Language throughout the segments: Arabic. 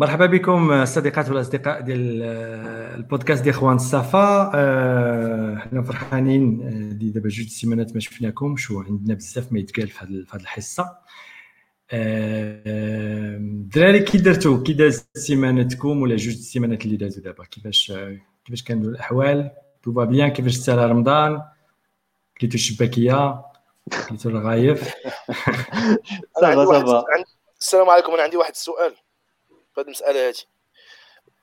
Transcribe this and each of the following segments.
مرحبا بكم الصديقات والأصدقاء ديال البودكاست ديال إخوان الصفا. آه، حنا فرحانين آه، دي دابا جوج سيمانات ما شفناكم شو عندنا بزاف ما يتقال في هذه الحصة. الدراري آه، كي درتو؟ كي داز سيمانتكم ولا جوج سيمانات اللي دازو دابا؟ كيفاش كيفاش كانوا الأحوال؟ tout est bien كيفاش سال رمضان؟ كليتو الشباكية؟ كليتو البغرير؟ ça va ça va السلام عليكم أنا عندي واحد السؤال. في هذه المساله هذه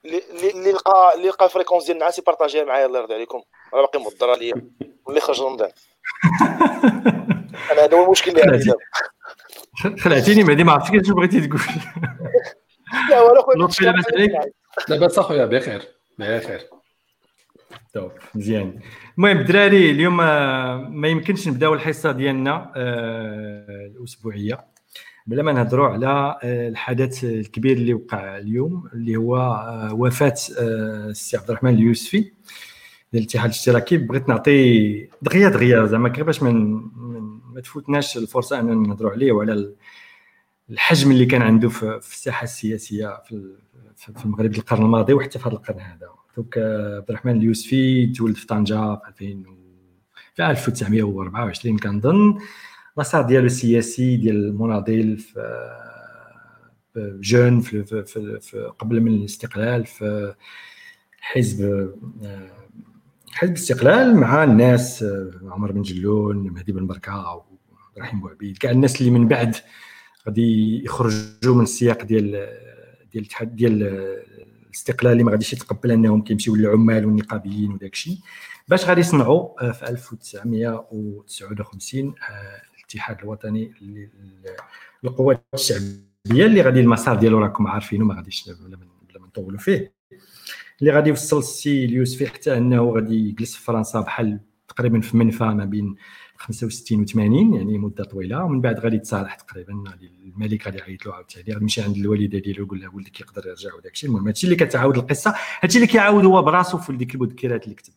اللي لقى اللي لقى fréquence ديال النعاس يبارطاجيها معايا الله يرضي عليكم. راه باقي مضر عليا. واللي خرج رمضان أنا هذا هو المشكل اللي عندي خلعتيني مهدي ما عرفتش كيفاش بغيتي تقول. لا والو خويا لاباس اخويا بخير. بخير. top مزيان. المهم الدراري اليوم ما يمكنش نبداو الحصة ديالنا آه، الأسبوعية. بلا ما نهضروا على آه، الحدث الكبير اللي وقع اليوم اللي هو آه، وفاة آه، السي عبد الرحمن اليوسفي ديال الاتحاد الاشتراكي. بغيت نعطي دغيا دغيا زعما كيفاش باش ما تفوتناش الفرصة أننا نهضروا عليه وعلى الحجم اللي كان عنده في الساحة السياسية في المغرب القرن الماضي وحتى في هذا القرن هذا. donc عبد الرحمن اليوسفي تولد في طنجة في 2000 في 1924 كنظن المسار ديالو السياسي ديال المناضل في jeune في, في, في, قبل من الاستقلال في حزب حزب الاستقلال مع الناس عمر بن جلون مهدي بن بركة عبد الرحيم بوعبيد كاع الناس اللي من بعد غادي يخرجوا من السياق ديال ديال ديال الاستقلال اللي ما غاديش يتقبل أنهم كيمشيو للعمال والنقابيين وداك الشيء. باش غادي يصنعوا في 1959 الاتحاد الوطني للقوات الشعبية اللي غادي المسار ديالو راكم عارفينه ما غاديش بلا ما نطولوا فيه. اللي غادي يوصل السي اليوسفي حتى أنه غادي يجلس في فرنسا بحال تقريبا في منفى ما بين 65 و 80 يعني مدة طويلة ومن بعد غادي يتصالح تقريبا الملك غادي يعيط له عاوتاني. غادي يمشي عند الوالدة ديالو يقول لها ولدك يقدر يرجع وداك الشيء المهم هادشي اللي كتعاود القصة هادشي اللي كيعاود هو براسو في ديك المذكرات اللي كتب.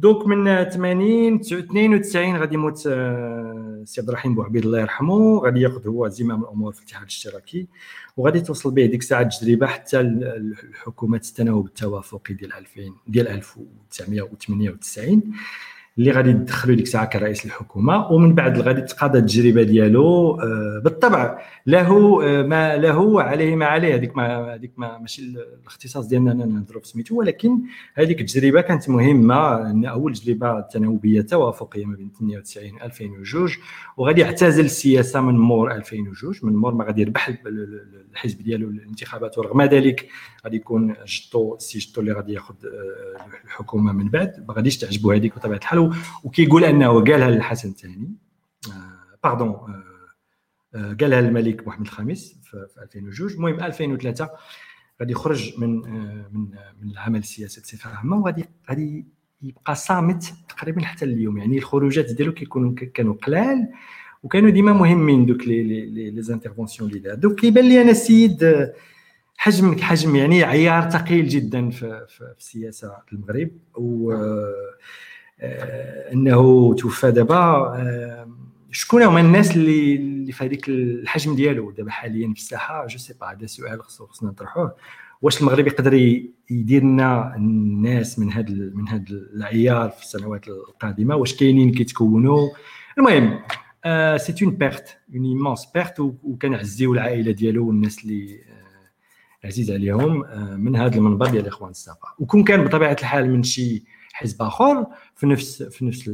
donc من 80 92 غادي يموت آه، سي عبد الرحيم بوعبيد الله يرحمه. غادي ياخذ هو زمام الأمور في الاتحاد الاشتراكي. وغادي توصل به ديك الساعة التجربه حتى الحكومة التناوب التوافقي ديال 2000 ديال 1998 اللي غادي يدخلوا ديك الساعة كرئيس الحكومة ومن بعد غادي تقاضى التجربة ديالو آه، بالطبع له آه، ما له عليه ما عليه. هذيك ما هذيك ما ماشي الاختصاص ديالنا اننا نهضروا في سميتو ولكن هذيك التجربة كانت مهمة إن أول تجربة تناوبية توافقية ما بين 98 و 2002 وغادي يعتزل السياسة من مور 2002 من مور ما غادي يربح الحزب ديالو الانتخابات ورغم ذلك غادي يكون جدو السي جدو اللي غادي ياخذ آه، الحكومة من بعد. ما غاديش تعجبو هذيك بطبيعة الحال وكيقول أنه قالها للحسن الثاني. pardon آه، آه، قالها الملك محمد الخامس في 2002 المهم 2003 غادي يخرج من من من العمل السياسي بصفه عامه وغادي غادي يبقى صامت تقريبا حتى اليوم. يعني الخروجات ديالو كيكونوا كانوا قلال وكانوا ديما مهمين donc les les les interventions اللي دار donc كيبان لي أنا السيد حجم حجم يعني عيار ثقيل جدا في, في, في السياسة المغرب. و آه، إنه توفى دابا. آه، شكون هما الناس اللي اللي في هذيك الحجم ديالو دابا حاليا في الساحة؟ je sais pas هذا سؤال خصنا نطرحوه. واش المغرب يقدر يدير لنا الناس من هذا من هذا العيار في السنوات القادمة؟ واش كاينين كيتكونوا؟ المهم c'est une perte une immense perte وكنعزيو العائلة ديالو والناس اللي آه، عزيز عليهم آه، من هذا المنبر ديال الاخوان الصفا وكون كان بطبيعة الحال من شي حزب آخر في نفس في نفس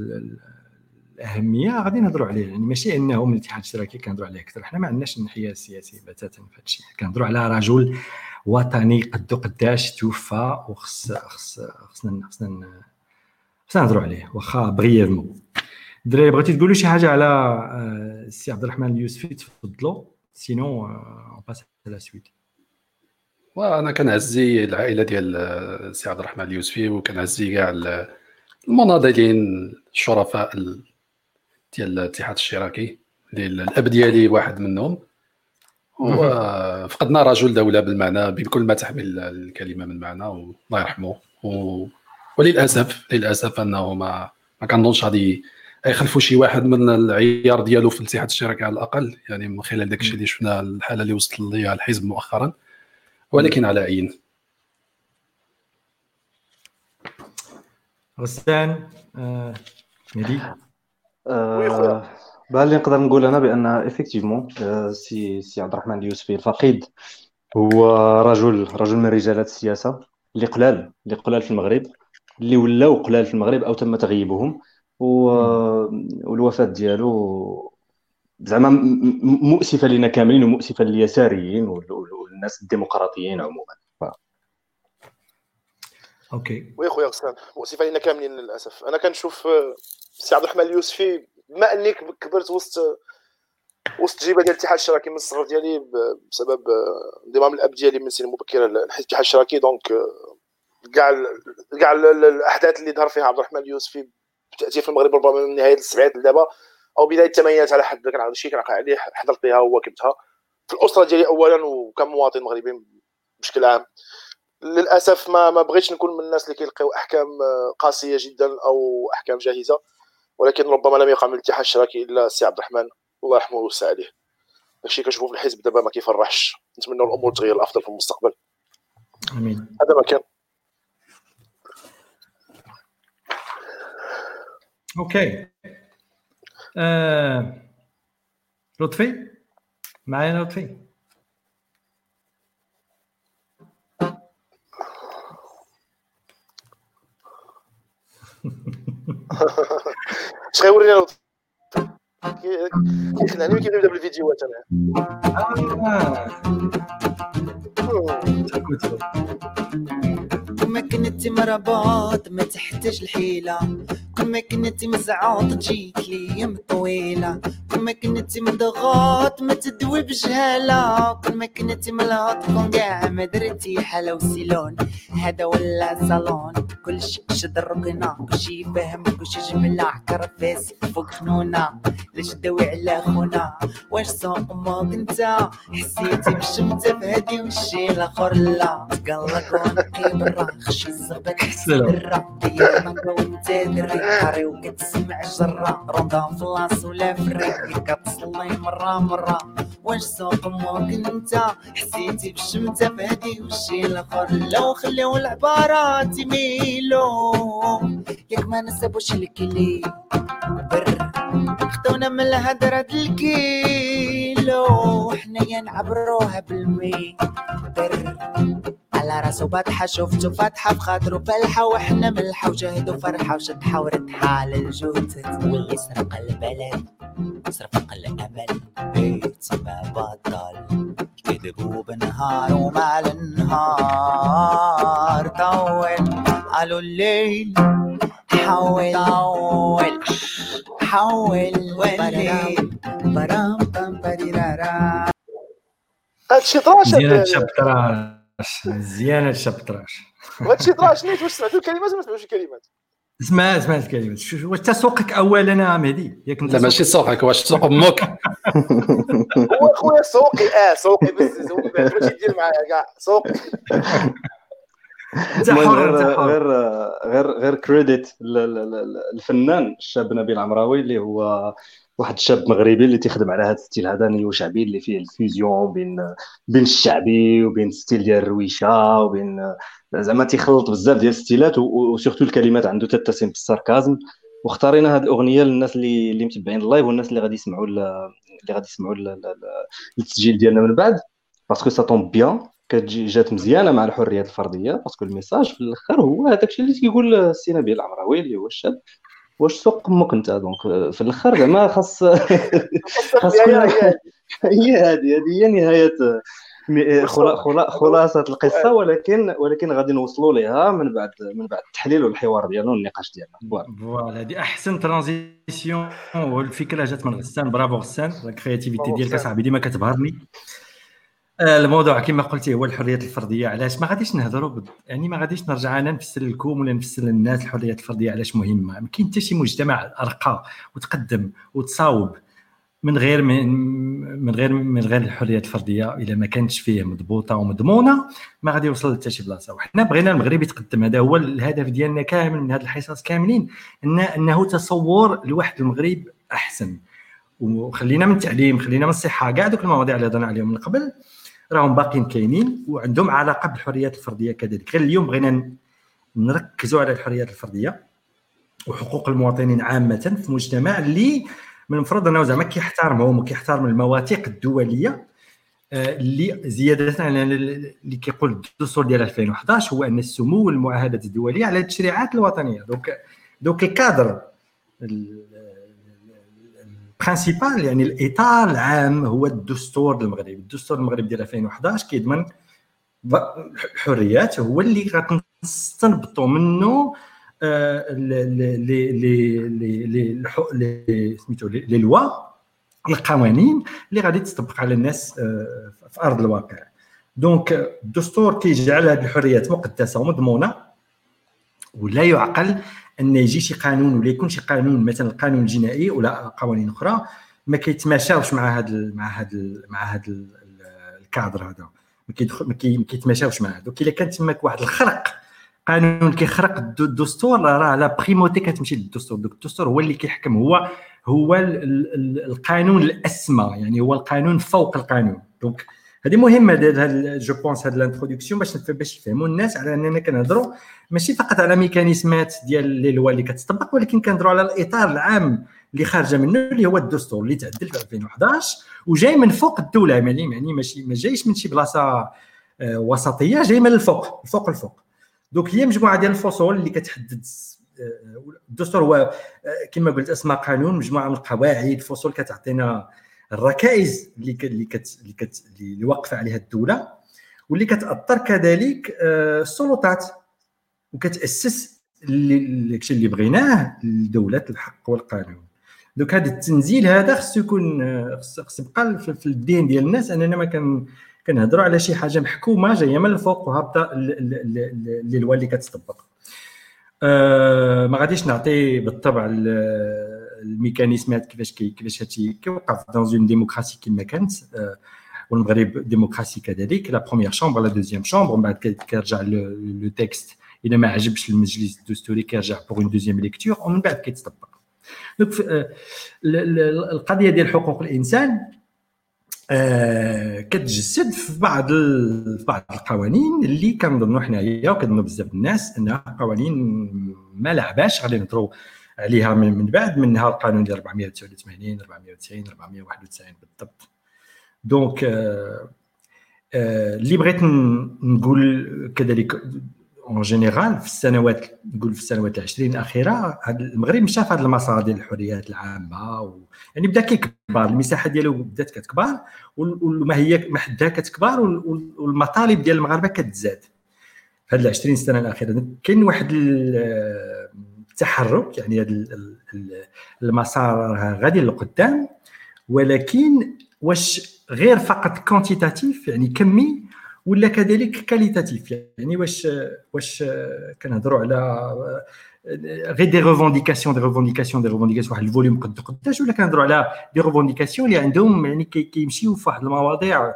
الأهمية غادي نهضروا عليه. يعني ماشي إنه من الاتحاد الاشتراكي كنهضروا عليه أكثر. حنا ما عندناش الناحية السياسية بتاتا في هذا الشيء. كنهضروا على رجل وطني قدو قداش توفى وخص خص خصنا خصنا خصنا نهضروا عليه. واخا brièvement الدراري بغيتي تقولوا شي حاجة على آه، السي عبد الرحمن اليوسفي تفضلوا. sinon on passe à la suite وأنا كنعزي العائلة ديال السي عبد الرحمن اليوسفي وكنعزي كاع المناضلين الشرفاء ديال الاتحاد الاشتراكي اللي الأب ديالي واحد منهم. وفقدنا رجل دولة بالمعنى بكل ما تحمل الكلمة من معنى والله يرحمه. و... وللأسف للأسف أنه ما ما كنظنش غادي يخلفوا شي واحد من العيار ديالو في الاتحاد الاشتراكي على الأقل. يعني من خلال داك الشيء اللي شفنا الحالة اللي وصل ليها الحزب مؤخرا. ولكن على عين غسان آه مهدي آه اللي نقدر نقول أنا بأن effectivement آه، سي سي عبد الرحمن اليوسفي الفقيد هو رجل رجل من رجالات السياسة اللي قلال اللي قلال في المغرب اللي ولاو قلال في المغرب أو تم تغييبهم والوفاة ديالو زعما مؤسفة لنا كاملين ومؤسفة لليساريين والناس الديمقراطيين عموما. ف... OK. وي خويا غسان مؤسفه لنا كاملين للأسف. أنا كنشوف آه، سي عبد الرحمن اليوسفي بما اني كبرت وسط وسط جيبة ديال الاتحاد الاشتراكي من الصغر ديالي بسبب انضمام الأب ديالي من سن مبكره للحزب الاتحاد الاشتراكي donc كاع كاع الأحداث اللي ظهر فيها عبد الرحمن اليوسفي تاتي في المغرب ربما من نهاية السبعينات لدابا أو بداية الثمانينات على حد كان شي كنعقل عليه حضرت ليها وواكبتها في الأسرة ديالي اولا وكمواطن مغربي بشكل عام. للأسف ما ما بغيتش نكون من الناس اللي كيلقيو أحكام قاسية جدا أو أحكام جاهزة. ولكن ربما لم يقع من الاتحاد الاشتراكي إلا السي عبد الرحمن. الله يرحمه ويوسع عليه. داكشي كنشوفو في الحزب دابا ما كيفرحش. نتمنى الأمور تغير الافضل في المستقبل. آمين. هذا ما كان. OK. آه... لطفي؟ معايا لطفي اش غيورينا لطفي كيخلعني كيف نبدا بالفيديوهات أنا كما كنتي مربوط ما تحتاج الحيلة. كما كنتي مزعوط تجيك ليام طويله كما كنتي مضغوط ما تدوي بجهاله كما كنتي ملهوط كون كاع ما درتي حلا وسيلون هذا ولا صالون كلشي شد الركنة كلشي فاهم كلشي جملة عكر فاس فوق خنونة ليش داوي على خونا واش سوق أمك انت حسيتي بالشمتة في هادي والشي الآخر لا قالك ونقي برا خشي الزبط برا ديال مانكا وانت دري قاري وكتسمع جرة روندا في لاس ولا فري كتصلي مرة مرة. واش سوق أمك أنت؟ حسيتي بالشمتة في هادي والشي الآخر. لو خليو العبارات يميلو. ياك ما نسبوش الكلي بر. خدونا من الهدرة الكيلو. حنايا نعبروها بالمي. بر. على راسو بطحة شفتو فاتحة بخاطرو فالحة وحنا ملحة وجهدو فرحة وشطحة ورتحة للجوتت واللي يسرق البلد. يسرق الأمل. بيت ما بطل كذبوا بالنهار ومع النهار. طول. قالوا الليل حول. طول. حول. والليل. برام بام بريرارا هادشي trash مزيان هادشي بtrash مزيان هادشي بtrash هادشي trash نيت واش سمعتوا الكلمات ولا ما سمعتوش الكلمات؟ اسمع سمعت الكلمات. واش تسوقك اولا مهدي ياك لا ماشي سوقك واش تسوق أمك؟ هو خويا سوقي آه سوقي بس ماشي دير معايا كاع سوقي. غير غير غير غير كريديت الفنان الشاب نبيل عمراوي اللي هو واحد الشاب مغربي اللي تيخدم على هذا الstyle هذا néo شعبي اللي فيه الfusion بين بين الشعبي وبين الstyle ديال الرويشة وبين زعما تيخلط بزاف ديال الstyleات وsurtout الكلمات عنده تتسم بال sarcasme واختارينا هذه الأغنية للناس اللي اللي متبعين ال live والناس اللي غادي يسمعوا اللي غادي يسمعوا التسجيل ديالنا من بعد parce que ça tombe bien كتجي جات مزيانة مع الحريات الفردية parce que ال message في الآخر هو هذاك الشيء اللي تيقول السي نبيل العمراوي اللي هو الشاب. واش سوق أمك أنت؟ donc في الآخر زعما خاص خاص هي هذه هذه هي نهاية خلاصة القصة ولكن ولكن غادي نوصلوا لها من بعد من بعد التحليل والحوار ديالنا والنقاش ديالنا. voilà. هذه أحسن transition والفكرة جات من غسان. برافو غسان. ال créativité ديالك اصاحبي ديما كتبهرني. آه، الموضوع كما قلتي هو الحريات الفردية علاش ما غاديش نهضروا بد... يعني ما غاديش نرجع أنا نفسر لكم ولا نفسر للناس الحريات الفردية علاش مهمة؟ ما كاين حتى شي مجتمع أرقى وتقدم وتصاوب من غير من, من غير من غير الحريات الفردية اذا ما كانتش فيه مضبوطة ومضمونة ما غادي يوصل حتى شي بلاصة. وحنا بغينا المغرب يتقدم هذا هو الهدف ديالنا كامل من هذه الحصص كاملين ان إنه تصور لواحد المغرب أحسن. وخلينا من التعليم خلينا من الصحة كاع دوك المواضيع اللي هضرنا عليهم من قبل. راهم باقيين كاينين وعندهم علاقة بالحريات الفردية كذلك. غير اليوم بغينا نركزوا على الحريات الفردية وحقوق المواطنين عامة في مجتمع اللي من المفروض أنه زعما كيحترمهم وكيحترم المواثيق الدولية آه، اللي زيادة على اللي كيقول الدستور ديال 2011 هو أن السمو والمعاهدات الدولية على التشريعات الوطنية. donc donc ال cadre ال principal يعني الإطار العام هو الدستور المغربي. الدستور المغربي ديال 2011 كيضمن الحريات هو اللي غتستنبطوا منه لي سميتو لي لوا القوانين اللي غادي تطبق على الناس آه، في أرض الواقع. دونك الدستور كيجعل هذه الحريات مقدسة ومضمونة ولا يعقل أن يجي شي قانون ولا يكون شي قانون مثلا القانون الجنائي ولا قوانين أخرى ما كيتماشاوش مع هذا مع هذا مع هذا الكادر هذا. ما كيتماشاوش مع donc إلا كان تماك واحد الخرق قانون كيخرق الدستور راه la primauté كتمشي للدستور. donc الدستور هو اللي كيحكم هو هو القانون الأسمى يعني هو القانون فوق القانون. donc هذه مهمة je pense هاد ال introduction باش باش يفهموا الناس على أننا كنهضروا ماشي فقط على mécanismeات ديال لي لوا اللي كتطبق ولكن كنهضروا على الإطار العام اللي خارجة منه اللي هو الدستور اللي تعدل في 2011 وجاي من فوق الدولة. يعني يعني ماشي ما جايش من شي بلاصة آه، وسطية جاي من الفوق الفوق الفوق. donc هي مجموعة ديال الفصول اللي كتحدد آه، الدستور هو آه، كما قلت أسمى قانون مجموعة من القواعد فصول كتعطينا الركائز اللي اللي كت اللي كت اللي واقفة عليها الدولة واللي كتأثر كذلك آه، السلطات وكتأسس الشيء اللي بغيناه لدولة الحق والقانون. donc هذا التنزيل هذا خصو يكون خص يبقى في الدين ديال الناس. اننا ما كان كنهضروا على شي حاجة محكومة جاية من الفوق وهابطة للوا اللي كتطبق. أه ما غاديش نعطي بالطبع ال mécanismeات كيفاش كيفاش هادشي كيوقع dans une démocratie كما كانت والمغرب démocratie كذلك la première chambre la deuxième chambre ومن بعد كيرجع le texte إذا ما عجبش المجلس الدستوري كيرجع pour une deuxième lecture ومن بعد كيتطبق. donc القضية ديال حقوق الإنسان آه كتجسد في بعض في بعض القوانين اللي كنظنوا حنايا وكنظنوا بزاف الناس أنها قوانين ما لاعباش غادي نهضروا عليها من, بعد منها القانون ديال 489 490 491 بالضبط. donc آه آه اللي بغيت نقول كذلك en général في السنوات نقول في السنوات العشرين الأخيرة المغرب مشى في هذا المسار ديال الحريات العامة و... يعني بدا كيكبر المساحة ديالو بدات كتكبر وما هي ما حدها كتكبر والمطالب ديال المغاربة كتزاد. في هذه 20 سنة الأخيرة كاين واحد التحرك يعني هذا المسار غادي للقدام ولكن واش غير فقط quantitatif يعني كمي ولا كذلك qualitatif يعني واش واش كنهضروا على غير des revendications des revendications des revendications واحد ال volume قد قداش؟ ولا كنهضروا على des revendications اللي عندهم يعني كيمشيو في واحد المواضيع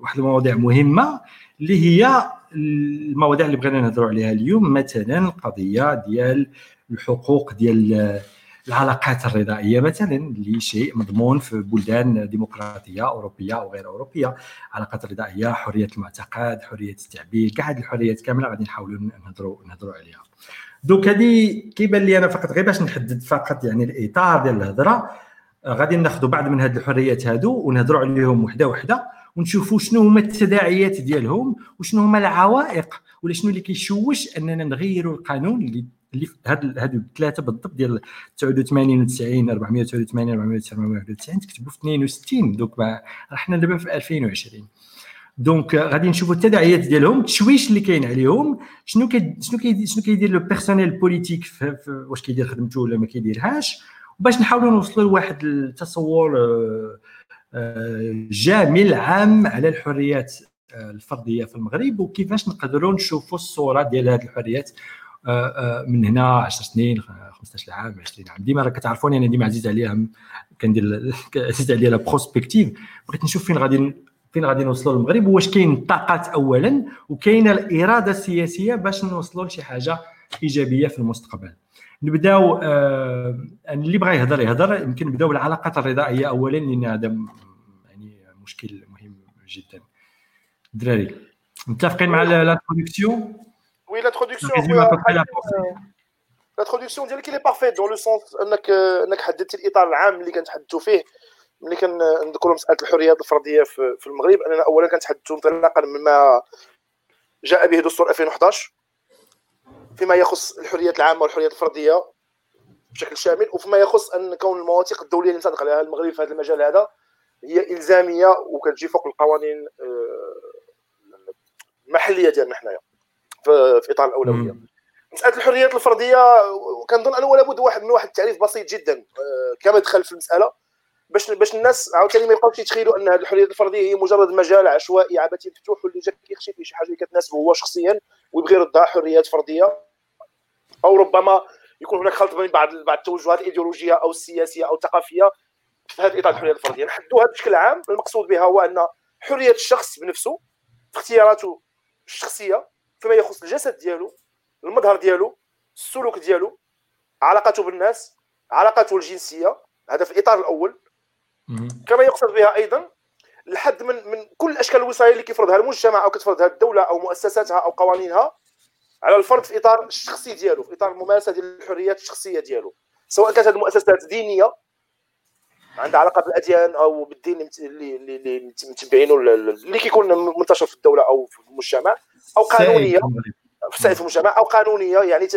واحد المواضيع مهمة اللي هي المواضيع اللي بغينا نهضروا عليها اليوم مثلا القضية ديال الحقوق ديال العلاقات الرضائية مثلا اللي شيء مضمون في بلدان ديمقراطية أوروبية أو غير أوروبية. علاقات الرضائيه حرية المعتقد حرية التعبير كاع هذه الحريات كاملة غادي نحاولوا نهضروا نهضروا عليها. دوك هذه كيبان لي أنا فقط غير باش نحدد فقط يعني الإطار ديال الهضرة غادي ناخذوا بعض من هذه الحريات هادو ونهضروا عليهم وحدة وحدة. ونشوفوا شنو هما التداعيات ديالهم وشنو هما العوائق ولا شنو اللي كيشوش أننا نغيروا القانون اللي اللي هاد هادو الثلاثه بالضبط ديال 89 و90 489 491 تكتبوا في 62 دوك حنا دابا في 2020 donc غادي نشوفوا التداعيات ديالهم التشويش اللي كاين عليهم شنو كي شنو كي شنو كيدير le personnel politique واش كيدير خدمته ولا ما كيديرهاش. وباش نحاولوا نوصلوا لواحد التصور آه، جامل عام على الحريات آه، الفردية في المغرب وكيفاش نقدروا نشوفوا الصورة ديال هذه الحريات آه، آه، من هنا 10 سنين 15 عام 20 عام. ديما راه كتعرفوني أنا ديما عزيز عليها كندير عزيز عليها la prospective بغيت نشوف فين غادي فين غادي نوصلوا للمغرب واش كاين الطاقات اولا وكاينة الإرادة السياسية باش نوصلوا لشي حاجة إيجابية في المستقبل. نبداو آه اللي بغى يهضر يهضر. يمكن نبداو بالعلاقات الرضائية اولا لأن هذا مشكل مهم جدا. الدراري متفقين مع الانترودكسيون وي الانترودكسيون ال introduction ديالك elle est parfaite dans le sens انك إنك حددتي الإطار العام اللي كنتحدثوا فيه. ملي كنذكروا مسألة الحريات الفردية في المغرب أننا اولا كنتحدثوا انطلاقا مما جاء به دستور 2011 فيما يخص الحريات العامة والحريات الفردية بشكل شامل وفيما يخص أن كون المواثيق الدولية اللي مصادق عليها المغرب في هذا المجال هذا هي إلزامية وكتجي فوق القوانين آه، المحلية ديالنا حنايا في إطار الأولوية. مسألة الحريات الفردية كنظن أنه لابد واحد من واحد التعريف بسيط جدا آه، كمدخل في المسألة. باش باش الناس عاوتاني ما يبقاوش يتخيلوا أن هذه الحريات الفردية هي مجرد مجال عشوائي عبثي مفتوح واللي جا كيخشي فيه شي حاجة اللي كتناسبه هو شخصيا. ويبغي يردها حريات فردية أو ربما يكون هناك خلط بين بعض بعض التوجهات الإيديولوجية أو السياسية أو الثقافية في هذا الإطار الحرية الفردية. نحدوها بشكل عام المقصود بها هو أن حرية الشخص بنفسه في اختياراته الشخصية فيما يخص الجسد ديالو المظهر ديالو السلوك ديالو علاقته بالناس علاقته الجنسية هذا في الإطار الأول. كما يقصد بها أيضا الحد من من كل اشكال الوصايه اللي كيفرضها المجتمع أو كتفرضها الدولة أو مؤسساتها أو قوانينها على الفرد في اطار الشخصي ديالو في اطار الممارسه ديال الحريات الشخصيه ديالو سواء كانت هذه المؤسسات دينيه عندها علاقه بالاديان أو بالدين اللي اللي متبعينه اللي كيكون منتشر في الدولة أو في المجتمع أو قانونيه في المجتمع أو قانونيه يعني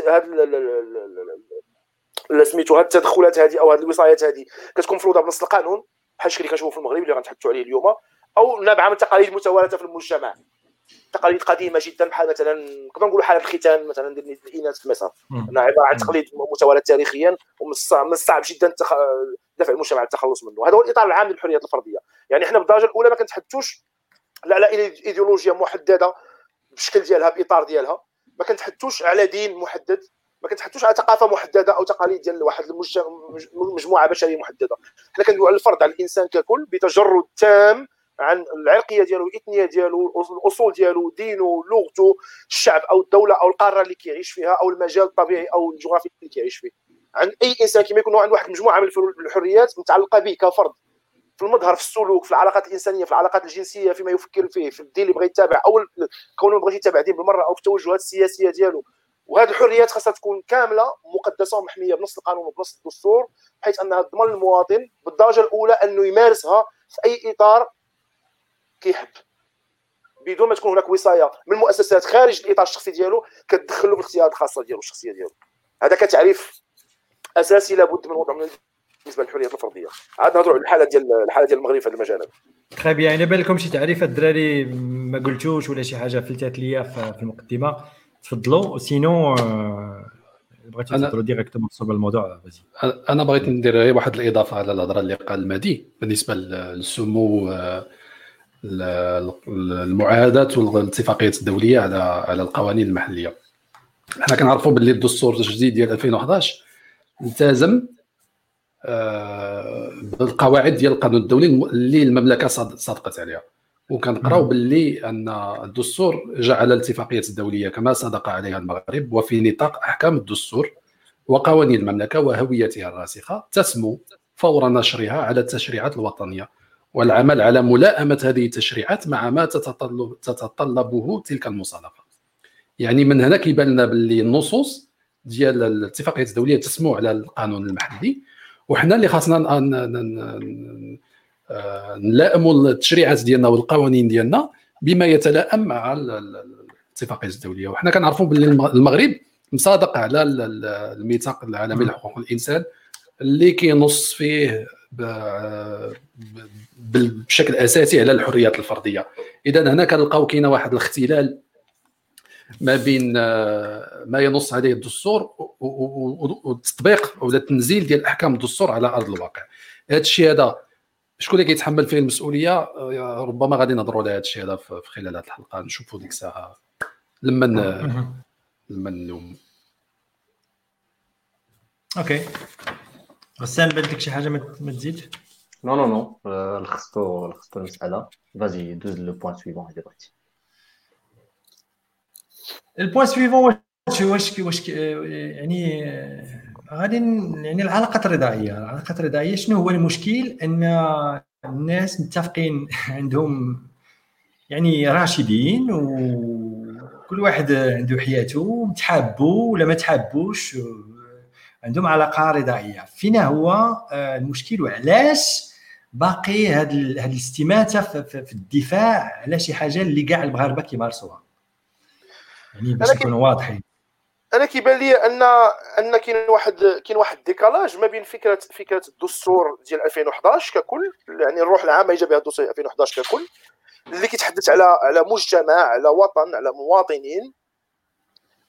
هذا سميتو هذه التدخلات هذه أو هذه الوصايات هذه كتكون مفروضه بنص القانون بحال الشكل اللي كنشوفوا في المغرب اللي غنتحدثوا عليه اليوم أو نابعه من تقاليد متوارثة في المجتمع. تقاليد قديمة جدا بحال مثلا نقدر نقولوا حاله الختان مثلا ديال الإناث في مصر. انها عبارة عن تقليد متوارث تاريخيا ومن الصعب جدا دفع المجتمع التخلص منه. هذا هو الإطار العام للحريات الفردية. يعني إحنا بالدرجة الأولى ما كنتحدثوش لا على إيديولوجيا محددة بالشكل ديالها بإطار ديالها. ما كنتحدثوش على دين محدد. ما كنتحدثوش على ثقافة محددة أو تقاليد ديال واحد المجموعه بشرية محددة. حنا كندويو على الفرد على الإنسان ككل بتجرد تام عن العرقية ديالو الإثنية ديالو الأصول ديالو دينه لغته الشعب أو الدولة أو القارة اللي كيعيش فيها أو المجال الطبيعي أو الجغرافي اللي كيعيش فيه. عن أي إنسان كما يكون عنده واحد المجموعه من الحريات متعلقة به كفرد. في المظهر في السلوك في العلاقات الإنسانية في العلاقات الجنسية فيما يفكر فيه في الدين اللي بغى يتابع أو كونه بغى يتابع دين بالمرة أو في التوجهات السياسية ديالو. وهذه الحريات خاصها تكون كاملة مقدسة ومحمية بنص القانون وبنص الدستور بحيث انها تضمن للمواطن بالدرجة الأولى أنه يمارسها في أي إطار كيحب. بدون ما تكون هناك وصاية من مؤسسات خارج الإطار الشخصي ديالو كتدخل له في الاختيارات الخاصة ديالو الشخصية ديالو. هذا كتعريف أساسي لابد من وضع من بالنسبة للحريات الفرديه عاد نهضروا على الحالة ديال الحالة ديال المغرب في هذا المجال. تخي يعني بان لكم شي تعريف؟ الدراري ما قلتوش ولا شي حاجة فلتات ليا في المقدمة. تفضلوا. sinon آه، بغيتي تهضروا directement صوب الموضوع أنا بغيت ندير غير واحد الإضافة على الهضره اللي قال مهدي بالنسبة للسمو آه، المعاهدات والاتفاقيات الدولية على على القوانين المحلية. حنا كنعرفوا باللي الدستور الجديد ديال 2011 التزم آه، بالقواعد ديال القانون الدولي اللي المملكة صادقت عليها. وكنقراو باللي أن الدستور جعل الاتفاقيات الدولية كما صدق عليها المغرب وفي نطاق أحكام الدستور وقوانين المملكة وهويتها الراسخة تسمو فور نشرها على التشريعات الوطنية والعمل على ملائمة هذه التشريعات مع ما تتطلب تتطلبه تلك المصادقة. يعني من هنا كيبان لنا باللي النصوص ديال الاتفاقيات الدولية تسمو على القانون المحلي وحنا اللي خاصنا نلائموا التشريعات ديالنا والقوانين ديالنا بما يتلائم مع الاتفاقيات الدوليه وحنا كنعرفوا باللي المغرب مصادق على الميثاق العالمي لحقوق الإنسان اللي كينص فيه بشكل أساسي على الحريات الفردية. إذا هنا كنلقاو كاينة واحد الاختلال ما بين آه، ما ينص عليه الدستور والتطبيق ولا التنزيل ديال أحكام الدستور على أرض الواقع. هذا الشيء هذا شكون اللي كيتحمل فيه المسؤولية؟ آه، ربما غادي نهضروا على هذا الشيء هذا في خلال هذه الحلقة. نشوفوا ديك الساعة لما لما نلوم OK. غسان بان لك شي حاجة ما تزيد non non non لخصتو لخصتو المساله vas-y دوز le point suivant اللي بغيتي ال point suivant واش واش واش يعني غادي يعني العلاقات الرضائية. العلاقات الرضائية شنو هو المشكل؟ أن الناس متفقين عندهم يعني راشدين وكل واحد عنده حياته متحابوا ولا ما تحابوش عندهم علاقة رضائيه فينا هو آه، المشكل وعلاش باقي هذا هذه الاستماتة في الدفاع على شي حاجة اللي كاع المغاربه كيمارسوها؟ يعني باش نكونوا واضحين. أنا كيبان لي ان أن كاين واحد كاين واحد ديكالاج ما بين فكره فكرة الدستور ديال 2011 ككل يعني الروح العامة اللي جا بها الدستور 2011 ككل اللي كيتحدث على على مجتمع على وطن على مواطنين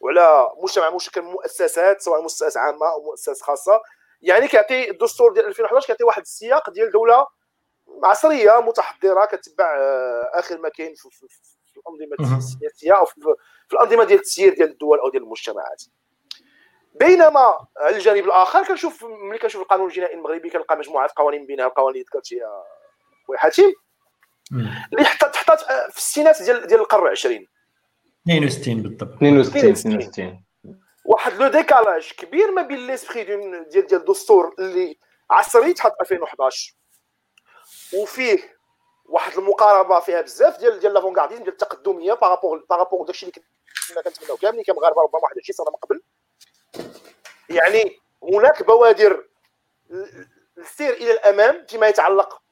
وعلى مجتمع مشكل من مؤسسات سواء مؤسسات عامة أو مؤسسات خاصة. يعني كيعطي الدستور ديال 2011 كيعطي واحد السياق ديال دولة عصرية متحضرة كتبع آه، آخر ما كاين في, الأنظمة السياسية أو في, في الأنظمة ديال التسيير ديال الدول أو ديال المجتمعات. بينما على الجانب الآخر كنشوف ملي كنشوف القانون الجنائي المغربي كنلقى مجموعة قوانين بينها القوانين اللي ذكرت يا خويا حاتم اللي حطت تحطات في الستينات ديال ديال القرن 20 62 بالضبط. 62 62 واحد le décalage كبير ما بين l'esprit ديال ديال الدستور اللي عصري تحط 2011 وفيه واحد المقاربة فيها بزاف ديال ديال l'avant-gardisme ديال التقدمية par rapport par rapport داكشي اللي كنا كنتمناو كاملين كمغاربه ربما واحد 20 سنة من قبل. يعني هناك بوادر السير إلى الأمام فيما يتعلق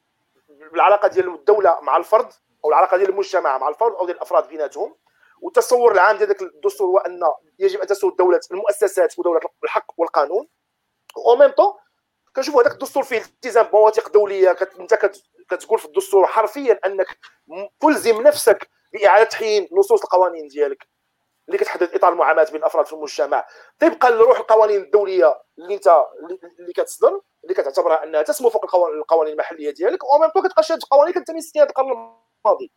بالعلاقة ديال الدولة مع الفرد أو العلاقة ديال المجتمع مع الفرد أو ديال الأفراد بيناتهم. والتصور العام ديال الدستور هو أن يجب أن تسود دولة المؤسسات ودولة الحق والقانون. أو ميم طون كنشوفوا هذاك الدستور فيه التزام بمواثيق دولية. كت... أنت كت... كتقول في الدستور حرفيا أنك تلزم نفسك بإعادة تحيين نصوص القوانين ديالك. اللي كتحدد إطار المعاملات بين الافراد في المجتمع. طبقا لروح القوانين الدولية اللي أنت اللي كتصدر اللي كتعتبرها أنها تسمو فوق القوانين المحلية ديالك أو ميم طون كتبقى شاد قوانين كتنتمي للستينات القرن الماضي.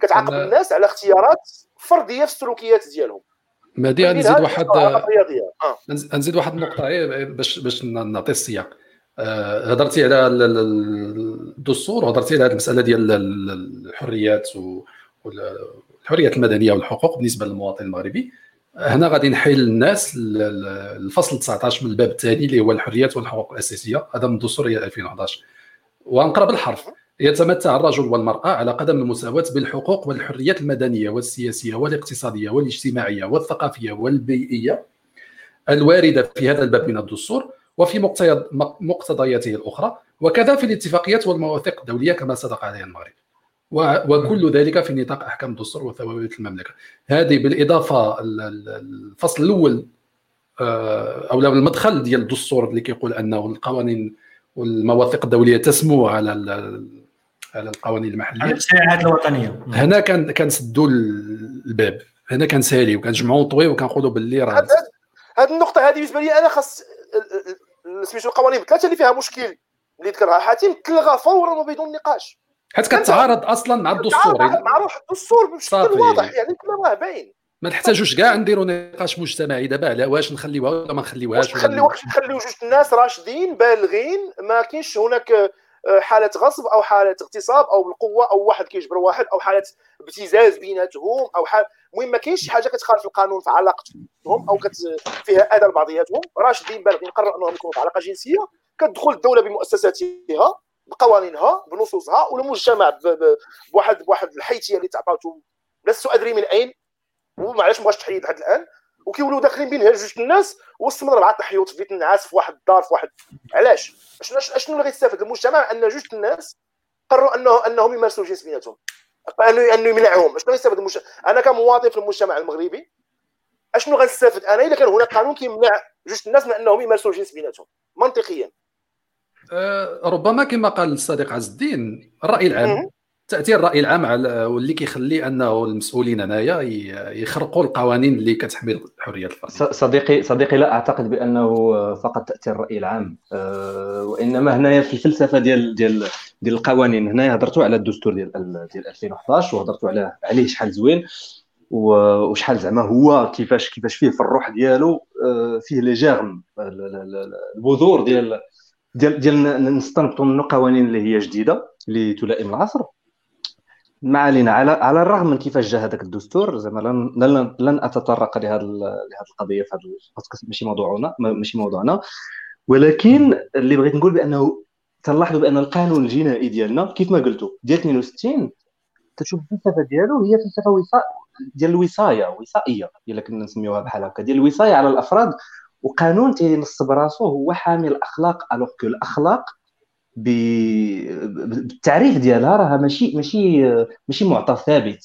كتعاقب الناس على اختيارات فردية في السلوكيات ديالهم. مهدي نزيد واحد آه. نزيد واحد النقطة باش باش نعطي السياق. آه، هضرتي على الدستور وهضرتي على هذه المسألة ديال الحريات والحريات المدنية والحقوق بالنسبة للمواطن المغربي. هنا غادي نحيل الناس الفصل 19 من الباب الثاني اللي هو الحريات والحقوق الأساسية. هذا من الدستور 2011 وانقرا بالحرف يتمتع الرجل والمرأة على قدم المساواة بالحقوق والحريات المدنية والسياسية والاقتصادية والاجتماعية والثقافية والبيئية الواردة في هذا الباب من الدستور وفي مقتضياته الأخرى. وكذا في الاتفاقيات والمواثيق الدولية كما صدق عليها المغرب. وكل ذلك في نطاق أحكام الدستور وثوابت المملكة هذه بالإضافة الفصل الأول آه، أو المدخل ديال الدستور اللي كيقول أنه القوانين والمواثيق الدولية تسمو على على القوانين المحلية. على الشريعات الوطنية. هنا كان كنسدوا الباب. هنا كنساليو كنجمعوا طوي وكنقولوا باللي راه هذه النقطة هذه بالنسبة لي أنا خاص سميتو القوانين الثلاثه اللي فيها مشكل اللي ذكرها حاتم تلغى فورا وبدون نقاش. حيت كتعارض أصلا مع الدستور. مع روح الدستور بشكل واضح يعني كما راه باين. ما نحتاجوش كاع نديروا نقاش مجتمعي. دابا على واش نخليوها ولا ما نخليوهاش واش نخليو واش نخليو جوج الناس راشدين بالغين ما كاينش هناك آه، حالة غصب أو حالة اغتصاب أو بالقوة أو واحد كيجبر واحد أو حالة ابتزاز بيناتهم أو حال المهم ما كاينش شي حاجة كتخالف القانون في علاقتهم أو كت... فيها أذى لبعضياتهم. راشدين بالغين قرروا انهم يكونوا في علاقة جنسية. كتدخل الدولة بمؤسساتها. بقوانينها بنصوصها والمجتمع بواحد بواحد الحيثية اللي تعطاتهم لست ادري من أين؟ ومعليش مبغاش تحيد لحد الآن. وكيولوا داخلين بينها جوج الناس من اربعه الحيوط في بيت النعاس في واحد الدار في واحد علاش؟ شنو شنو اللي غيستافد المجتمع؟ أن جوج الناس قرروا انه أنهم يمارسوا الجنس بيناتهم انه أنه يمنعهم. شنو غيستافد المجتمع؟ أنا كمواطن في المجتمع المغربي أشنو غنستافد؟ أنا اذا كان هناك قانون كيمنع جوج الناس من أنهم يمارسوا الجنس بيناتهم منطقيا. ربما كما قال الصديق عز الدين الرأي العام تاثير الرأي العام على واللي كيخلي أنه المسؤولين هنايا يخرقوا القوانين اللي كتحمي حرية الفرد. صديقي صديقي لا أعتقد بأنه فقط تاثير الرأي العام أه وإنما هنايا في الفلسفة ديال ديال ديال القوانين هنايا هضرتوا على الدستور ديال ديال 2011 وهضرتوا على عليه شحال زوين وشحال زعما هو كيفاش كيفاش فيه في الروح ديالو أه فيه لي جيرم البذور ديال ديال ديال نستنبطوا منه قوانين اللي هي جديدة اللي تلائم العصر. ما علينا على على الرغم من كيفاش جا هذاك الدستور زعما لن لن أتطرق لهذه لهذه القضية في هذا ماشي موضوعنا ماشي موضوعنا. ولكن اللي بغيت نقول بأنه تنلاحظوا بأن القانون الجنائي ديالنا كيف ما قلتوا ديال 62 تشوف الفلسفة ديالو هي فلسفة وصا ديال الوصايه وصائية إلا كنا نسميوها بحال هكا. ديال الوصاية على الأفراد وقانون تينص براسو هو حامي الأخلاق الوغ كو الأخلاق بالتعريف ديالها راه ماشي ماشي ماشي معطى ثابت.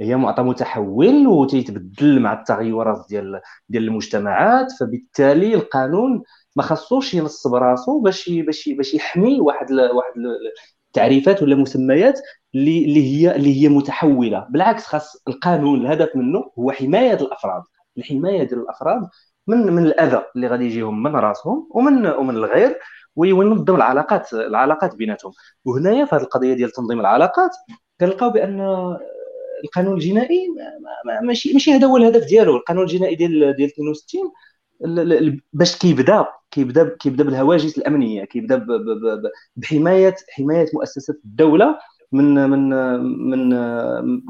هي معطى متحول وتيتبدل مع التغيرات ديال ديال المجتمعات فبالتالي القانون ما خصوش ينص براسو باش باش باش يحمي واحد ل... واحد التعريفات ولا مسميات اللي هي اللي هي متحولة. بالعكس خاص القانون الهدف منه هو حماية الأفراد. الحماية ديال الأفراد من من الأذى اللي غادي يجيهم من راسهم ومن ومن الغير وينظم العلاقات العلاقات بيناتهم. وهنايا في هذه القضية ديال تنظيم العلاقات كنلقاو بأن القانون الجنائي ماشي ماشي هذا هو الهدف ديالو. القانون الجنائي ديال ديال 62 باش كيبدا كيبدا كيبدا بالهواجس الأمنية كيبدا بحمايه حماية مؤسسات الدولة من من من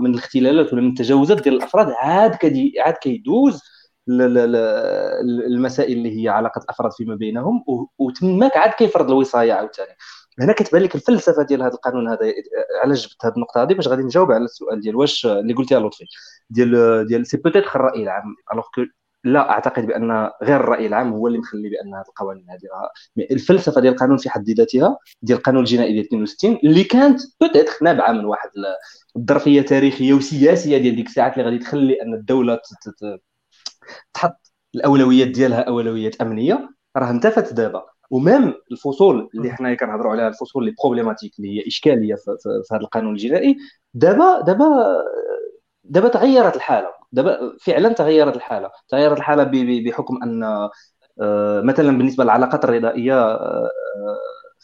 من الاختلالات ولا من التجاوزات ديال الأفراد. عاد كدي عاد كيدوز المسائل اللي هي علاقة الافراد فيما بينهم وتماك عاد كيفرض الوصاية عاوتاني. هنا كتبان لك الفلسفة ديال هذا القانون هذا على جبت هذه النقطة هذه؟ باش غادي نجاوب على السؤال ديال واش اللي قلتيها لطفي ديال ديال c'est peut-être الرأي العام الوغ كو لا أعتقد بأن غير الرأي العام هو اللي مخلي بأن هذه القوانين هذه الفلسفة ديال القانون في حد ذاتها ديال القانون الجنائي ديال 62 اللي كانت peut-être نابعة من واحد الظرفية تاريخية وسياسية ديال ديك الساعات اللي غادي تخلي أن الدولة تحط الأولويات ديالها أولويات أمنية. راه انتفت دابا. و même الفصول اللي حنا كنهضروا عليها الفصول اللي problématiques اللي هي إشكالية في, هذا القانون الجنائي دابا دابا دابا تغيرت الحالة. دابا فعلا تغيرت الحالة. تغيرت الحالة بحكم أن آه، مثلا بالنسبة للعلاقات الرضائية آه،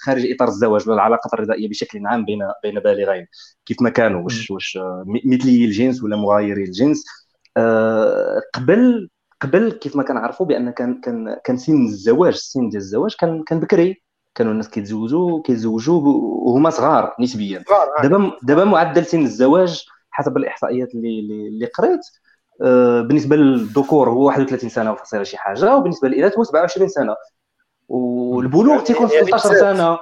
خارج إطار الزواج ولا العلاقات الرضائية بشكل عام بين بين بالغين. كيف ما كانوا واش واش مثلي الجنس ولا مغايري الجنس. آه، قبل قبل كيف ما كنعرفوا بأن كان كان كان سن الزواج السن ديال الزواج كان كان بكري. كانوا الناس كيتزوجوا كيتزوجوا وهما صغار نسبيا. آه. دابا دابا معدل سن الزواج حسب الإحصائيات اللي اللي قريت آه، بالنسبة للذكور هو 31 سنة وفاصله شي حاجة وبالنسبة للإناث هو 27 سنة. والبلوغ يعني تيكون في 13 سنة.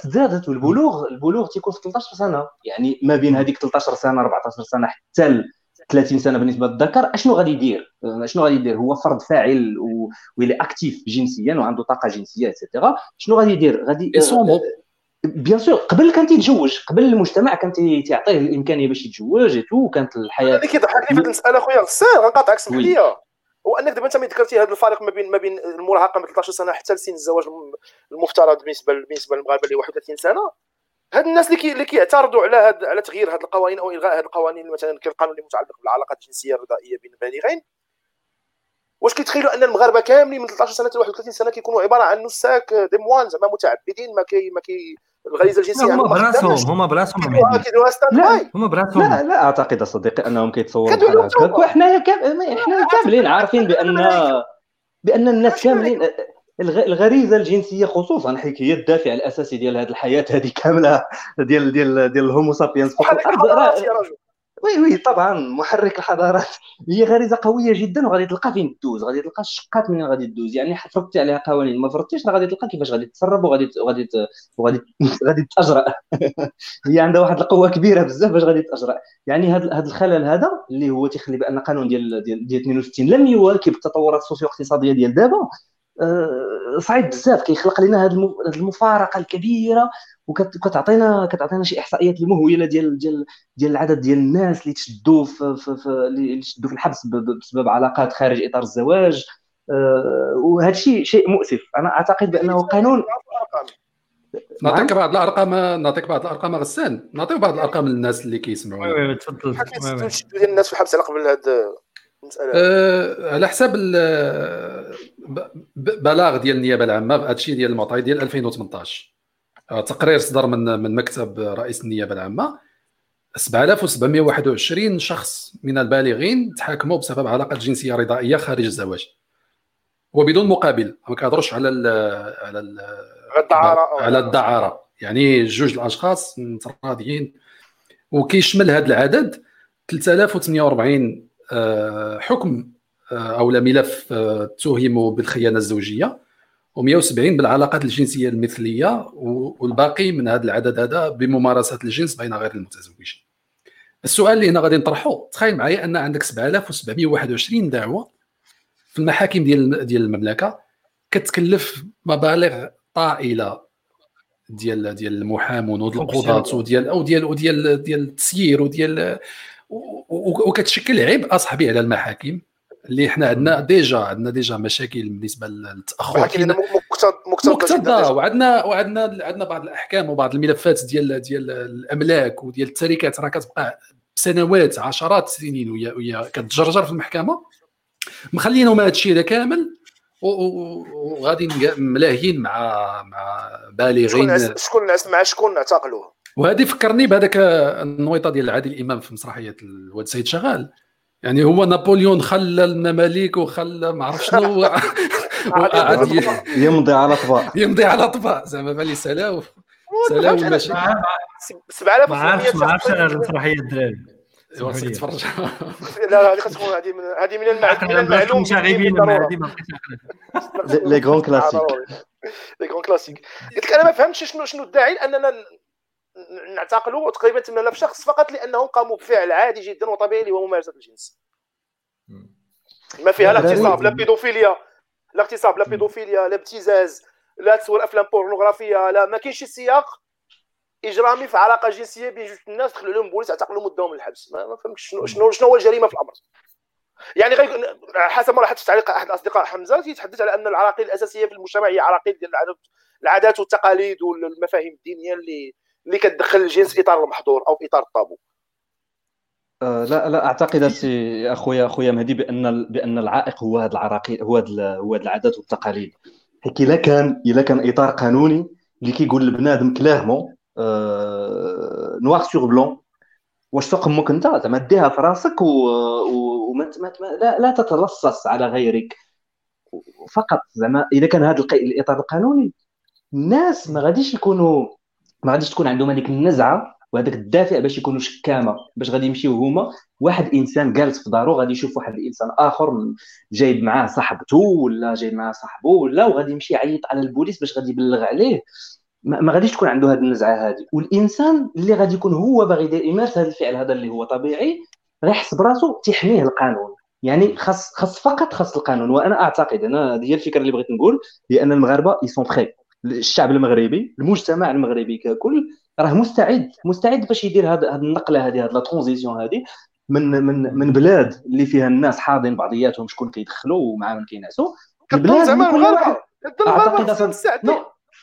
تزادت والبلوغ البلوغ تيكون في 13 سنة. يعني ما بين هذيك 13 سنة 14 سنة حتى 30 سنة بالنسبة للذكر أشنو غادي يدير؟ شنو غادي يدير؟ هو فرد فاعل و il est actif جنسيا وعنده طاقة جنسية et cetera شنو غادي يدير؟ غادي bien sûr قبل كان تيتزوج قبل المجتمع كان تيعطيه الإمكانية باش يتزوج تو كانت الحياة اللي كيضحك لي في المساله خويا غسان غنقاطعك سمح لي هو انك دابا أنت ما ذكرتي هذا الفارق ما بين ما بين المراهقة من 13 سنة حتى لسن الزواج المفترض بالنسبة بالنسبة للمغاربه اللي 31 سنة هاد الناس اللي كي اللي كيعترضوا على هاد على تغيير هاد القوانين أو إلغاء هاد القوانين مثلا كالقانون اللي متعلق بالعلاقات الجنسية الرضائيه بين البالغين واش كيتخيلوا أن المغاربة كاملين من 13 سنة حتى 31 سنة كيكونوا عبارة عن نساك des moines زعما متعبدين ما كي ما كي الغريزة الجنسية هما براسهم هما براسهم لا هما براسهم. لا لا أعتقد صديقي أنهم كيتصوروا بحال هكا وحنايا حنا كاملين عارفين بان بأن الناس كاملين الغريزة الجنسية خصوصا حيت هي الدافع الأساسي ديال هذه الحياة هذه كاملة ديال ديال ديال ال homo sapiens فوق الأرض oui oui طبعا محرك الحضارات. هي غريزة قوية جدا وغادي تلقى فين تدوز غادي تلقى الشقات من غادي تدوز. يعني فرضتي عليها قوانين. ما فرضتيش غادي تلقى كيفاش غادي تسرب وغادي وغادي وغادي غادي تأجرأ. هي عندها واحد القوة كبيرة بزاف باش غادي تأجرأ. يعني هذا هذا الخلل هذا اللي هو تيخلي بأن القانون ديال ديال, ديال 62 لم يواكب التطورات السوسيو اقتصاديه ديال دابا. صعيب بزاف كيخلق لنا هذه المفارقة الكبيرة وكتعطينا كتعطينا شي إحصائيات مهوله ديال ديال ديال العدد ديال الناس اللي تشدوا في, في, في اللي تشدوا في الحبس بسبب علاقات خارج إطار الزواج. آه، وهذا الشيء شيء مؤسف. أنا أعتقد بأنه قانون نعطيك بعض الأرقام نعطيك بعض الأرقام غسان. نعطيك بعض الأرقام للناس اللي كيسمعوا تفضل ديال الناس في الحبس على قبل هذا أه على حساب بلاغ ديال النيابة العامة بهذا الشيء ديال المعطيات ديال 2018 أه تقرير صدر من من مكتب رئيس النيابة العامة. 7721 شخص من البالغين تحاكموا بسبب علاقة جنسية رضائية خارج الزواج. وبدون مقابل ما كنهضروش على ال على ال الدعارة على الدعارة. يعني جوج الأشخاص متراضيين. وكيشمل هذا العدد 3048 آه، حكم آه، أو ملف اتهموا آه، بالخيانة الزوجية. و170 بالعلاقات الجنسية المثلية والباقي من هذا العدد هذا بممارسة الجنس بين غير المتزوجين. السؤال اللي هنا غادي نطرحه تخيل معايا أن عندك 7721 دعوة في المحاكم ديال ديال المملكة. كتكلف مبالغ طائلة ديال ديال المحامون والقضاة وديال أو ديال وديال ديال التسيير وديال وكتشكل عبء أصاحبي على المحاكم اللي حنا عندنا déjà عندنا déjà مشاكل بالنسبة للتأخر. مقتضى وعندنا وعندنا عندنا بعض الأحكام وبعض الملفات ديال ديال الأملاك وديال التركات. راه كتبقى سنوات عشرات السنين وهي وهي كتجرجر في المحكمة. مخلينهم هذا الشيء هذا كامل وغادي ملاهيين مع مع بالغين. شكون نعس مع شكون اعتقلوه وهذه فكرني بهذاك النويطة ديال عادل الامام في مسرحية الواد سيد شغال. يعني هو نابليون خلى المماليك وخلى ما عرف شنو يمضي على طباع يمضي على طباع زعما بالي سلام سلام المشاكل 7000 ما عرفتش ما عرفتش أنا المسرحيه الدراري. تتفرج لا لا هذه كتكون هذه من هذه من المعلوم مشاغبين هذه ما لي غون كلاسيك لي غون كلاسيك قلت لك أنا ما فهمتش شنو شنو الداعي لأننا نعتقلوا تقريبا 8000 شخص فقط لأنهم قاموا بفعل عادي جدا وطبيعي اللي هو ممارسه الجنس. ما فيها لا اغتصاب لا بيدوفيليا. لا اغتصاب لا بيدوفيليا لا ابتزاز لا تصوير أفلام بورنوغرافية لا ما كاينش شي سياق إجرامي في علاقة جنسية بين جوج الناس دخلوا لهم بوليس اعتقلوا مدهم الحبس ما, ما فهمتش شنو شنو شنو هو الجريمة في الأمر. يعني غير حسب ما لاحظت تعليق أحد الاصدقاء حمزة يتحدث على أن العراقيل الأساسية في المجتمع هي عراقيل ديال العادات والتقاليد والمفاهيم الدينية اللي اللي كتدخل الجنس إطار المحظور أو إطار الطابو. أه لا لا أعتقد سي أخويا أخويا مهدي بأن بأن العائق هو هذا العراقيل هو هو هذه العادات والتقاليد. حيت إلا كان إلا كان إطار قانوني اللي كيقول لبنادم clairement أه noir sur blanc. واش سوق أمك أنت؟ زعما ديها في راسك وما لا, لا تتلصص على غيرك. فقط زعما إذا كان هذا الإطار القانوني الناس ما غاديش يكونوا ما غاديش تكون عندهم هذيك النزعة وهذاك الدافع باش يكونوا شكامة باش غادي يمشيو هما. واحد إنسان جالس في دارو غادي يشوف واحد الانسان آخر جايب معاه صاحبته ولا جايب معاه صاحبه ولا وغادي يمشي يعيط على البوليس باش غادي يبلغ عليه. ما غاديش تكون عنده هذه النزعة هذه والإنسان اللي غادي يكون هو باغي يمارس هذا الفعل هذا اللي هو طبيعي راه يحس براسو تحميه القانون. يعني خاص خاص فقط خاص القانون. وأنا أعتقد أنا هذه هي الفكرة اللي بغيت نقول هي أن المغاربة يسون بخي الشعب المغربي المجتمع المغربي ككل راه مستعد مستعد باش يدير هذه النقلة هذه هذه لا ترانزيسيون هذه من من من بلاد اللي فيها الناس حاضين بعضياتهم شكون كيدخلوا ومعاهم كينعسوا البلاد زعما المغاربة. أعتقد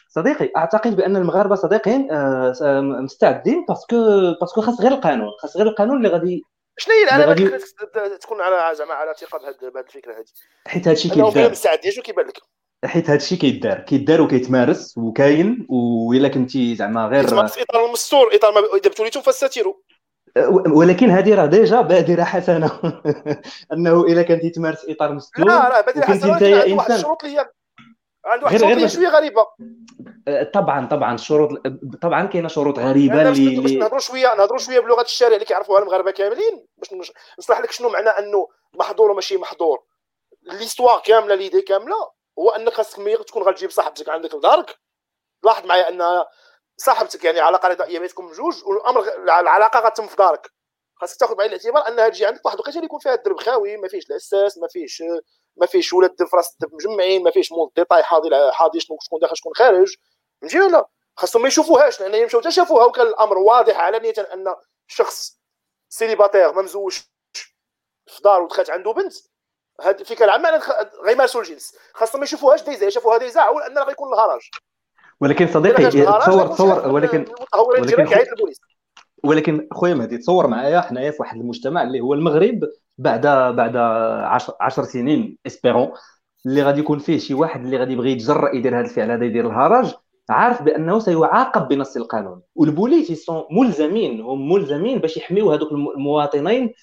صديقي أعتقد بأن المغاربة صديقي آه، مستعدين parce que parce que خاص غير القانون خاص غير القانون اللي غادي شنو هي العلامات اللي تكون على زعما على ثقة بهذه الفكرة هذه حيت هادشي كيدار مستعدين شنو كيبان لك؟ حيت هادشي كيدار كيدار وكيتمارس وكاين وإلا كنتي زعما غير في إطار المستور إطار ما إذا ابتليتم فاستتروا ولكن هذه راه déjà بادرة حسنة. أنه إلا كنتي تمارس إطار مستور لا لا بادرة حسنة أنت واحد الشروط اللي هي عنده واحد الشروط شوية غريبة. أه، طبعا طبعا الشروط طبعا كاينة شروط غريبة اللي باش نهضروا شوية نهضروا شوية بلغة الشارع اللي كيعرفوها المغاربة كاملين باش نشرح لك شنو معنى أنه محظور وماشي محظور. l'histoire كاملة l'idée كاملة. هو أنك خاصك ملي تكون غتجيب صاحبتك عندك لدارك. لاحظ معايا أن صاحبتك يعني علاقة رضائيه بينكم بجوج والأمر العلاقة غتم في دارك. خاصك تاخذ بعين الاعتبار أنها تجي عندك واحد الوقيته اللي يكون فيها الدرب خاوي ما فيش الأساس ما فيش ما فيش ولاد الدرب في راس الدرب مجمعين ما فيش مول détail حاضي حاضي شنو شكون داخل شكون خارج. فهمتي ولا؟ خاصهم ما يشوفوهاش لأن يمشوا حتى شافوها وكان الأمر واضح علانيه أن شخص célibataire ما مزوج في دار ودخلت عنده بنت. هاد الفكرة العامه غيمارسوا الجنس خاصهم ما يشوفوهاش déjà يشوفوها déjà لأن غيكون الهرج ولكن صديقي تصور تصور ولكن ولكن ولكن خويا مهدي تصور معايا حنايا في واحد المجتمع اللي هو المغرب بعد بعد 10 سنين espérons اللي غادي يكون فيه شي واحد اللي غادي يبغي يتجرأ يدير هذا الفعل هذا يدير الهرج عارف بانه سيعاقب بنص القانون والبوليس يسون ملزمين هم ملزمين باش يحميو هذوك المواطنين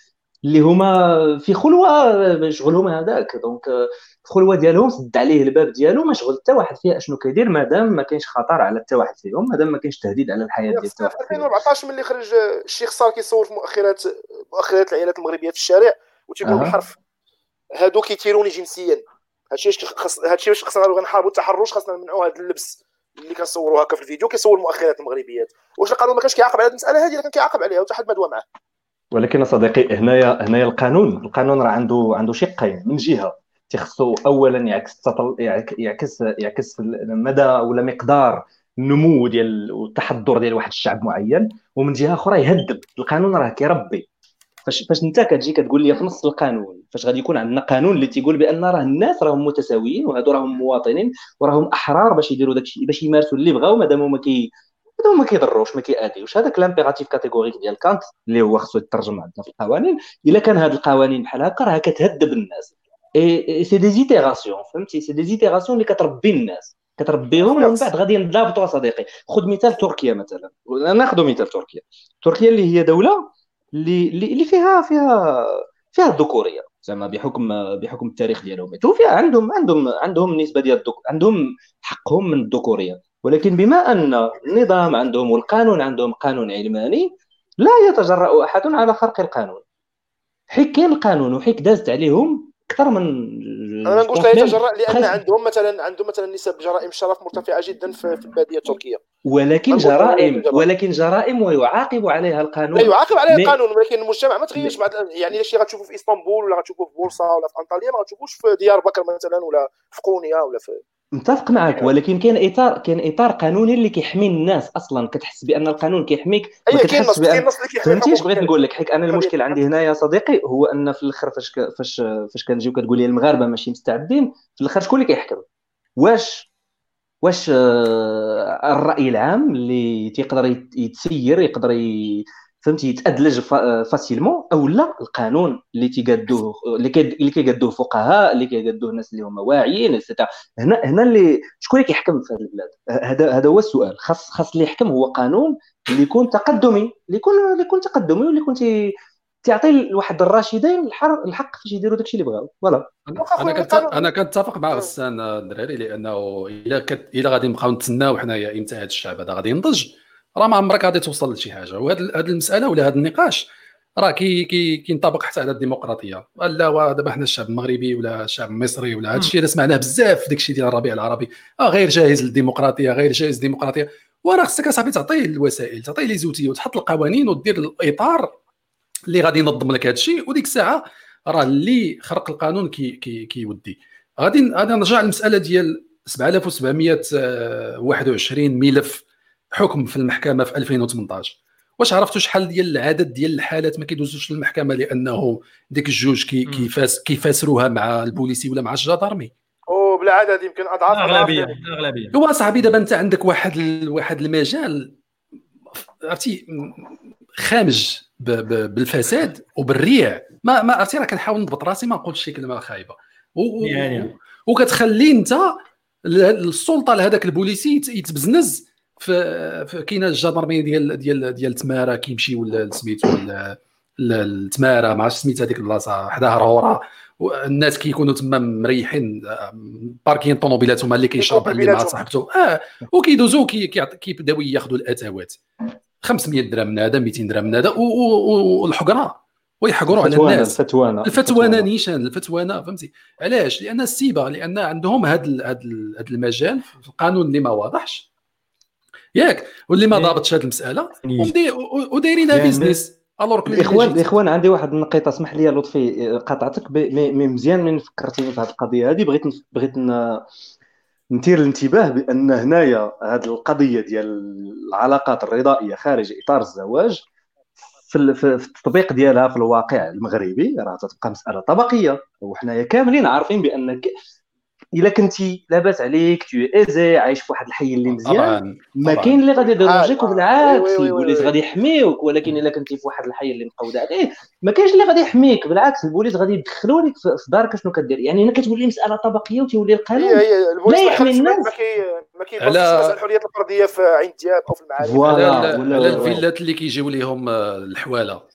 اللي هما في خلوة شغلهم هذاك. donc الخلوة ديالهم سد عليه الباب ديالو ما شغل حتى واحد فيها. أشنو كيدير؟ مادام ما كاينش خطر على حتى واحد فيهم مادام ما كاينش تهديد على الحياة ديال حتى واحد 2014 ملي خرج الشيخ صار كيصور في مؤخرات مؤخرات العائلات المغربية في الشارع وتيقول بالحرف هادو كيتيروني جنسيا. هادشي خاص هادشي باش خاصنا غنحاربوا التحرش خاصنا نمنعوا هذا اللبس اللي كنصوروا هكا في الفيديو كيصور المؤخرات المغربيات. واش القانون ما كانش كيعاقب على هذه المسألة؟ هذه كان كيعاقب عليها وحتى حد ما دوا معاه. ولكن صديقي هنايا هنايا القانون القانون راه عنده عنده شقين. من جهة تيخصو اولا يعكس التطل... يعكس يعكس مدى ولا مقدار النمو ديال والتحضر ديال واحد الشعب معين. ومن جهة أخرى يهذب القانون راه كيربي. فاش فاش انت كتجي كتقول لي في نص القانون فاش غادي يكون عندنا قانون اللي تيقول بأن راه الناس راهم متساويين وهادو راهم مواطنين وراهم أحرار باش يديروا داكشي باش يمارسوا اللي بغاو مادام هما كي هادو ما كيضروش ما كيأذيوش هذاك l'impératif catégorique ديال كانط اللي هو خصو يترجم عندنا في القوانين. إلا كان هاد القوانين بحال هكا راه كتهذب الناس. et c'est des itérations فهمتي؟ c'est des itérations اللي كتربي الناس. كتربيهم ومن بعد. غادي ينضبطوا صديقي. خذ مثال تركيا مثلا. ناخذ مثال تركيا. تركيا اللي هي دولة اللي اللي فيها فيها فيها الذكورية. زعما بحكم بحكم التاريخ ديالهم. فيها عندهم عندهم عندهم نسبة ديال الدك... عندهم حقهم من الذكورية. ولكن بما أن النظام عندهم والقانون عندهم قانون علماني لا يتجرأ أحد على خرق القانون. حيت كاين القانون وحيت دازت عليهم أكثر من أنا نقول لا يتجرأ لأن عندهم مثلا عندهم مثلا نسب جرائم الشرف مرتفعة جدا في البادية التركية. ولكن جرائم ولكن جرائم ويعاقب عليها القانون. لا يعاقب عليها القانون ولكن المجتمع ما تغيرش. يعني اللي غتشوفوا في إسطنبول ولا غتشوفوا في بورصة ولا في أنطاليا ما غتشوفوش في ديار بكر مثلا ولا في قونيا ولا في متفق معك ولكن كاين إطار كاين إطار قانوني اللي كيحمي الناس أصلا. كتحس بأن القانون كيحميك ما كتحس بأن فهمتي اش بغيت نقول لك حيت أنا المشكل عندي هنا يا صديقي هو أن في الآخر فاش فاش فاش كنجيو كتقول لي المغاربة ماشي مستعدين في الآخر شكون اللي كيحكم؟ واش واش آه، الرأي العام اللي تيقدر يتسير يقدر فهمتي يتأدلج فاسيلمون أو لا القانون اللي تيقادوه اللي كيقادوه الفقهاء اللي كيقادوه الناس اللي هما واعيين هنا هنا اللي شكون اللي كيحكم في هذه البلاد؟ هذا هذا هو السؤال. خاص خاص اللي يحكم هو قانون اللي يكون تقدمي اللي يكون اللي يكون تقدمي واللي يكون تعطي لواحد الراشدين الحق فاش يديروا داكشي اللي بغاو. voilà. أنا كنت أنا كنتفق مع غسان الدراري لأنه إلا. إلا غادي نبقاو نتسناو حنايا إمتى هذا الشعب هذا غادي ينضج. راه ما عمرك غادي توصل لشي حاجة. وهذه المسألة ولا هذا النقاش راه كي كي كينطبق حتى على الديمقراطية. لا دابا حنا الشعب المغربي ولا الشعب المصري ولا هذا الشيء اللي سمعناه بزاف داك الشيء ديال الربيع العربي. آه غير جاهز للديمقراطية غير جاهز للديمقراطية. وراه خصك أصاحبي تعطيه الوسائل تعطيه les outils وتحط القوانين ودير الإطار اللي غادي ينظم لك هذا الشيء. وديك الساعة راه اللي خرق القانون كي كي كيخلص. غادي غادي نرجع للمسألة ديال 7721 ملف. حكم في المحكمة في 2018 واش عرفتوا شحال ديال العدد ديال الحالات ما كيدوزوش للمحكمة لأنه ديك الجوج كي كيفاس كيفاسروها مع البوليسي ولا مع الجدارمي أو بلا عدد يمكن أضعاف أغلبية أغلبية. هو صاحبي دابا أنت عندك واحد ال... واحد المجال عرفتي خامج ب... ب... بالفساد وبالريع. ما ما عرفتي راه كنحاول نضبط راسي ما نقولش شي كلمة خايبة. و... يعني. وكتخلي أنت السلطة لهذاك البوليسي يتبزنز كاينة الجدرمي ديال ديال ديال تماره كيمشيو سميتو التماره ما عرفتش سميت هذيك البلاصة حداها رهورة. الناس كيكونوا تما مريحين باركين طوموبيلات هما اللي كيشرب اللي مع صاحبته آه وكيدوزو كيبداو ياخذوا الاتاوات 500 درهم من هذا 200 درهم من هذا والحقره ويحقروا على الناس. الفتوانة الفتوانة نيشان الفتوانة فهمتي؟ علاش؟ لأن السيبه لأن عندهم هذا هذا المجال في القانون اللي ما واضحش. ياك. واللي ما ضابطش هذه المسألة ودايرينها business. Alors الاخوان الاخوان عندي واحد النقيطة اسمح لي لطفي قاطعتك mais مزيان من فكرتيني في هذه القضية هذه بغيت بغيت نثير الانتباه بأن هنايا هذه القضية ديال العلاقات الرضائية خارج إطار الزواج في, في التطبيق ديالها في الواقع المغربي راه تتبقى مسألة طبقية. وحنايا كاملين عارفين بأن إلا كنتي لاباس عليك t'es aisé عايش في واحد الحي اللي مزيان. ما كاين اللي غادي يديرونجيك وبالعكس البوليس غادي يحميوك ولكن إلا كنتي في واحد الحي اللي مقود عليه ما كاينش اللي غادي يحميك بالعكس البوليس غادي يدخلوا لك في دارك شنو كدير. يعني هنا كتولي مسألة طبقية وتولي القانون لا يحمي الناس. ما كاين على الحريات الفرديه في عين دياب أو في المعارف على, على الفيلات اللي كيجيو ليهم الحوالة.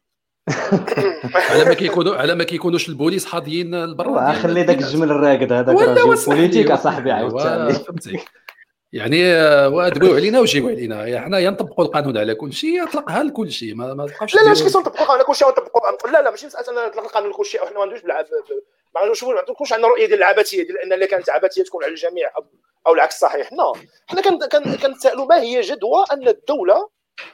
على ما كيكونوا على ما كيكونوش البوليس حاضيين البرا خلي داك الجمل الراقد هذاك راه politique أصاحبي عاوتاني فهمتي يعني وادويو علينا وجيو علينا. حنايا نطبقوا القانون على كل شيء اطلقها لكل شيء؟ ما, ما تبقاش لا لا ماشي نطبقوا على كل شيء ونطبقوا لا لا ماشي مسألة نطلق القانون لكل شيء وحنا ما ندوش ما عندكمش عندنا رؤية ديال العبثية ديال إن اللي كانت عبثية تكون على الجميع أو العكس صحيح. لا حنا كنتسائلوا ما هي جدوى أن الدولة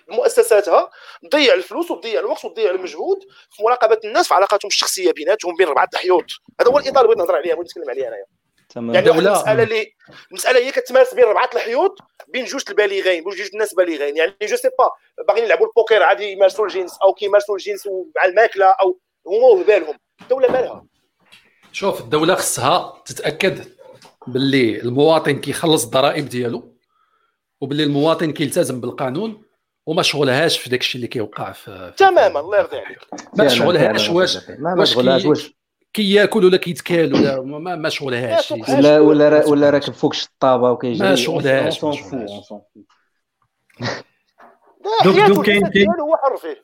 مؤسساتها تضيع الفلوس وتضيع الوقت وتضيع المجهود في مراقبة الناس في علاقاتهم الشخصية بيناتهم بين اربعه الحيوط. هذا هو الإطار اللي بغيت نهضر عليه بغيت نتكلم عليه أنايا. يعني واحد المسألة اللي المسألة هي كتمارس بين اربعه الحيوط بين جوج البالغين بين جوج الناس بالغين. يعني je sais pas باغيين يلعبوا البوكر عادي يمارسوا الجنس أو كيمارسوا الجنس مع الماكلة أو هما وفي بالهم. الدولة مالها. شوف الدولة خصها تتأكد باللي المواطن كيخلص الضرائب ديالو وباللي المواطن كيلتزم بالقانون وما شغلهاش في داك الشيء اللي كيوقع في تماما الله يرضي عليك. ما شغلهاش واش واش واش كياكل ولا كيتكال ولا ما, ما شغلهاش. ولا ولا ولا راكب فوق الشطابه وكيجري. ما شغلهاش دوك دوك كاين كاين هو حر فيه.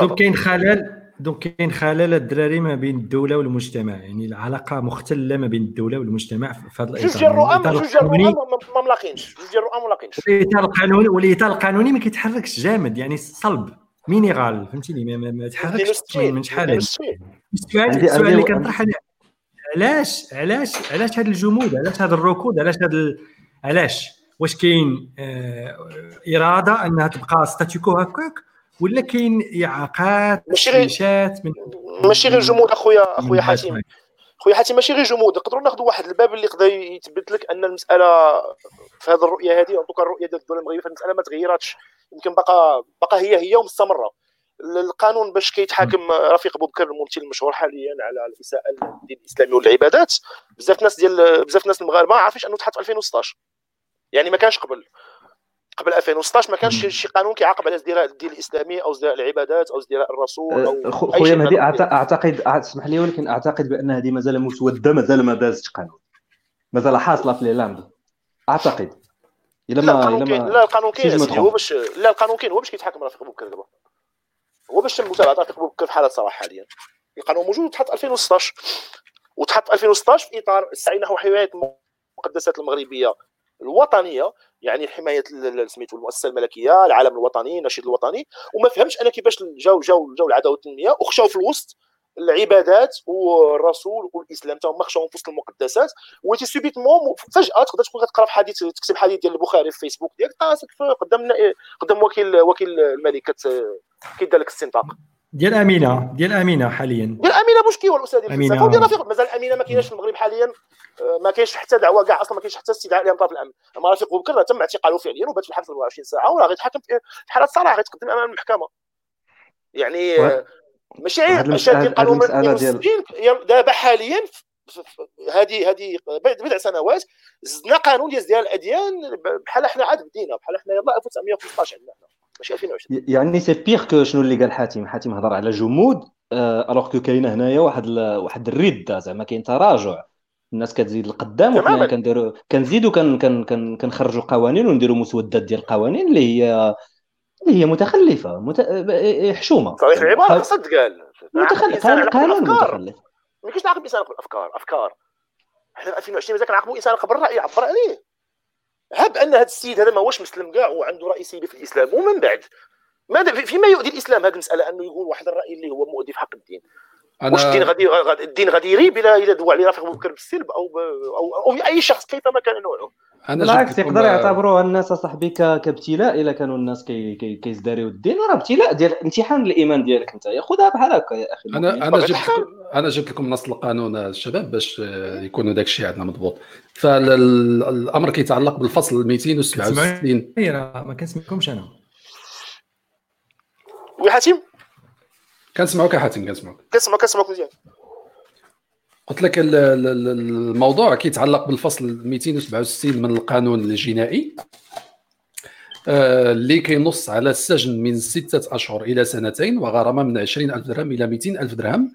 دوك كاين خلل. دونك كاين خلل الدراري ما بين الدولة والمجتمع يعني العلاقة مختلة ما بين الدولة والمجتمع في هذا الإطار. جوج ديال الرؤى جوج ديال الرؤى ما ملاقينش. جوج ديال الرؤى ما ملاقينش. الاطار القانوني والإطار القانوني ما كيتحركش جامد يعني صلب مينيغال فهمتيني؟ ما, ما تحركش من شحال. السؤال السؤال اللي كنطرح علاش علاش علاش هذا الجمود؟ علاش هذا الركود؟ علاش هذا علاش؟ واش كاين آه إرادة أنها تبقى ستاتيكو هكاك؟ ولا كاين إعاقات غير من ماشي غير جمود اخويا أخويا حاتم. خويا حاتم ماشي غير جمود. نقدروا ناخذوا واحد الباب اللي يقدر يثبت لك أن المسألة في هذه الرؤية هذه دوك الرؤية ديال الدولة المغربية المسألة ما تغيراتش. يمكن بقى بقى هي هي ومستمرة. القانون باش كيتحاكم رفيق بوبكر الممثل المشهور حاليا على الاساءه للدين الإسلامي والعبادات. بزاف الناس ديال بزاف الناس المغاربة ما عارفينش أنه تحط في 2016 يعني ما كانش قبل. قبل 2016 ما كانش شي قانون كيعاقب على ازدراء الدين الإسلامي أو ازدراء العبادات أو ازدراء الرسول أو أه، خويا مهدي اعتقد اسمح لي ولكن أعتقد بأن هذه مازال مسوده مازال ما دازتش قانون. مازال حاصلة في الإعلام. أعتقد. إلا ما إلا ما لا القانون كاين هو باش لا القانون كاين. هو باش كيتحاكم رفيق بوكر دابا هو باش تم متابعه رفيق بوكر في حالة صراحة حاليا. القانون موجود وتحط 2016 وتحط 2016 في إطار السعي نحو حمايه المقدسات المغربية. الوطنية يعني حماية سميتو المؤسسة الملكية العالم الوطني النشيد الوطني وما فهمش أنا كيفاش جاو جاو جاو العداوة والتنميه وخشاو في الوسط العبادات والرسول والإسلام تا هما خشاو في وسط المقدسات وتي سوبيتمون فجأة تقدر تكون كتقرا في حديث تكتب حديث ديال البخاري في فيسبوك ديالك راسك قدام قدام وكيل وكيل الملك كيدير لك الاستنطاق ديال أمينة ديال أمينة حاليا. ديال أمينة بوشكي هو الاستاذ أمينة. ديال رفيق. مازال أمينة ما كايناش في المغرب حاليا. آه، ما كاينش حتى دعوة كاع أصلا ما كاينش حتى استدعاء لها من طرف الأمن. أما رفيق بوكر تم اعتقاله فعليا وبات في الحبس 24 ساعة وراه غيتحاكم في حاله صراحة غيتقدم أمام المحكمة. يعني آه، ماشي غير شادين قانون من دابا حاليا هذه هذه بضع سنوات زدنا قانون ديال الأديان بحال إحنا عاد بدينا بحال إحنا يلاه 1915 عندنا. ماشي 2020 يعني سي بيغ كو شنو اللي قال حاتم؟ حاتم هضر على جمود ألوغ كو كاينة هنايا واحد واحد الرده زعما كاين تراجع. الناس كتزيد لقدام وحنا كنديروا كنزيدوا كن كن كن كنخرجوا قوانين ونديروا مسودات ديال القوانين اللي هي اللي هي متخلفة مت... حشومة. صحيح العباره خاصها تقال متخلف قانون متخلف. ما كاينش نعاقب الانسان الافكار أفكار إحنا في 2020 مازال كنعاقبوا انسان قبل الراي يعبر عليه. هب أن هذا السيد هذا ما هوش مسلم كاع وعنده رأي سلبي في الإسلام ومن بعد. ماذا فيما يؤذي الإسلام؟ هذه المساله أنه يقول واحد الرأي اللي هو مؤذي في حق الدين. أنا... واش الدين غادي الدين غادي يريب إلى إلى دوا عليه رافق بكر بالسلب أو ب... أو أو أي شخص كيفما كان نوعه. أنا بالعكس يقدر يعتبروها الناس صاحبي كابتلاء إلا كانوا الناس كي كي كيزداريو الدين راه ابتلاء ديال امتحان الإيمان ديالك أنت. خذها بحال هكا يا أخي. أنا أنا جبت أنا جبت لكم نص القانون الشباب باش يكونوا داك الشيء عندنا مضبوط. فالامر كيتعلق بالفصل 267 ما كنسمعكمش أنا. وي حاتم؟ كنسمعوك حاتم كنسمعوك. كنسمعوك كنسمعوك مزيان. قلت لك الموضوع كيتعلق بالفصل 267 من القانون الجنائي آه، اللي كينص على السجن من ستة أشهر إلى سنتين وغرامة من 20 ألف درهم إلى 200 ألف درهم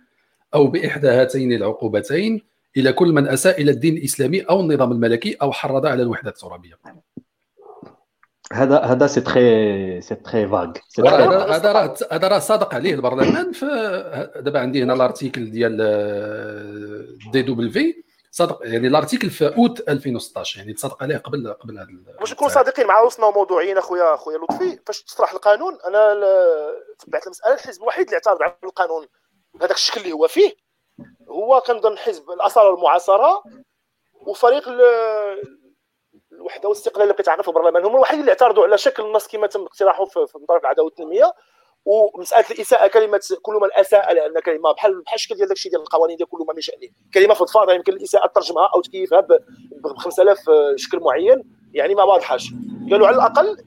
أو بإحدى هاتين العقوبتين إلى كل من أساء إلى الدين الإسلامي أو النظام الملكي أو حرض على الوحدة الترابية. هذا هذا c'est très c'est très وقع هذا راه هذا راه صادق عليه البرلمان دابا عندي هنا ال article ديال DW في. صادق يعني ال article في أوت 2016 يعني تصادق عليه قبل قبل هذا باش نكونوا صادقين مع وصلنا موضوعيين أخويا أخويا لطفي. فاش تصرح القانون أنا تبعت المسألة الحزب الوحيد اللي اعترض على القانون. بهذاك الشكل اللي هو فيه هو هو كنظن حزب الأصالة المعاصره وفريق الوحده والاستقلال اللي كيتعرف في البرلمان هما الوحيدين اللي اعترضوا على شكل النص كما تم اقتراحه في طرف العداله والتنميه ومسألة الإساءة كلمة كل من اساء لأن كلمة بحال بحال الشكل ديال داكشي ديال القوانين ديال كل من نشا عليه كلمه فضفاضه يمكن الإساءة ترجمها أو تكيفها ب 5000 شكل معين يعني ما واضحاش. قالوا على الأقل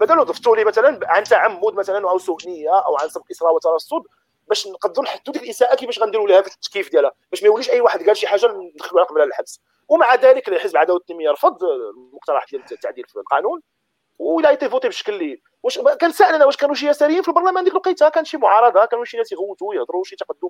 بدلوا ضفتوا لي مثلا عن تعمد مثلا أو سوء نيه أو عن سبق اصرار وترصد باش نقدروا نحدوا ديك الإساءة كيفاش غنديروا لها في التكييف ديالها. باش ما يوليش أي واحد قال شي حاجة ندخلوها قبل الحبس. ومع ذلك الحزب العداله والتنميه رفض المقترح ديال التعديل في القانون ولا a été voté بشكل اللي واش كان سألنا واش كانوا شي يساريين في البرلمان ديك الوقيتة كان شي معارضة كانوا شي ناس يغوتوا يهضروا شي تقدم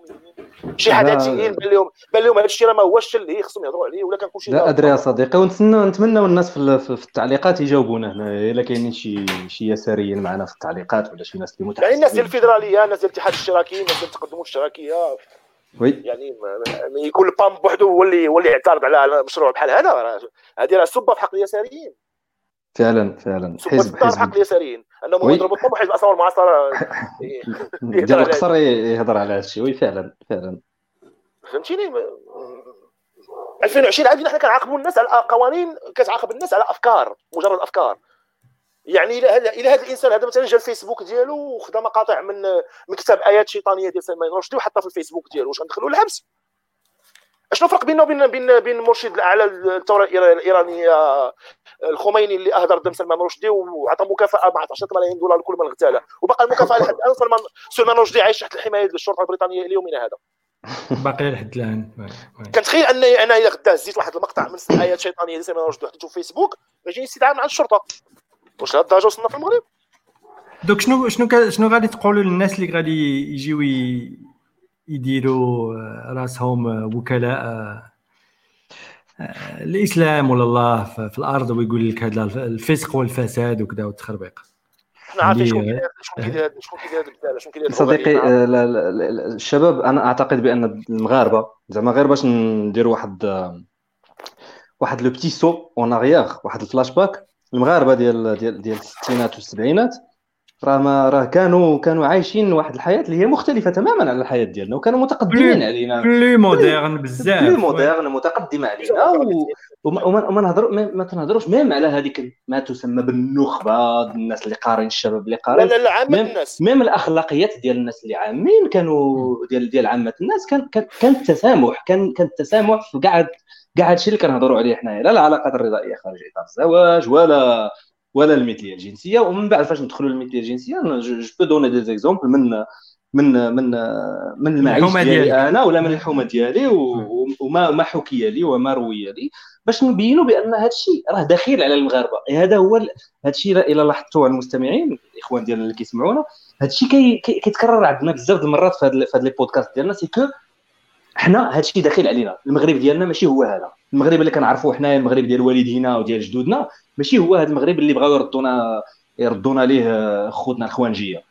شي حداثيين بان لهم بان لهم هذا الشيء راه ما هوش اللي خصهم يهضروا عليه ولا كان كلشي لا أدري يا صديقي ونتمنى نتمنوا الناس في, في التعليقات يجاوبونا هنا إلا كاينين شي شي يساريين معنا في التعليقات ولا شي ناس اللي متحمسين يعني الناس ديال الفيدرالية الناس ديال الاتحاد الاشتراكي الناس ديال التقدم الاشتراكية وي. يعني يكون البام بوحدو هو اللي هو اللي يعترض على مشروع بحال هذا. هذه راه سبة في حق اليساريين. فعلا فعلا. حزب حزب. حق اليساريين. أنهم يضربوا الطب حزب أصلا المعاصره ديال القصر يهضر على هذا الشيء. وي فعلا فعلا. فهمتيني؟ 2020 عاد حنا كنعاقبوا الناس على قوانين كتعاقب الناس على أفكار مجرد أفكار. يعني إلى هذا إلى هذا الإنسان هذا مثلا جا الفيسبوك ديالو وخدا مقاطع من من كتاب آيات شيطانية ديال سلمان رشدي وحطها في الفيسبوك ديالو. واش غندخلوا الحبس أشنو الفرق بينه وبين بين بين المرشد الأعلى الثورة الإيرانية الخميني اللي أهدر دم سلمان رشدي وعطى مكافأة ب 10 ملايين دولار لكل من اغتاله. وبقى المكافأة لحد الآن. سلمان سلمان رشدي عايش تحت الحماية الشرطة البريطانية إلى يومنا هذا. باقي لحد الآن. كنتخيل ان أنا إذا غدا هزيت واحد المقطع من ايات شيطانيه ديال سلمان رشدي وحطيته في فيسبوك غيجيني استدعاء مع الشرطة. واش لهاد الدرجة وصلنا في المغرب؟ دوك شنو شنو شنو غادي تقولوا للناس اللي غادي يجيو يديروا راسهم وكلاء آه، الإسلام ولا الله في الأرض ويقول لك هذا الفسق والفساد وكذا والتخربيق. إحنا عارفين شكون كيدير شكون كيدير شكون كيدير صديقي آه، الشباب أنا أعتقد بأن المغاربة زعما غير باش نديروا واحد واحد un petit saut en arrière واحد ال flash-back المغاربة ديال ديال ديال الستينات والسبعينات راه ما راه كانوا كانوا عايشين واحد الحياة اللي هي مختلفة تماما على الحياة ديالنا وكانوا متقدمين علينا. plus modernes بزاف. plus modernes متقدمه علينا وما, وما نهضر ما تنهضروش même على هذيك ما تسمى بالنخبة الناس اللي قارين الشباب اللي قارين. لا لا عامة الناس. même الأخلاقيات ديال الناس اللي عامين كانوا ديال ديال عامة الناس كان كان التسامح كان كان التسامح في كاع كاع هادشي اللي كنهضروا عليه حنايا. لا العلاقات الرضائية خارج إطار الزواج ولا ولا المثليه الجنسية. ومن بعد فاش ندخلوا للمثليه الجنسية je peux donner des exemples من من من من المعيشة ديالي أنا ولا من الحومة ديالي وما ما حكي لي وما روي لي. باش نبينوا بأن هذا الشيء راه دخيل على المغاربة. هذا هو هذا الشيء إلى لاحظتوا المستمعين الاخوان ديالنا اللي كيسمعونا. هذا الشيء كي كيتكرر عندنا بزاف المرات في هذا les podcasts ديالنا. c'est que حنا هذا الشيء داخل علينا. المغرب ديالنا ماشي هو هذا. المغرب اللي كنعرفوه حنايا المغرب ديال والدينا وديال جدودنا ماشي هو هذا المغرب اللي بغاو يردونا يردونا ليه خوتنا الخوانجية.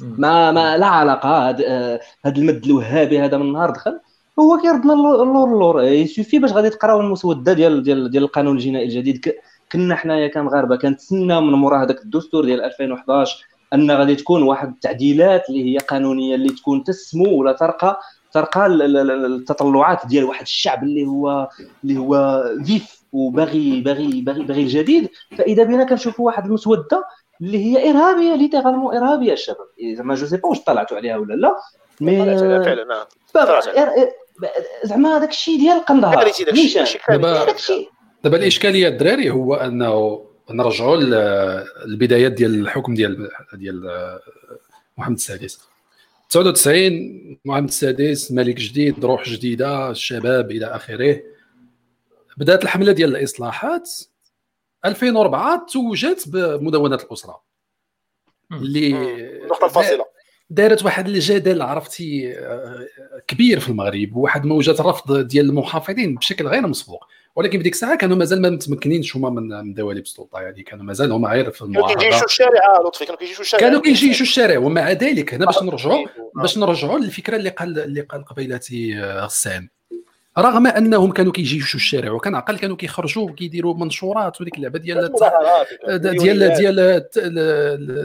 ما ما لا علاقة. هذا هذا المد الوهابي هذا من النهار دخل هو كيردنا اللور اللور il suffit باش غادي تقراو المسودة ديال ديال ديال القانون الجنائي الجديد. كنا حنايا كمغاربة كنتسنى من مورا هذاك الدستور ديال 2011 أن غادي تكون واحد التعديلات اللي هي قانونية اللي تكون تسمو ولا ترقى ترقى التطلعات ديال واحد الشعب اللي هو اللي هو vif وباغي باغي باغي باغي الجديد. فإذا بنا كنشوفوا واحد المسودة اللي هي إرهابية littéralement إرهابية الشباب. زعما je sais pas واش طلعتوا عليها ولا لا. mais فعلا زعما داك الشيء ديال القندهار دابا دابا الإشكالية الدراري هو أنه نرجعوا للبدايات ديال الحكم ديال ديال محمد السادس. 99 محمد السادس ملك جديد روح جديدة الشباب إلى آخره. بدأت الحملة ديال الإصلاحات 2004 توجت بمدونة الأسرة. اللي النقطة الفاصلة. دارت واحد الجدل عرفتي آه، كبير في المغرب وواحد موجة رفض ديال المحافظين بشكل غير مسبوق. ولكن في ديك الساعة كانوا مازال ما متمكنينش هما من من دواليب السلطة. يعني كانوا مازال هما غير في المعارضة. كانوا كيجيشوا الشارع لطفي كانوا كيجيشوا الشارع. كانوا كيجيشوا الشارع ومع ذلك هنا باش نرجعوا باش نرجعوا للفكرة اللي قال اللي قال قبيلتي آه، غسان. رغم أنهم كانوا كيجيشوا الشارع وكان عقل كانوا كيخرجوا وكيديروا منشورات وديك اللعبة ديال ديال ديال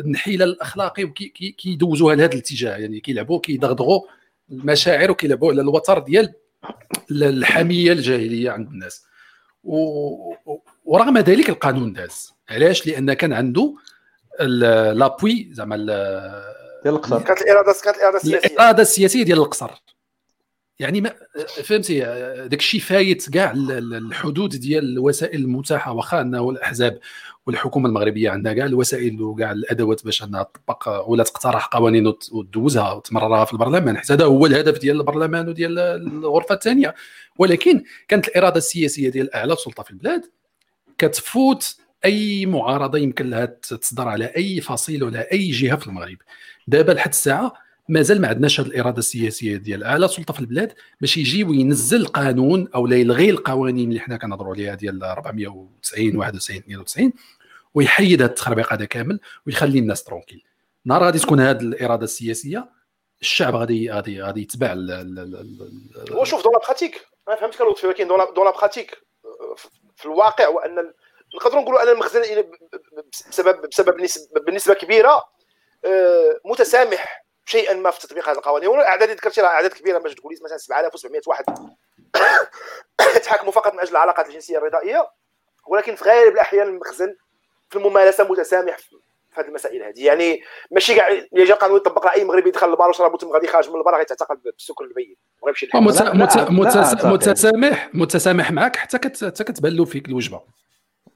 النحيل الأخلاقي وكيدوزوها لهذا الاتجاه. يعني كيلعبوا كيدغدغوا المشاعر وكيلعبوا على الوتر ديال الحميه الجاهلية عند الناس. ورغم ذلك القانون داز. علاش؟ لأن كان عنده لابوي زعما ديال القصر. كانت الاراده كانت الإرادة السياسية. الإرادة السياسية ديال القصر. يعني ما فهمتي؟ داك الشيء فايت كاع الحدود ديال الوسائل المتاحة واخا أنه الأحزاب. والحكومة المغربية عندها كاع الوسائل وكاع الأدوات باش أنها تطبق ولا تقترح قوانين وتدوزها وتمررها في البرلمان. حيت هذا هو الهدف ديال البرلمان وديال الغرفة الثانية. ولكن كانت الإرادة السياسية ديال أعلى سلطة في البلاد كتفوت أي معارضة يمكن لها تصدر على أي فصيل ولا أي جهة في المغرب. دابا لحد الساعة مازال ما عندناش هذه الإرادة السياسية ديال اعلى سلطة في البلاد باش يجي وينزل قانون أو لا يلغي القوانين اللي حنا كنهضروا عليها ديال 490 91 92 ويحيد هذا التخربيق هذا كامل ويخلي الناس ترونكيل. نهار غادي تكون هذه الإرادة السياسية الشعب غادي غادي غادي يتبع هو شوف دون لا براتيك أنا فهمت كان ولكن دون لا براتيك في الواقع هو أن نقدروا نقولوا أن المخزن بسبب بسبب بالنسبة كبيرة آه، متسامح شيئا ما في تطبيق هذه القوانين. الأعداد اللي ذكرتي راه أعداد كبيرة باش تقولي مثلا 7700 واحد. تحاكموا فقط من أجل العلاقات الجنسية الرضائية ولكن في غالب الأحيان المخزن في الممارسة متسامح في هذه المسائل هذه. يعني ماشي كاع اللي جا قانون يطبق على اي مغربي يدخل للبار وشرب وتم غادي خارج من البار غيتعتقل بالسكر البيت وغيمشي متسامح متسامح معك حتى حتى كتبان له فيك الوجبة.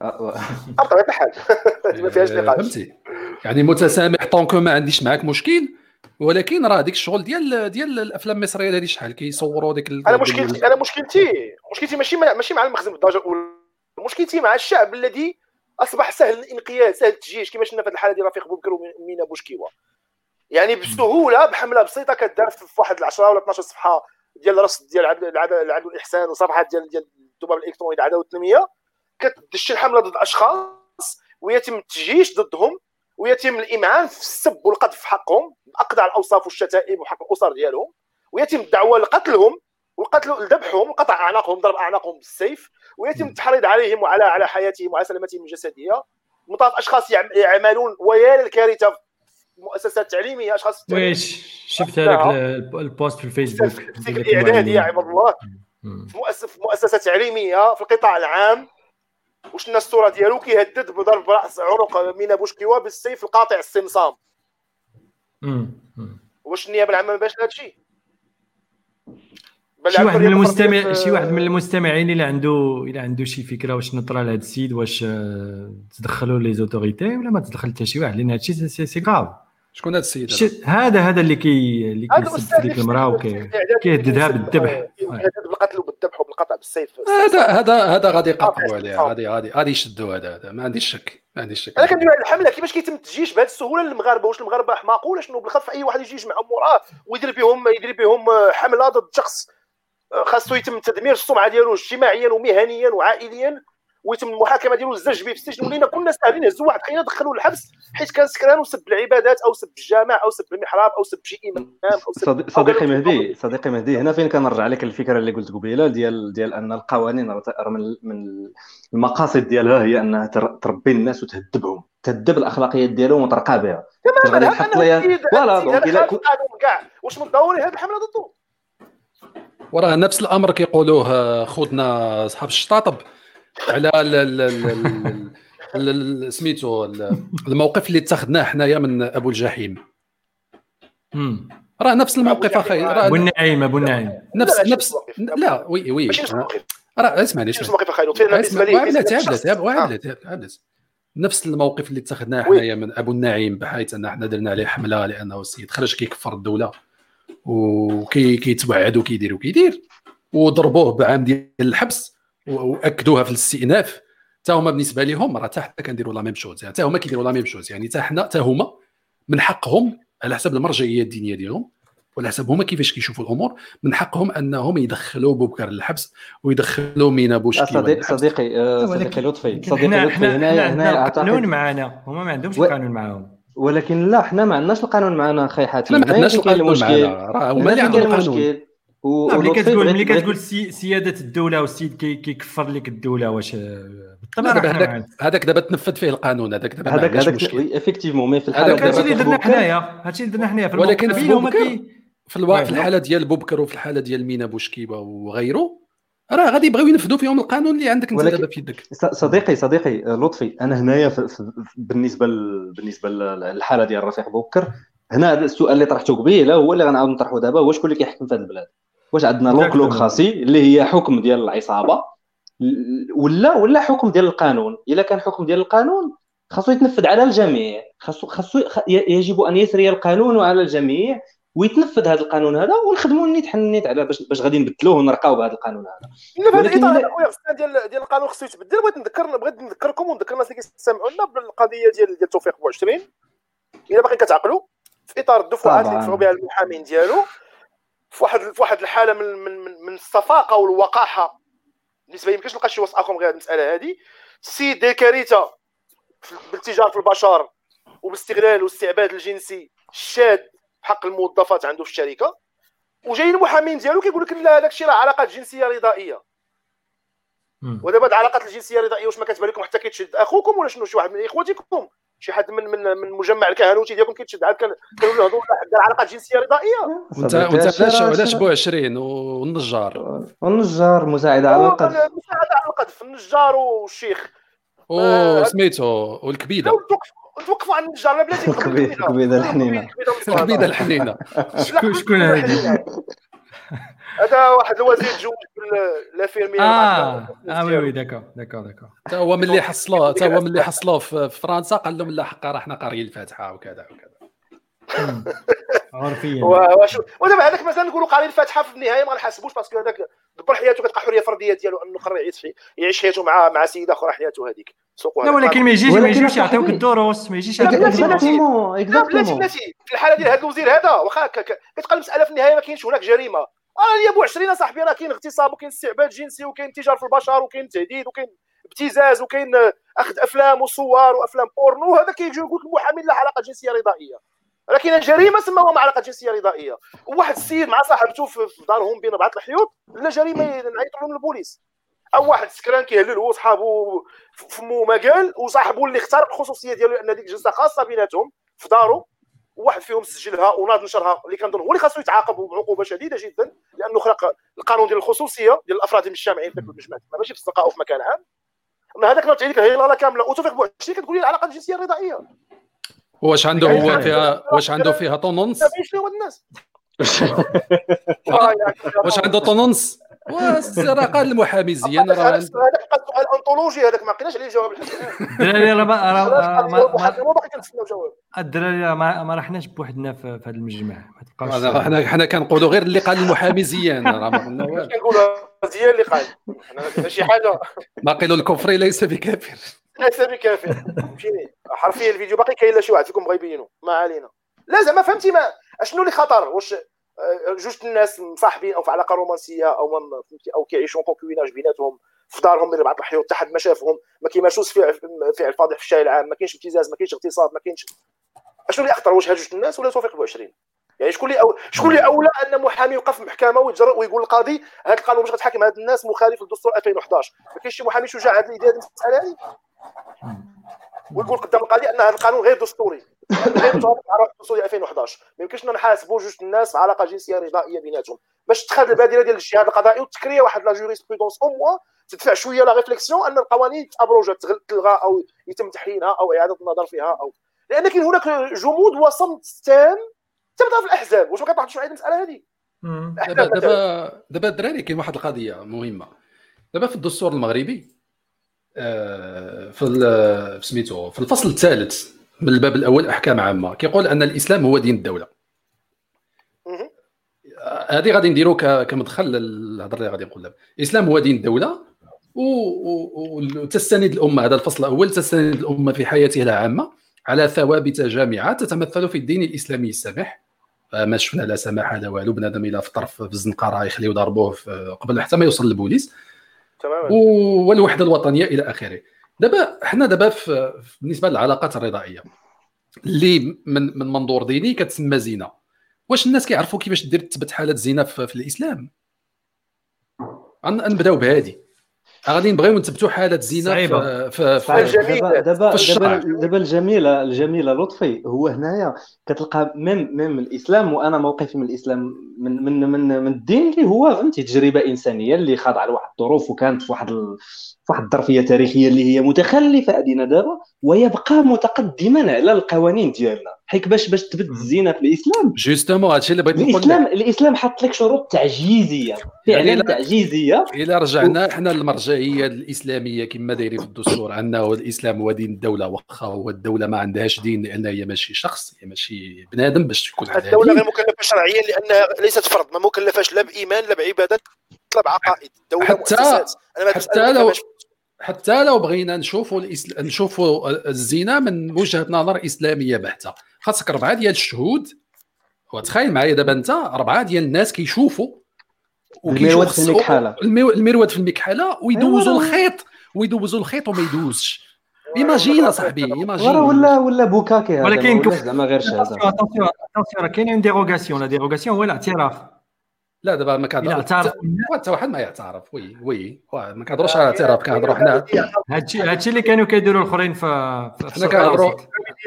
بطبيعه الحال ما فيهاش نقاش. فهمتي؟ يعني متسامح طونكو ما عنديش معك مشكل ولكن راه ديك الشغل ديال ديال الافلام المصرية هذه شحال كيصوروا ديك أنا مشكلتي أنا مشكلتي مشكلتي ماشي ماشي مع المخزن بالدرجة الأولى. مشكلتي مع الشعب الذي أصبح سهل الانقياد سهل التجيش كما شفنا في الحالة ديال رفيق بوبكر ومينا بوشكيوا يعني بسهولة بحملة بسيطة كدار في واحد 10 ولا 12 صفحة ديال رصد ديال العدل والاحسان وصفحات ديال ديال الذباب الالكتروني ديال العداله والتنميه كتدش الحملة ضد أشخاص ويتم التجيش ضدهم. ويتم الإمعان في السب والقذف حقهم باقدع الأوصاف والشتائم وحق الأسر ديالهم. ويتم الدعوه لقتلهم والقتل ذبحهم وقطع أعناقهم ضرب أعناقهم بالسيف. ويتم التحريض عليهم وعلى على حياتهم وعلى سلامتهم الجسديه مطاف أشخاص يعملون ويا للكارثه في مؤسسات تعليمية أشخاص ويش؟ شفت هذاك البوست في الفيسبوك. في الاعداد يا عباد الله. في مؤسسة تعليمية في القطاع العام. وشنا الصورة ديالو كيهدد بضرب رأس عنق مينا بوشكيوا بالسيف القاطع الصمصام واش النيابة العامة ما باش هذا الشيء؟ شي واحد من المستمع شي واحد من المستمعين اللي عنده اللي عنده شي فكرة واش نطرى لهذا السيد واش آه، تدخلوا les autorités ولا ما تدخل حتى شي واحد؟ لأن هذا الشيء c'est grave شكون هذا السيد؟ هذا هذا اللي كي اللي كيسب ديك المرأة وكيهددها بالذبح. بالقتل وبالذبح وبالقطع بالسيف. هذا هذا هذا غادي يقطعوا عليه. غادي غادي غادي يشدوا هذا هذا. ما عنديش شك. ما عنديش شك. أنا كندوي على الحملة كيفاش كيتم التجيش بهذه السهولة للمغاربة؟ واش المغاربة حماق ولا شنو؟ بالخف أي واحد يجي يجمعهم موراه ويدير بهم يدير بهم حملة ضد شخص خاصو يتم تدمير السمعة ديالو اجتماعيا ومهنيا وعائليا. ويتم المحاكمة ديالو الزج به في السجن. ولينا كنا ساهلين هزوا واحد خينا دخلوه للحبس حيت كان سكران وسب العبادات أو سب الجامع أو سب المحراب أو سب شي إمام أو سب صديقي مهدي صديقي مهدي هنا فين كنرجع لك الفكرة اللي قلت قبيلة ديال ديال أن القوانين من من المقاصد ديالها هي أنها تربي الناس وتهذبهم تهذب الأخلاقيات ديالهم وترقى بها. غادي يحط ليا voilà donc كاع واش من ضروري هذه الحمله ضده وراه نفس الأمر كيقولوه خوتنا اصحاب الشطاطب. على سميتو الموقف اللي اتخذناه حنايا من أبو الجحيم. راه نفس الموقف أخي أبو النعيم أبو النعيم. نفس نفس لا oui oui. راه اسمعني نفس الموقف أخي بالنسبة لي نفس الموقف اللي اتخذناه حنايا من أبو النعيم بحيث أن حنا درنا عليه حملة لأنه السيد خرج كيكفر الدولة وكيتوعد وكيدير وكيدير وضربوه بعام ديال الحبس. وأكدوها في الاستئناف. حتى هما بالنسبة لهم راه حتى حنا كنديروا la même chose. حتى هما كيديروا la même chose. يعني حتى حنا حتى هما من حقهم على حسب المرجعية الدينية ديالهم وعلى حسب هما كيفاش كيشوفوا الأمور من حقهم أنهم يدخلوا بوبكر للحبس ويدخلوا مينا بوشكي صديق صديقي آه، صديقي لطفي. صديقي لطفي. هنا هنا القانون معنا. هما ما عندهمش القانون معاهم. ولكن لا حنا ما عندناش القانون معنا أخي حاتم. ما عندناش القانون معنا. راه هما اللي عندهم القانون. ملي كتقول ملي كتقول سياده الدولة والسيد كيكفر لك الدولة واش بالطبع هذاك هذاك دابا تنفذ فيه القانون هذاك دابا هذاك هذاك effectivement mais في الحاله هذاك الشيء اللي درنا حنايا هذا الشيء اللي درنا حنايا ولكن في بوبكر في الواقع في الحالة ديال بوبكر وفي الحالة ديال مينا بوشكيبة وغيره راه غادي يبغيو ينفذوا فيهم القانون اللي عندك انت دابا في يدك. صديقي صديقي لطفي أنا هنايا بالنسبة بالنسبة للحالة ديال رفيق بوكر هنا السؤال اللي طرحته قبيلة هو اللي غنعاود نطرحه دابا هو شكون اللي كيحكم في هذه البلاد؟ واش عندنا لوك لوك خاصي اللي هي حكم ديال العصابة ولا ولا حكم ديال القانون. إلا كان حكم ديال القانون خاصو يتنفذ على الجميع. خاصو خاصو يجب أن يسري القانون على الجميع ويتنفذ هذا القانون هذا ونخدموا النيت حنيت على باش باش غادي نبدلوه ونرقاو بهذا القانون هذا. لا في هذا الإطار ديال ديال القانون خصو يتبدل. بغيت نذكر بغيت نذكركم ونذكر الناس اللي كيستمعوا لنا بالقضية ديال ديال توفيق 24 إلا باقي كتعقلوا في إطار الدفعات اللي دفعوا بها المحامين ديالو في واحد في واحد الحالة من من من, من الصفاقة والوقاحة. بالنسبة يمكنش نلقى شي وصف اخر غير المسألة هذه السيد ديال كارثة بالتجاره في البشر وباستغلال واستعباد الجنسي الشاذ بحق الموظفات عنده في الشركة. وجايين المحامين ديالو كيقول لك لا هذاك الشيء راه علاقات جنسية رضائية. ودابا هاد العلاقات الجنسية الرضائية واش ما كتبان لكم حتى كيتشد أخوكم ولا شنو؟ شي واحد من اخواتكم شي حد من من من مجمع الكهنوتي ديالكم كيتشد. عاد كانوا يهضروا على علاقات جنسية رضائية. وانت وانت علاش علاش بو 20 والنجار؟ والنجار مساعده على القذف. مساعده على القذف. النجار والشيخ. سميتو والكبيدة. توقفوا عن النجار لا بلاتي الكبيده الحنينة. الكبيدة الحنينة. شكون هذه هذا واحد الوزير تزوج l'affirmé آه. آه oui oui d'accord d'accord d'accord. حتى هو ملي حصلوه حتى هو ملي حصلوه في فرنسا قال لهم لا حقا راه حنا قاريين الفاتحة وكذا وكذا. عرفيا ودابا هذاك مثلا نقولوا قاري الفاتحه في النهاية ما غنحاسبوش parce que هذاك دبر حياته كتبقى حرية فردية ديالو أنه قرر يعيش يعيش حياته مع مع سيده أخرى حياته هذيك. لا ولكن ما يجيش ما يجيش يعطيوك الدروس ما يجيش exactement exactement في الحالة ديال هذا الوزير هذا واخا كتبقى المساله في النهاية ما كاينش هناك جريمة. آه يا ابو 20 صاحبي راه كاين اغتصاب وكاين استعباد جنسي وكاين تجار في البشر وكاين تهديد وكاين ابتزاز وكاين أخذ أفلام وصور وأفلام بورنو هذا كيجي يقول المحامي لا علاقة جنسية رضائية. راه كاينة جريمة سماوها مع علاقه جنسية رضائية. وواحد السيد مع صاحبته في دارهم بين اربعه الحيوط لا جريمة نعيط لهم للبوليس. أو واحد سكران كيهلل هو وصحابه فمو ما قال وصاحبه اللي اخترق الخصوصية ديالو لأن ديك جلسه خاصة بيناتهم في دارو. وواحد فيهم سجلها وناض نشرها اللي كنظن هو اللي خاصو يتعاقب بعقوبة شديدة جدا لأنه خلق القانون ديال الخصوصية ديال الأفراد المجتمعين في المجتمع ماشي في أو في مكان عام هذاك نوض عليك الهيلاله كاملة. وتوفيق بوعشري كتقول لي العلاقة الجنسية الرضائية. واش عنده هو فيها واش عنده فيها tendance الناس. واش عنده tendance راه قال المحامي زيان راه هذاك سؤال أنطولوجي هذاك ما لقيناش عليه جواب. الدراري راه ما الدراري ما ما رحناش بوحدنا في هذا المجمع. ما تبقاش حنا حنا كنقولوا غير اللي قال المحامي زيان راه ما قلنا والو. كنقولوا زيان اللي قال. شي حاجة. باقي له الكفري ليس بكافر. ليس بكافر فهمتيني؟ حرفيا الفيديو باقي كاين لا شي واحد فيكم بغى يبينو ما علينا. لا زعما فهمتي ما أشنو اللي خطر؟ واش جوج الناس مصاحبين أو في علاقة رومانسية أو فهمتي أو كيعيشوا concubinage بيناتهم في دارهم من بعض الحيوط حتى ما شافهم ما كيمارسوش فعل فعل فاضح في الشارع العام ما كاينش ابتزاز ما كاينش اغتصاب ما كاينش أشنو اللي أخطر؟ واش هاد جوج الناس ولا توفيق 20 يعني شكون اللي أو... شكون اللي أولى أن محامي يوقف في المحكمه ويجرأ ويقول للقاضي هذا القانون باش غتحاكم هاد الناس مخالف للدستور 2011 ما كاينش شي محامي شجاع هذه المسألة هذه ويقول قدام القاضي أن هذا القانون غير دستوري. غير متوافق مع الدستوري 2011 ما يمكنش نحاسبوا جوج الناس علاقة جنسية رضائيه بيناتهم. باش تخاد البادره ديال الاجتهاد القضائي وت créer واحد la jurisprudence au moins تدفع شوية la réflexion أن القوانين ت abroger تلغى أو يتم تحيينها أو إعادة النظر فيها أو. لأن كاين هناك جمود وصمت تام تبدأ في الأحزاب. واش ما كتعرفش على المساله هذه؟ دابا دابا دابا الدراري كاين واحد القضية مهمة. دابا في الدستور المغربي في سميتو في الفصل الثالث من الباب الأول أحكام عامة كيقول أن الإسلام هو دين الدولة. هذه غادي نديرو كمدخل للهضره اللي غادي نقول الإسلام هو دين الدولة وتستند الأمة هذا الفصل الأول تستند الأمة في حياتها العامة على ثوابت جامعة تتمثل في الدين الإسلامي السمح ما شفنا لا سماح لا والو بنادم إلى في طرف في الزنقه راه يخليو ضربوه قبل حتى ما يوصل للبوليس. تماما. والوحده الوطنية إلى آخره. دابا حنا دابا بالنسبة للعلاقات الرضائية اللي من من منظور ديني كتسمى زينة. واش الناس كيعرفوا كيفاش دير تثبت حالة زينة في, الإسلام؟ نبداو بهذه. غادي نبغيو نثبتوا حالة زنا في في, في دابا دابا دابا الجميله الجميلة لطفي هو هنايا كتلقى ميم ميم الإسلام وأنا موقفي من الإسلام من من من, من الدين اللي هو فهمتي تجربة إنسانية اللي خاضعه لواحد الظروف وكانت في واحد واحد الظرفية تاريخية اللي هي متخلفة علينا دابا ويبقى متقدما على القوانين ديالنا. حيت باش باش تبت الزنا في الإسلام. justement هادشي اللي بغيت نقول الاسلام الإسلام حط لك شروط تعجيزية. فعلا يعني تعجيزية. إلى رجعنا حنا للمرجعية الإسلامية كما دايرين في الدستور انه الاسلام هو دين الدولة واخا هو الدولة ما عندهاش دين لأن هي ماشي شخص هي ماشي بنادم باش تكون عندها الدولة غير مكلفة شرعيا لانها ليست فرض ما مكلفاش لا بإيمان لا بعبادات لا بعقائد. الدولة حتى مؤسسات. أنا حتى لو حتى لو بغينا نشوفوا الإسل... نشوفوا الزنا من وجهة نظر إسلامية بحتة. خاصك اربعه ديال الشهود وتخيل معايا دابا أنت اربعه ديال الناس كيشوفوا المرود في المكحله المرود في المكحله ويدوزوا أيوة. الخيط ويدوزوا الخيط وما يدوزش. imagine اصاحبي imagine ولا ولا bukkake ولكن زعما غير شهاده attention كاين dérogation. la dérogation هو الاعتراف. لا دابا ما كنهضرش حتى واحد ما يعترف. oui oui. ما كنهضروش على الاعتراف كنهضروا حنا. هادشي هادشي اللي كانوا كيديروا الآخرين في حنا كنهضروا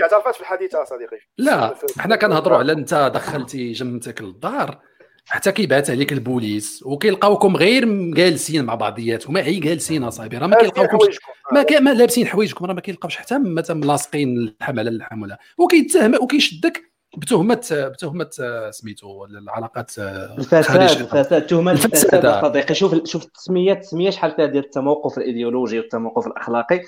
اعترفت في الحديثه صديقي. لا حنا كنهضروا على انت دخلتي جمتك للدار حتى كيبعث عليك البوليس وكيلقاوكم غير جالسين مع بعضياتكم غير جالسين أصاحبي راه ما كيلقاوكمش ما, كي... ما لابسين حوايجكم راه ما كيلقاوش حتى مثلا ملاصقين اللحم على اللحم ولا وكيتهم وكيشدك بتهمه بتهمة سميتو العلاقات الفساد الفساد تهمة الفساد. صديقي شوف شوف التسميه التسمية شحال فيها ديال التموقف الإيديولوجي والتموقف الأخلاقي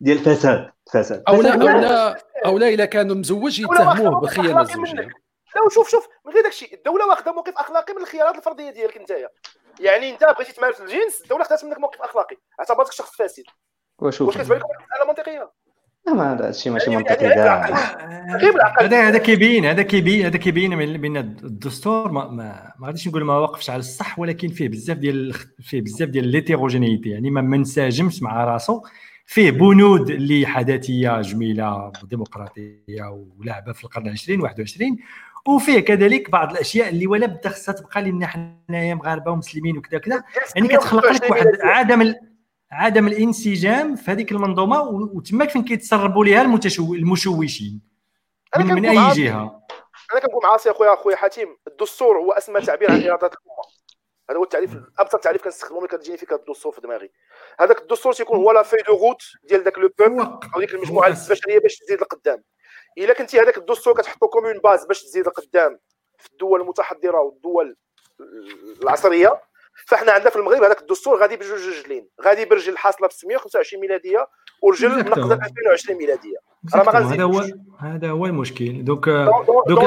ديال الفساد. الفساد أو لا أو لا. أو لا إلا كانوا مزوج يتهموه بالخيانه الزوجيه لا شوف شوف من غير داكشي الدولة واخدة موقف أخلاقي من الخيارات الفردية ديالك انت يعني أنت بغيتي تمارس الجنس الدولة خدات منك موقف أخلاقي. اعتبرتك شخص فاسد. وشوف. واش كتبان لكم مساله منطقية. ما هذا الشيء ماشي يعني منطقي كاع هذا هذا كيبين هذا كيبين هذا كيبين بان الدستور. ما ما, ما غاديش نقول ما واقفش على الصح ولكن فيه بزاف ديال فيه بزاف ديال ليتيروجينيتي يعني ما منسجمش مع راسو. فيه بنود اللي حداثية جميلة ديمقراطيه ولعبة في القرن 20 21 وفيه كذلك بعض الأشياء اللي ولا بد خصها تبقى لنا حنايا مغاربة ومسلمين وكذا كذا يعني كتخلق لك واحد عدم عدم الانسجام في هذيك المنظومة وتماك فين كيتسربوا لها المتشو... المشوشين. من, من أي جهة؟ أنا كنقول معاصي يا خويا خويا حاتم. الدستور هو أسمى تعبير عن إرادة الأمة. هذا هو التعريف أبسط تعريف كنستخدمه ملي كتجيني فيك الدستور في دماغي. هذاك الدستور تيكون هو la feuille de route ديال ذاك le peuple أو ديك المجموعة البشرية باش تزيد لقدام إلا كنتي هذاك الدستور كتحطو comme une base باش تزيد لقدام في الدول المتحضرة والدول العصرية فاحنا عندنا في المغرب هذاك الدستور غادي بجوج رجلين غادي برجل حاصله في 625 ميلادية ورجل نقص 2020 ميلادية. راه ما هذا هو هذا هو المشكل. donc دوك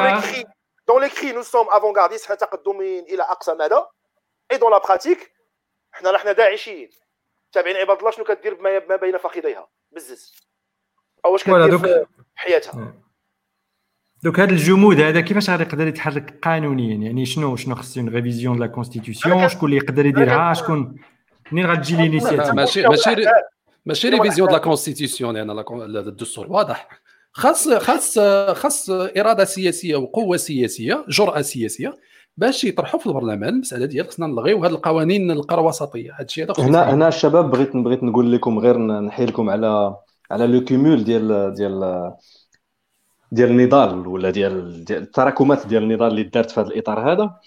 دون لي كري نو سوم افونغارديست حنا تقدمين إلى أقصى مدى. et dans la pratique حنا راه حنا داعشين. تابعين عباد الله شنو كدير ما بين فخذيها؟ بزز أو واش كدير في حياتها؟ donc هذا الجمود هذا كيفاش غادي يقدر يتحرك قانونيا؟ يعني شنو شنو خصو une révision la constitution شكون اللي يقدر يديرها؟ شكون منين غتجي l'initiative ماشي ماشي ماشي révision la constitution يعني الدستور واضح. خاص خاص خاص إرادة سياسية وقوة سياسية جرأة سياسية باش يطرحوا في البرلمان المساله ديال خصنا نلغيو هذه القوانين نلقى وسطيه هذا الشيء هذا هنا هنا الشباب بغيت بغيت نقول لكم غير نحيلكم على على le cumul ديال ديال ديال النضال ولا ديال, ديال التراكمات ديال النضال اللي دارت في هذا الإطار هذا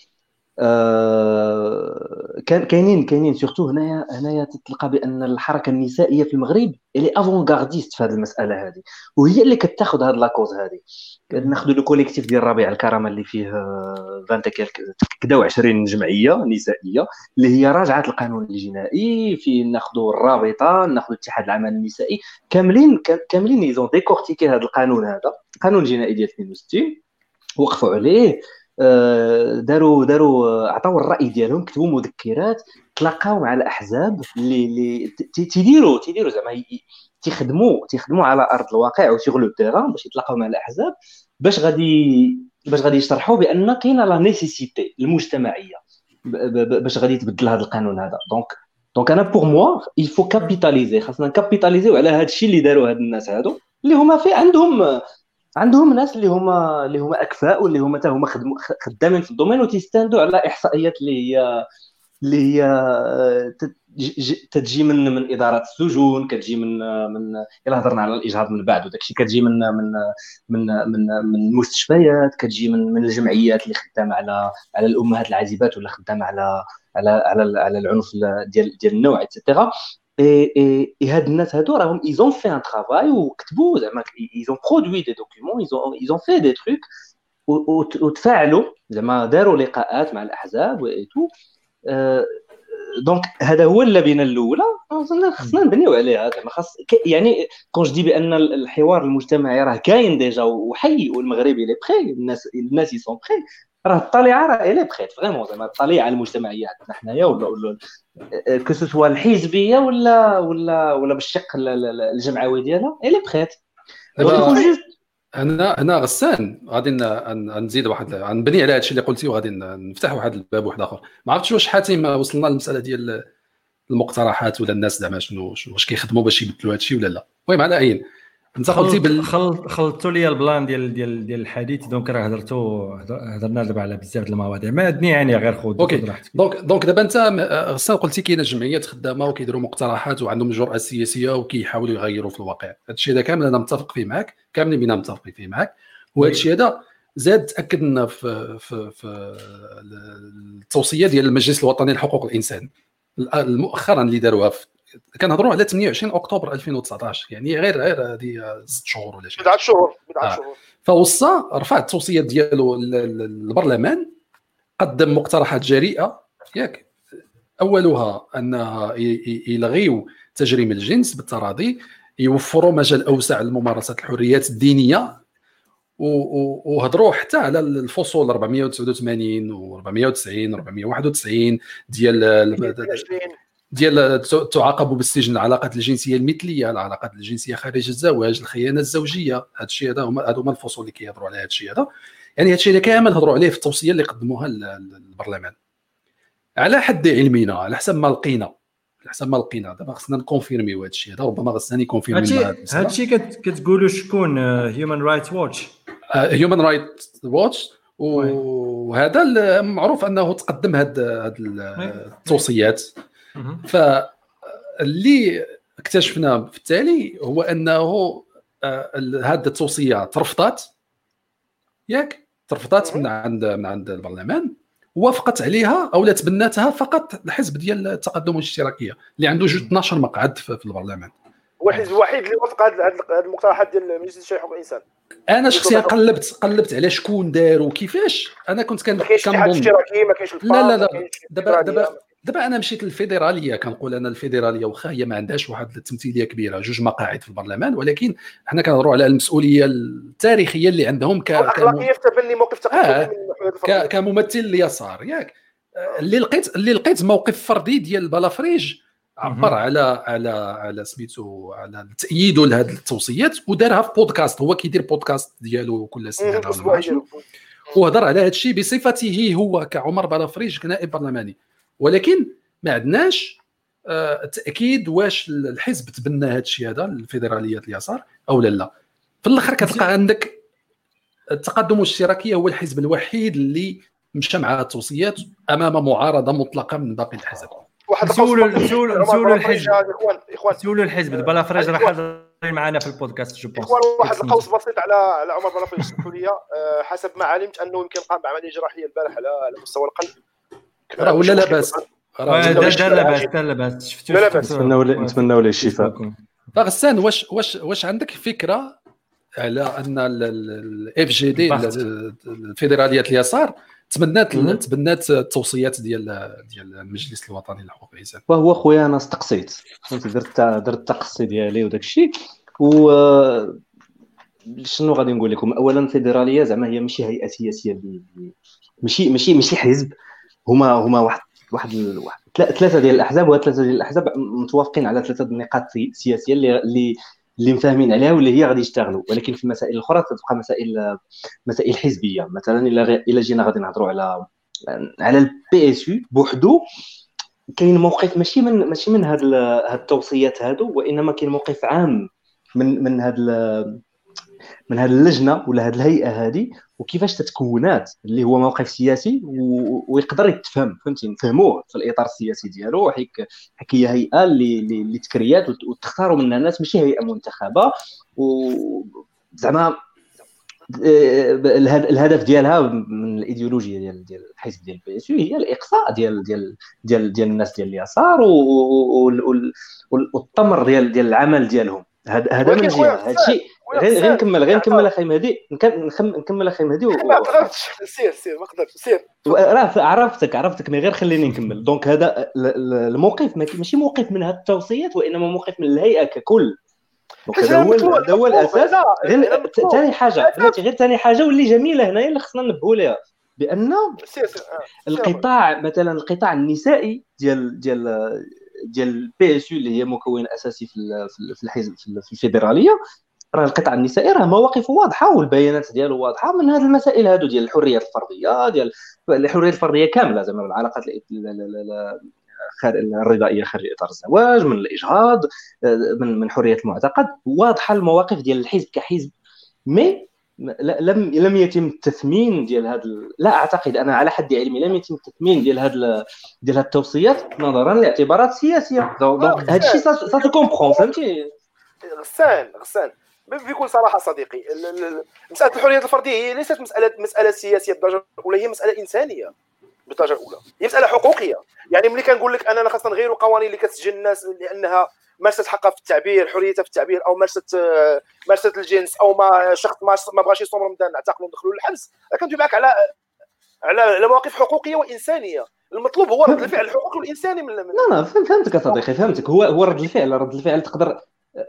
آه كان كاينين كاينين surtout هنايا هنايا تتلقى بأن الحركة النسائية في المغرب اللي avant-gardiste في هذه المسألة هذه وهي اللي كتاخذ هذه la cause هذه. ناخذ le collectif ديال ربيع الكرامه اللي فيه 20 كدا 20 جمعية نسائية اللي هي راجعة القانون الجنائي في ناخذوا الرابطة ناخذوا الاتحاد العمل النسائي كاملين كاملين ils ont décortiqué هذا القانون هذا القانون الجنائي ديال 62 وقفوا عليه آه، داروا داروا عطاو الرأي ديالهم كتبوا مذكرات تلاقاو مع الأحزاب اللي اللي تيديروا تيديروا زعما تيخدموا تيخدموا على أرض الواقع أو sur le terrain باش يتلاقاو مع الأحزاب باش غادي باش غادي يشرحوا بأن كاينة la nécessité المجتمعية باش غادي يتبدل هذا القانون هذا. donc donc أنا pour moi il faut capitaliser خاصنا ن capitaliser و على هذا الشيء اللي داروا هاد الناس هادو اللي هما في عندهم عندهم ناس اللي هما اللي هما أكفاء واللي هما حتى هما خدامين في ال domaine وتيستندوا على إحصائيات اللي هي اللي هي تتجي من من ادارات السجون كتجي من من الا هضرنا على الإجهاض من بعد وداك الشيء كتجي من من من من من المستشفيات كتجي من من الجمعيات اللي خدامه على على الأمهات العازبات ولا خدامه على على على على العنف ديال ديال النوع et cetera et et هاد الناس هادو راهم ils ont fait un travail وكتبوا زعما ils ont produit des documents ils ont ils ont fait des trucs وتفاعلوا زعما داروا لقاءات مع الأحزاب و دونك هذا هو اللبنة الأولى. خصنا نبنيو عليها. زعما خاص يعني كون جدي بأن الحوار المجتمعي راه كاين ديجا وحي والمغربي لي بخي الناس الناس يسون بخي راه الطليعة راه الي بخيت فريمون زعما الطليعة المجتمعيه عندنا حنايا ولا ولا كو سوا الحزبية ولا ولا ولا بالشق الجمعوي ديالها الي بخيت أنا أنا غسان. غادي نزيد واحد غنبني على هادشي اللي قلتي وغادي نفتح واحد الباب واحد آخر. ما عرفتش واش حاتم وصلنا للمسألة ديال المقترحات ولا الناس زعما شنو واش كيخدموا باش يبدلوا هادشي ولا لا. المهم على اين انت قلتي بال... خلط خلطتوا لي ال plan ديال ديال ديال الحديث donc راه هضرتوا هضرنا دابا على بزاف د المواضيع. ما عندني يعني غير خذ OK. donc donc دابا انت غسان قلتي كاينة جمعيات خدامة وكيديروا مقترحات وعندهم جرأه سياسيه وكيحاولوا يغيروا في الواقع. هذا الشيء هذا كامل أنا متفق فيه معك كاملين بينا متفقين فيه معك وهذا الشيء هذا زاد تأكد لنا في في في التوصية ديال المجلس الوطني لحقوق الإنسان. مؤخرا اللي داروها كنهضروا على 28 أكتوبر 2019 يعني غير غير هذه ست شهور ولا شي. بضعه شهور بضعه آه. شهور. فوصى رفع التوصيه ديالو للبرلمان قدم مقترحات جريئة. ياك. أولها انها يلغيو تجريم الجنس بالتراضي يوفروا مجال أوسع لممارسة الحريات الدينية وهضروا حتى على الفصول 489 و 490 و 491 ديال ديال تعاقب بالسجن العلاقات الجنسية المثلية العلاقات الجنسية خارج الزواج الخيانة الزوجية. هذا الشيء هذا هما هذوما الفصول اللي كيهضروا على هذا الشيء هذا. يعني هذا الشيء كامل هضروا عليه في التوصية اللي قدموها للبرلمان على حد علمنا على حسب ما لقينا على حسب ما لقينا. دابا خصنا نكونفيرميو هذا الشيء هذا. ربما خصنا نكونفيرمي هذا الشيء كتقولوا شكون؟ هيومن رايتس واتش هيومن رايتس واتش وهذا معروف أنه تقدم هاد التوصيات. فاللي اكتشفنا في التالي هو أنه هذه آه، التوصية ترفضت. ياك؟ ترفضت من عند من عند البرلمان. وافقت عليها أو لا تبناتها فقط الحزب ديال التقدم والاشتراكية اللي عنده جوج 12 مقعد في البرلمان. هو الحزب الوحيد اللي وافق هذه المقترحات ديال مجلس الشيوخ حقوق الانسان أنا شخصيا قلبت قلبت على شكون دار وكيفاش. أنا كنت كنظن ما كاينش ما كاينش لا لا لا. دابا دابا دابا أنا مشيت للفيدرالية كنقول أنا الفيدرالية واخا هي ما عندهاش واحد التمثيلية كبيرة جوج مقاعد في البرلمان ولكن حنا كنهضروا على المسؤولية التاريخية اللي عندهم ك الاخلاقيه في تبني موقف آه. ك... كممثل اليسار ياك. اللي لقيت اللي لقيت موقف فردي ديال بلافريج عبر على على على سميتو على تأييده لهذه التوصيات ودارها في بودكاست هو كيدير بودكاست ديالو كل سنة وهضر على هذا الشيء بصفته هو كعمر بلافريج كنائب برلماني. ولكن ما عندناش آه، تأكيد واش الحزب تبنى هذا الشيء هذا الفيدراليه اليسار أو لا لا. في الآخر كتلقى عندك التقدم والاشتراكيه هو الحزب الوحيد اللي مشى مع التوصيات أمام معارضة مطلقة من باقي الاحزاب واحد سولوا سولوا سولوا الحزب. اخوان سولوا الحزب. بلافريج راه حاضر معنا في البودكاست جو إخوان واحد القوس بسيط على على عمر بلافريج اسمحوا لي آه، حسب ما علمت أنه يمكن قام بعمليه جراحيه البارح على على مستوى القلب. راه ولا لاباس. دار لاباس. دار لاباس شفتوا لا لاباس. نتمنوا نتمنوا له الشفاء. غسان واش واش واش عندك فكرة على أن ال FGD الفيدراليه اليسار تبنات تبنات التوصيات ديال ديال المجلس الوطني لحقوق الإنسان. وهو خويا أنا استقصيت. فهمتي درت درت التقصي ديالي وداك الشيء. و شنو غادي نقول لكم؟ اولا الفيدرالية زعما هي ماشي هيئة سياسية ماشي ماشي ماشي حزب. هما هما واحد واحد ثلاثة ديال الأحزاب وهاد ثلاثة ديال الأحزاب متوافقين على ثلاثة النقاط سياسيه اللي اللي اللي مفاهمين عليها واللي هي غادي يشتغلوا. ولكن في المسائل الاخرى تبقى مسائل مسائل حزبية. مثلا إلا إلا جينا غادي نهضروا على على ال PSU بوحدو كاين موقف ماشي من ماشي من هاد التوصيات هادو وإنما كاين موقف عام من من هاد من هذه اللجنة ولا هذه الهيئة هذه وكيفاش تتكونات اللي هو موقف سياسي ويقدر يتفهم فهمتي؟ نفهموه في الإطار السياسي ديالو حيت هي هيئة اللي اللي تكريات وتختاروا منها الناس ماشي هيئة منتخبة وزعما آه، الهدف ديالها من الايديولوجيا ديال ديال الحزب ديال ال PSU هي الإقصاء ديال ديال ديال ديال الناس ديال اليسار والطمر ديال ديال العمل ديالهم. هذا هذا من جهة. هذا الشيء غير غير نكمل غير نكمل أخي مهدي. نكمل أخي مهدي ما قدرتش سير سير ما قدرتش سير. راه عرفتك عرفتك mais غير خليني نكمل. donc هذا الموقف ماشي موقف من هذه التوصيات وإنما موقف من الهيئة ككل. هذا هو هذا هو الأساس. ثاني حاجة. غير ثاني حاجة. واللي جميلة هنايا اللي خصنا نبهوا لها بأن آه، القطاع مثلا القطاع النسائي ديال ديال ديال ال PSU اللي هي مكون أساسي في في الحزب في الفيدرالية. راه القطاع النسائي راه مواقفه واضحة والبيانات ديالو واضحة من هذه المسائل هادو ديال الحريات الفردية ديال الحريات الفردية كاملة زعما العلاقات الرضائية خارج إطار الزواج من الإجهاض من من حرية المعتقد. واضحة المواقف ديال الحزب كحزب مي لم لم يتم التثمين ديال هذا لا أعتقد أنا على حد علمي لم يتم التثمين ديال هذا ديال هذه التوصيات نظرا لاعتبارات سياسية. donc هذا الشيء ça se comprend فهمتي؟ غسان غسان بكل صراحة صديقي مسألة الحريات الفردية هي ليست مساله مسألة سياسية بالدرجة الأولى هي مسألة إنسانية. بالدرجه الاولى هي مسألة حقوقية. يعني ملي كنقول لك اننا خاصنا نغيروا القوانين اللي كتسجن الناس لأنها مارست حقها في التعبير حريتها في التعبير أو مارست مارست الجنس أو ما شخص ما, ما بغاش يصوم رمضان نعتقلوا وندخلوا للحبس. كندوي معك على على على مواقف حقوقية وإنسانية. المطلوب هو رد الفعل الحقوقي والانساني من لا لا فهمتك صديقي فهمتك. هو هو رد الفعل رد الفعل تقدر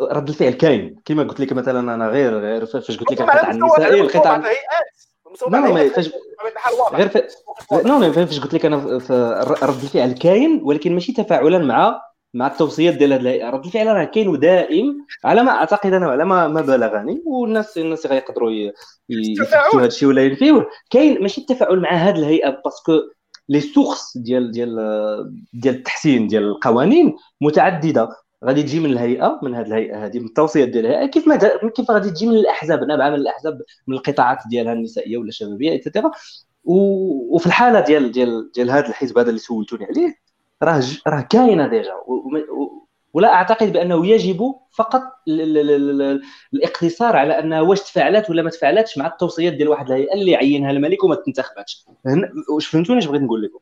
رد الفعل كاين. كما قلت لك مثلا أنا غير غير فاش قلت لك القطاع النسائي القطاع لا لا فاش غير ف... لا فاش قلت لك أنا رد الفعل كاين ولكن ماشي تفاعلا مع مع التوصيات ديال هذه الهيئة. رد الفعل راه كاين ودائم على ما أعتقد أنا على ما ما بلغني. والناس الناس غيقدروا يفتحوا هذا الشيء ولا ينفيوه كاين ماشي التفاعل مع هذه الهيئة parce que les sources ديال ديال ديال التحسين ديال القوانين متعددة. غادي تجي من الهيئة من هذه الهيئة هذه من التوصيات ديال الهيئه كيف ما كيف غادي تجي من الأحزاب نابعه من الأحزاب من القطاعات ديالها النسائية ولا الشبابية et cetera وفي الحالة ديال ديال ديال هذا الحزب هذا اللي سولتوني عليه راه راه كاينة déjà. ولا أعتقد بأنه يجب فقط الاقتصار على انها واش تفاعلت ولا ما تفاعلتش مع التوصيات ديال واحد الهيئه اللي عينها الملك وما تنتخباتش. واش فهمتوني اش بغيت نقول لكم؟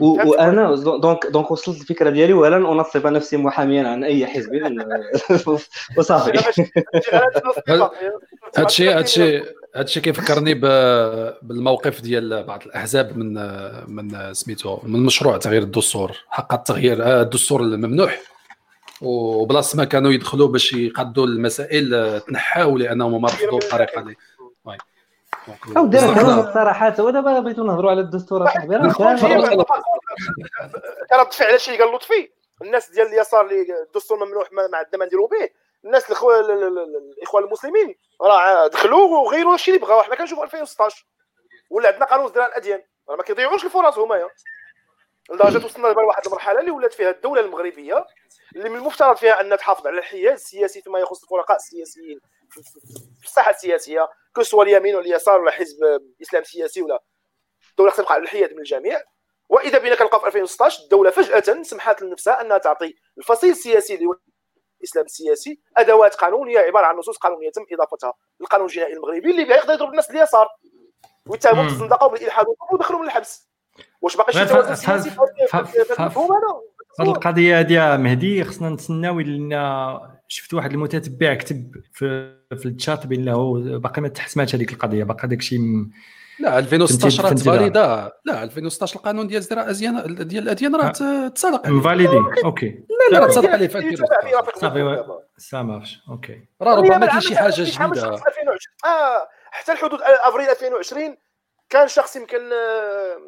وأنا donc donc وصلت الفكرة ديالي ولن انصب نفسي محاميا عن أي حزب. وصافي. هادشي هادشي هادشي كيفكرني بالموقف ديال بعض الأحزاب من من سميتو من مشروع تغيير الدستور. حق التغيير الدستور الممنوح. وبلاص ما كانوا يدخلوا باش يقادوا المسائل تنحاو لأنهم ما رفضوا الطريقة دي أو دير الصراحه ودابا بغيتو نهضروا على الدستور اصاحبي راه فعل شي قال لطفي؟ الناس ديال اليسار اللي الدستور ممنوح ما عندنا ما نديروا به. الناس الإخوان المسلمين راه دخلوا وغيروا الشيء اللي بغاو. حنا كنشوفوا 2016 ولا عندنا قانون ازدراء الأديان. راه ما كيضيعوش الفرص هما. لدرجه وصلنا لواحد المرحلة اللي ولات فيها الدولة المغربية اللي من المفترض فيها ان تحافظ على الحياد السياسي فيما يخص الفرقاء السياسيين في الساحة السياسية كو سوا اليمين ولا اليسار ولا حزب إسلام سياسي ولا الدولة خصها تبقى على الحياد من الجميع. وإذا بنا كنلقاو في 2016 الدولة فجأة سمحت لنفسها أنها تعطي الفصيل السياسي اللي هو الإسلام السياسي أدوات قانونية عبارة عن نصوص قانونية تم إضافتها للقانون الجنائي المغربي اللي بها يقدر يضرب الناس اليسار. ويتهمهم بالزندقه وبالالحاد ويدخلهم للحبس واش باقي شي توازن سياسي في المفهوم هذا؟ هذه القضية هذه مهدي خصنا نتسناو لأن شفت واحد المتتبع كتب في في الشات بانه باقي ما تحسماتش هذيك القضية باقي داك الشيء لا 2016 راه تفاليدا لا 2016 القانون ديال ازدراء ازيان ديال الأديان راه تصادق مفاليدي OK لا لا تصادق عليه في صافي ça marche OK راه ربما كاين شي حاجة جديدة. آه حتى الحدود أفريل 2020 كان شخص يمكن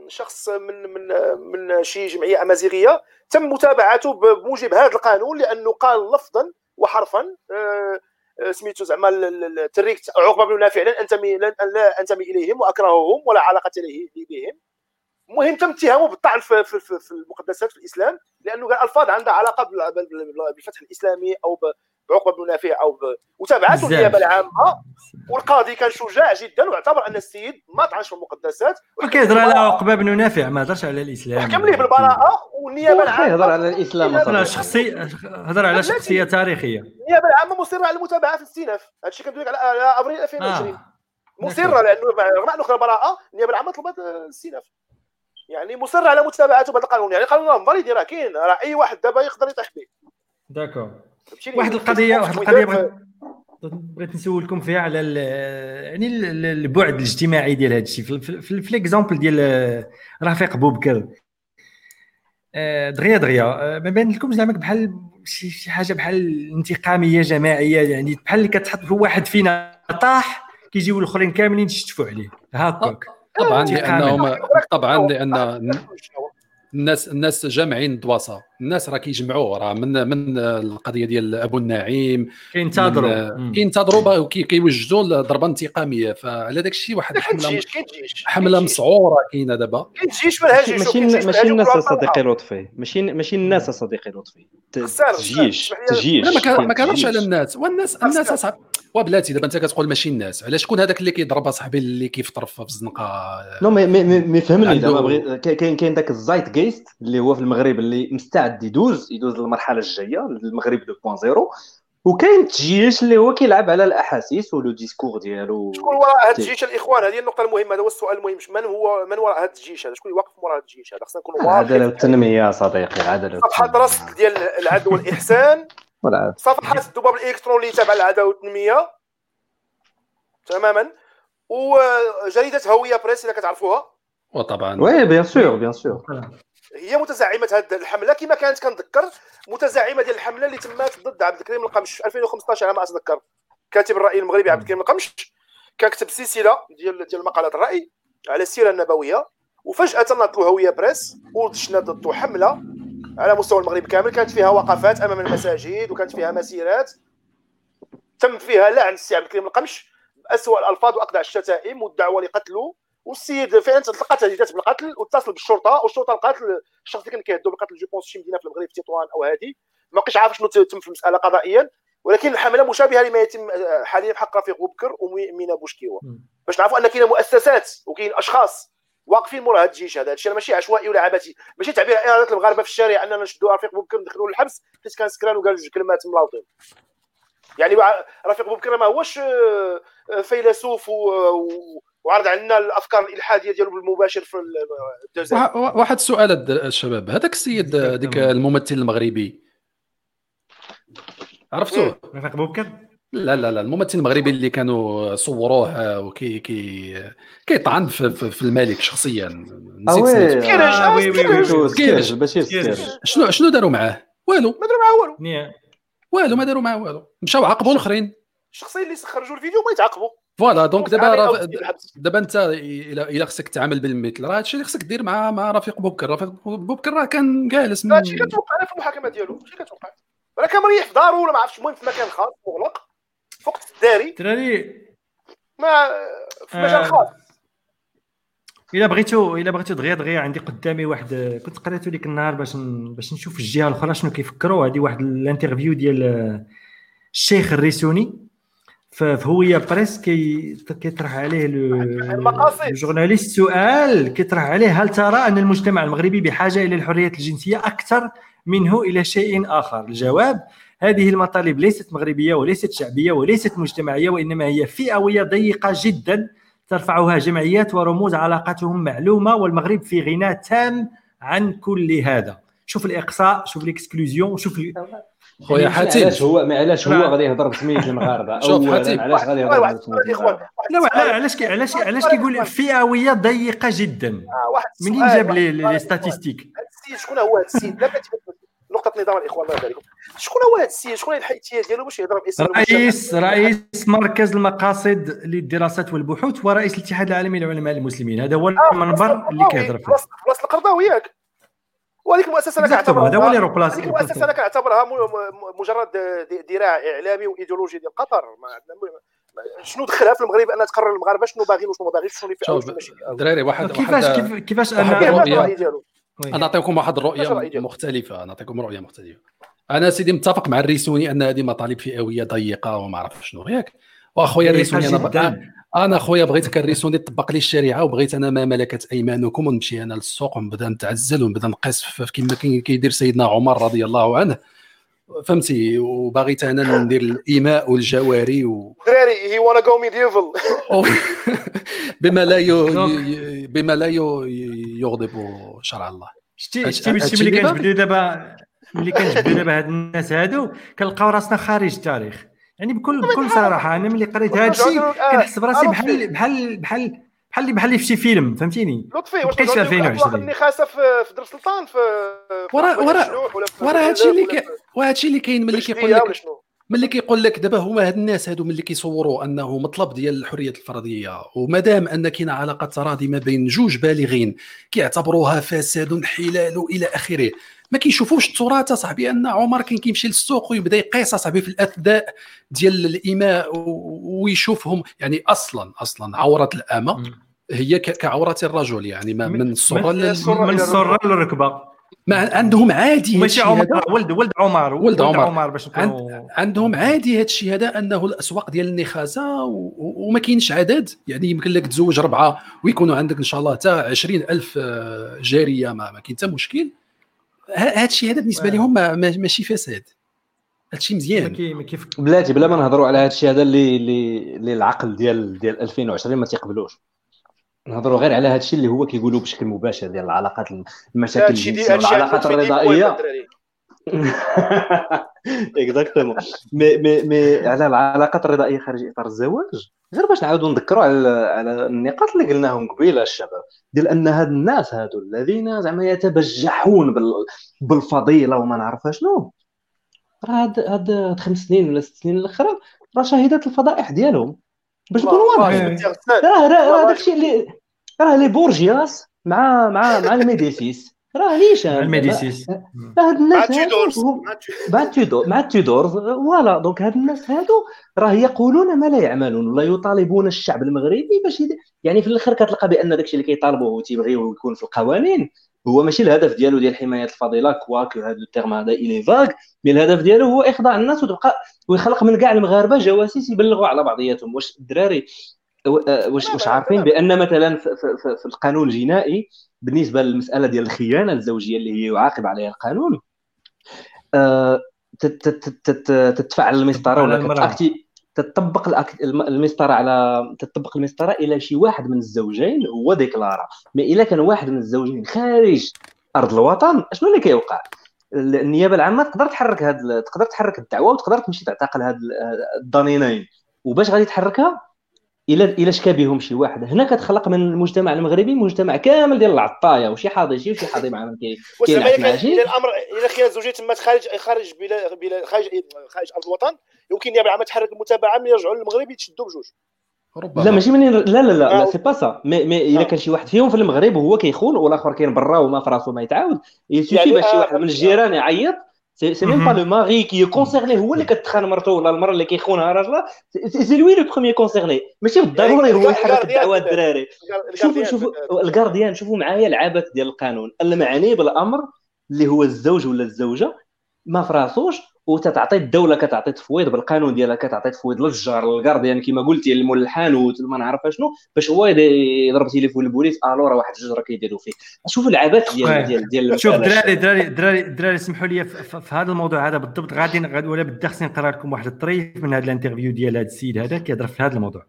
شخص من من من شي جمعية أمازيغية تم متابعته بموجب هذا القانون لأنه قال لفظا وحرفا آه، آه، سميتو زعما التريك عقبة بن نافع لن أنتمي لن لا أنتمي إليهم وأكرههم ولا علاقة لي بهم المهم تم اتهامه بالطعن في, في, في المقدسات في الإسلام لأنه قال ألفاظ عندها علاقة بالفتح الإسلامي أو بعقبه بن نافع أو وتابعته النيابة العامة. والقاضي كان شجاع جدا واعتبر أن السيد ما طعنش في المقدسات. وكيهضر على عقبه بن نافع ما هضرش على الإسلام. حكم ليه بالبراءة والنيابة العامة. يهضر على الإسلام هضر شخصي هضر على شخصية تاريخية. النيابة العامة مصرة على المتابعة في الاستئناف هذا الشيء كندوي على أبريل 2020 آه. مصرة لأنه رغم انه خذ براءة النيابة العامة طلبت الاستئناف يعني مصر على متابعته بعد القانون يعني القانون نظري يديرها كاين راه اي واحد دابا يقدر يطيح به d'accord. واحد القضية واحد القضية بغيت نسولكم فيها على يعني البعد الاجتماعي ديال هذا الشيء. في l'exemple ديال رفيق بوبكر. آه، دغيا دغيا. آه، ما بان لكم زعما بحال شي حاجة بحال انتقامية جماعية يعني بحال اللي كتحط في واحد فينا طاح كيجيو الأخرين كاملين يشتفوا عليه. هاكاك طبعا لانهم طبعا لأن الناس الناس جامعين الدواسة. الناس راه كيجمعوا راه من من القضية ديال أبو النعيم كينتظروا. كينتظروا وكيوجدوا ضربه انتقاميه فعلى داك الشيء واحد حملة حملة مسعورة كاينة دابا. كاين جيش ماشي ماشي الناس صديقي لطفي. ماشي ماشي الناس صديقي لطفي. تجيش تجيش ما كنهضرش على الناس. والناس الناس أصعب. وبلاتي دابا انت كتقول ماشي الناس علاش شكون هذاك اللي كيضرب اصاحبي اللي كيفطر في الزنقه non mais mais فهمني دابا كاين كاين ذاك الـ Zeitgeist اللي هو في المغرب اللي مستعد يدوز يدوز للمرحله الجايه المغرب 2.0 وكاين الجيش اللي هو كيلعب على الاحاسيس و le discours ديالو شكون وراء هذا الجيش الاخوان هذه النقطه المهمه هذا هو السؤال المهم من هو من وراء هذا الجيش هذا شكون اللي واقف وراء هذا الجيش هذا خصنا نكونوا العداله والتنميه صديقي العداله صفحه راس ديال العدل والاحسان صفحة الذباب الالكتروني تابع العداله والتنميه تماما. وجريدة هوية بريس إذا كتعرفوها. وطبعا. oui bien sûr bien sûr. هي متزعمة هذه الحملة. كما كانت كنذكر متزعمة ديال الحملة اللي تمات ضد عبد الكريم القمش. في 2015 على ما أتذكر. كاتب الرأي المغربي عبد الكريم القمش. كان كتب سلسلة ديال ديال مقالات الرأي على السيرة النبوية. وفجأة نطلوا هوية بريس. ودشنوا ضده حملة. على مستوى المغرب كامل كانت فيها وقفات أمام المساجد وكانت فيها مسيرات. تم فيها لعن السي عبد الكريم القمش باسوء الألفاظ وأقدع الشتائم والدعوة لقتله. والسيد فعلا تلقى تهديدات بالقتل واتصل بالشرطة والشرطة لقات الشخص اللي كان كيهددو بالقتل je pense شي مدينه في المغرب في تطوان أو هذه ما بقيتش عارف شنو تم في المسألة قضائيا. ولكن الحملة مشابهة لما يتم حاليا بحق رفيق بوبكر ومينا بوشكيوة. باش نعرفوا أن كاين مؤسسات وكاين أشخاص واقفين مورا هذا الجيش هذا. الشيء ماشي عشوائي ولا عبثي. ماشي تعبير إرادة المغاربه في الشارع أننا نشدوا رفيق بوبكر ندخلوه للحبس حيت كان سكران وقال جوج كلمات مبلاوطين. يعني رفيق بوبكر ما هوش آه، فيلسوف وعرض علينا الأفكار الإلحادية ديالو بالمباشر في الجزائر. واحد السؤال الشباب. هذاك السيد ديك الممثل المغربي. عرفتوه؟ رفيق بوبكر؟ لا لا لا الممثل المغربي اللي كانوا صوروه وكي كي كيطعن في, في, في الملك شخصيا. نسيت سكيرج شنو شنو داروا معاه؟ والو. ما داروا معاه والو. والو ما داروا معاه والو. مشاو عاقبوا الآخرين. الشخصين اللي خرجوا الفيديو ما يتعاقبوا. voilà donc دابا دابا انت الا خصك تعامل بالمثل. راه هادشي اللي خصك دير مع مع رفيق بوبكر. رفيق بوبكر راه كان جالس هادشي كتوقع في المحاكمة ديالو هادشي كتوقع. ولا كان مريح في دارو ولا ما عرفتش المهم في مكان خاص مغلق. فوق الداري. دراري ما في مجال آه. خاص. إلا بغيتو إلا بغيتو دغيا دغيا عندي قدامي واحد كنت قريتو ديك النهار باش باش نشوف الجهة الأخرى شنو كيفكروا. هذه واحد الـ interview ديال الشيخ الريسوني. في هويه بريس كي كيطرح عليه الـ journaliste سؤال كيطرح عليه هل ترى أن المجتمع المغربي بحاجة إلى الحريات الجنسية أكثر منه إلى شيء آخر؟ الجواب هذه المطالب ليست مغربية وليست شعبية وليست مجتمعية وإنما هي فئوية ضيقة جدا ترفعها جمعيات ورموز علاقتهم معلومة والمغرب في غنى تام عن كل هذا. شوف الإقصاء شوف الـ exclusion شوف خويا حاتم. علاش هو علاش هو غادي يهضر بسمية المغاربة؟ شوف حاتم. علاش غادي يهضر بسمية لا علاش علاش علاش كيقول فئوية ضيقة جدا؟ آه، منين جاب les les statistiques هذا السيد شكون هو هذا السيد؟ لا نقطة نظام الاخوان الله يبارك شكون هو هذا السيد؟ شكون الحيثيات ديالو؟ باش يهضر باسم رئيس رئيس مركز المقاصد للدراسات والبحوث ورئيس الاتحاد العالمي للعلماء المسلمين. هذا هو آه، المنبر اللي كيهضر فيه. بلاصه القرضاوي ياك. وهذيك المؤسسة أنا كنعتبرها هذا هو اللي remplace المؤسسة أنا كنعتبرها مجرد ذراع إعلامي وإيديولوجي ديال قطر. شنو دخلها في المغرب؟ أنها تقرر المغاربة شنو باغيين وشنو ما باغينش شنو اللي في الدراري واحد كيفاش واحد كيفاش أنا أنا نعطيكم واحد الرؤية مختلفة نعطيكم رؤية مختلفة. أنا سيدي متفق مع الريسوني أن هذه مطالب فئوية ضيقة وما عرف شنو ياك وأخويا الريسوني أنا أنا خويا بغيتك الريسوني طبق لي الشريعة وبغيت أنا ما ملكت أيمانكم ونمشي أنا للسوق ونبدا نتعزّل ونبدا نقيس كما كيدير سيدنا عمر رضي الله عنه. فهمتي؟ وباغي أنا ندير الإماء والجواري و دراري هي وأنا je medieval بما لا ي... بما لا يغضب شرع الله. شتي شتي ملي كنجبدوا دابا ملي كنجبدوا دابا هاد الناس هادو كنلقاو راسنا خارج التاريخ. يعني بكل بكل صراحة أنا ملي قريت هذا الشيء كنحس براسي بحال بحال بحال بحال بحال في شي فيلم فهمتيني؟ لطفي واش في 2020 اللي خاصه في در سلطان في ورا ورا ورا هادشي اللي كاين وهادشي اللي كاين ملي كيقول لك ملي كيقول لك دابا هما هاد الناس هادو ملي كيصوروا أنه مطلب ديال الحرية الفرديه ومادام أن كاين علاقة تراضي ما بين جوج بالغين كيعتبروها فساد انحلال إلى آخره. ما كيشوفوش التراث صاحبي أن عمر كان كيمشي للسوق ويبدا يقيس صاحبي في الاثداء ديال الاماء ويشوفهم. يعني أصلا أصلا عورة الأمة هي كعورة الرجل يعني ما من الصورة من الصورة للركبة. ما عندهم عادي ماشي عمر ولد ولد عمر ولد عمر, عمر باش عند عندهم عادي هذا الشيء هذا أنه الأسواق ديال النخاسه وما كاينش عدد. يعني يمكن لك تزوج اربعه ويكونوا عندك إن شاء الله حتى 20000 آه، جارية ما, ما كاين حتى مشكل. هذا الشيء هذا بالنسبة لهم ماشي فساد. هذا الشيء مزيان بلاتي بلا ما نهضروا على هذا الشيء هذا اللي اللي العقل ديال ديال 2020 ما تيقبلوش. نهضروا غير على هذا الشيء اللي هو كيقولوا بشكل مباشر ديال العلاقات المشاكل الجنسية والعلاقات الرضائية. exactement mais mais mais على العلاقات الرضائية خارج إطار الزواج؟ غير باش نعاودوا نذكروا على على النقاط اللي قلناهم قبيلة الشباب ديال أن هاد الناس هادو الذين زعما يتبجحون بالفضيلة وما نعرف شنو. راه هاد هاد خمس سنين ولا ست سنين الاخرى راه شهدت الفضائح ديالهم باش نكون واضحين. راه راه داكشي اللي راه les Borgias مع مع مع les Médicis راه ليش مع les Médicis. هاد الناس مع تيودور مع تيودورز voilà. donc هاد الناس هادو راه يقولون ما لا يعملون ولا يطالبون الشعب المغربي باش يعني في الآخر كتلقى بأن داكشي اللي كيطالبوه وتيبغيو يكون في القوانين هو ماشي الهدف ديالو ديال حماية الفضيلة quoique هذا ال terme هذا il est vague mais الهدف ديالو هو إخضاع الناس وتبقى ويخلق من كاع المغاربة جواسيس يبلغوا على بعضياتهم. واش الدراري واش واش عارفين بأن مثلا في, في, في القانون الجنائي بالنسبة للمسألة ديال الخيانة الزوجية اللي هي يعاقب عليها القانون آه، تتفعل المسطرة ولا تطبق المسطرة على تطبق المسطرة إلى شي واحد من الزوجين هو ديكلارا مي إلا كان واحد من الزوجين خارج أرض الوطن شنو اللي كيوقع؟ النيابة العامة تقدر تحرك هاد تقدر تحرك الدعوة وتقدر تمشي تعتقل هاد الضنينين. وباش غادي تحركها؟ الا إلا شكا بهم شي واحد. هنا كتخلق من المجتمع المغربي مجتمع كامل ديال العطايه وشي حاضي شي وشي حاضي معاهم كاين الأمر اذا كاين زوجيه تما خارج خارج بلا بلا خارج خارج أرض الوطن يمكن النيابه العامه تحرك المتابعة من يرجعوا للمغرب يتشدوا بجوج. لا ماشي من لا لا لا لا c'est pas ça mais même إلا كان شي واحد فيهم في المغرب وهو كيخون والآخر كاين برا وما في راسو ما يتعاود. يسوفي يعني باش شي واحد من الجيران يعيط c'est même pas le mari qui est concerné هو اللي كتخان مرته ولا المراه اللي كيخونها راجلها c'est lui le premier concerné ماشي بالضروري هو يحرك الدعوه الدراري شوفوا شوفوا ال gardien شوفوا معايا العبث ديال القانون المعني بالامر اللي هو الزوج ولا الزوجه ما فراسوش وتتعطي الدولة كتعطي تفويض بالقانون ديالها كتعطي تفويض للجار لل gardien كما قلتي لمول الحانوت ما نعرف شنو باش هو يضرب تليفون للبوليس ألو راه واحد الجزرة كيديروا فيه. شوفوا العبث ديال ديال ديال شوف دراري دراري دراري دراري اسمحوا لي في هذا الموضوع هذا بالضبط غادي ولا بدي خصني نقرأ لكم واحد الطريف من هذا ال interview ديال هذا السيد هذا كيهضر في هذا الموضوع.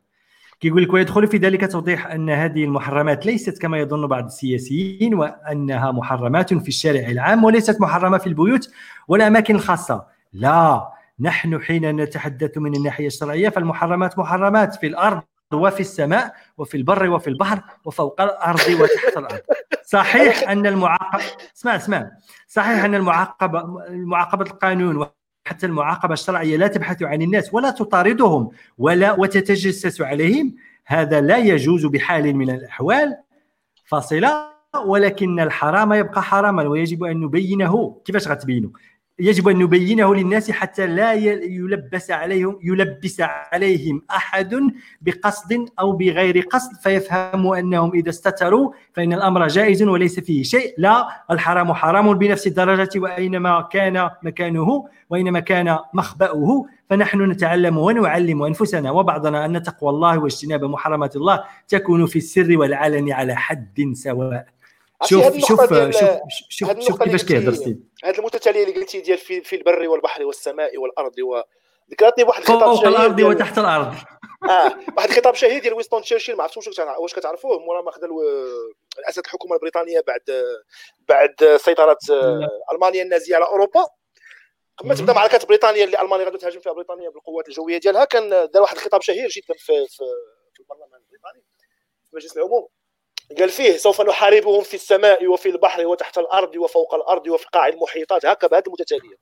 كيقول لك ويدخل في ذلك توضيح أن هذه المحرمات ليست كما يظن بعض السياسيين وأنها محرمات في الشارع العام وليست محرمة في البيوت والاماكن الخاصه لا نحن حين نتحدث من الناحية الشرعية فالمحرمات محرمات في الأرض وفي السماء وفي البر وفي البحر وفوق الأرض وتحت الأرض. صحيح أن المعاقبه اسمع اسمع. صحيح أن المعاقبه معاقبة القانون حتى المعاقبة الشرعية لا تبحث عن الناس ولا تطاردهم ولا وتتجسس عليهم هذا لا يجوز بحال من الأحوال. فاصلة. ولكن الحرام يبقى حراما ويجب أن نبينه. كيفاش غتبينه؟ يجب أن نبينه للناس حتى لا يلبس عليهم يلبس عليهم أحد بقصد أو بغير قصد فيفهموا أنهم إذا استتروا فإن الأمر جائز وليس فيه شيء. لا الحرام حرام بنفس الدرجة واينما كان مكانه واينما كان مخبأه. فنحن نتعلم ونعلم أنفسنا وبعضنا أن تقوى الله واجتناب محرمات الله تكون في السر والعلن على حد سواء. شوف شوف شوف شوف شوف كيفاش كيهضر ستيف هذه المتتالية اللي قلتي ديال في, في البر والبحر والسماء والأرض و ذكرتني بواحد الخطاب فوق الأرض وتحت الأرض. آه واحد الخطاب شهير ديال ويستون تشرشيل ما عرفتش واش كتعرفوه. مورا ما خذا رئاسة الحكومة البريطانية بعد بعد سيطرة ألمانيا النازية على أوروبا. قمة تبدأ معركه بريطانيا اللي ألمانيا غادي تهاجم فيها بريطانيا بالقوات الجوية ديالها. كان دار واحد الخطاب شهير جدا في في, في البرلمان البريطاني في مجلس العموم. قال فيه سوف نحاربهم في السماء وفي البحر وتحت الأرض وفوق الأرض وفي قاع المحيطات. هكا بهذه المتتالية.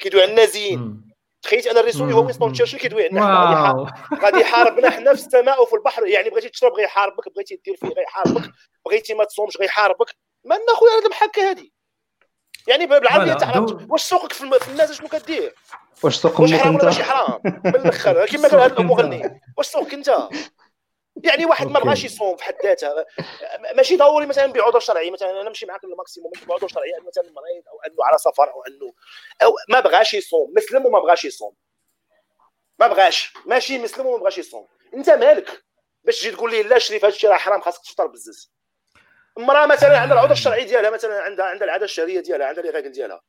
كيدوي على النازيين. تخيلت أنا الرسول هو وينستون تشرشل كيدوي عندنا غادي يحاربنا حنا في السماء وفي البحر. يعني بغيتي تشرب غيحاربك بغيتي دير فيه غيحاربك بغيتي ما تصومش غيحاربك ما لنا خويا هذا المحكة هذه. يعني بالعربيه تعرف واش سوقك في الناس؟ شنو كدير واش سوق واش حرام ولا ماشي حرام؟ بالاخر كما قال هذا المغني واش سوقك أنت؟ يعني واحد ما بغاش يصوم في حد ذاته. ماشي ضروري مثلا بعذر شرعي مثلا أنا نمشي معك للماكسيموم ماشي بعذر شرعي مثلا مريض أو أنه على سفر أو أنه أو ما بغاش يصوم مسلم وما بغاش يصوم. ما بغاش. ماشي مسلم وما بغاش يصوم. أنت مالك؟ باش تجي تقول لي لا شريف هذا الشيء راه حرام خاصك تفطر بزز امراه مثلا عندها العذر الشرعي ديالها مثلا عندها عندها العادة الشهريه ديالها عندها لي ديالها.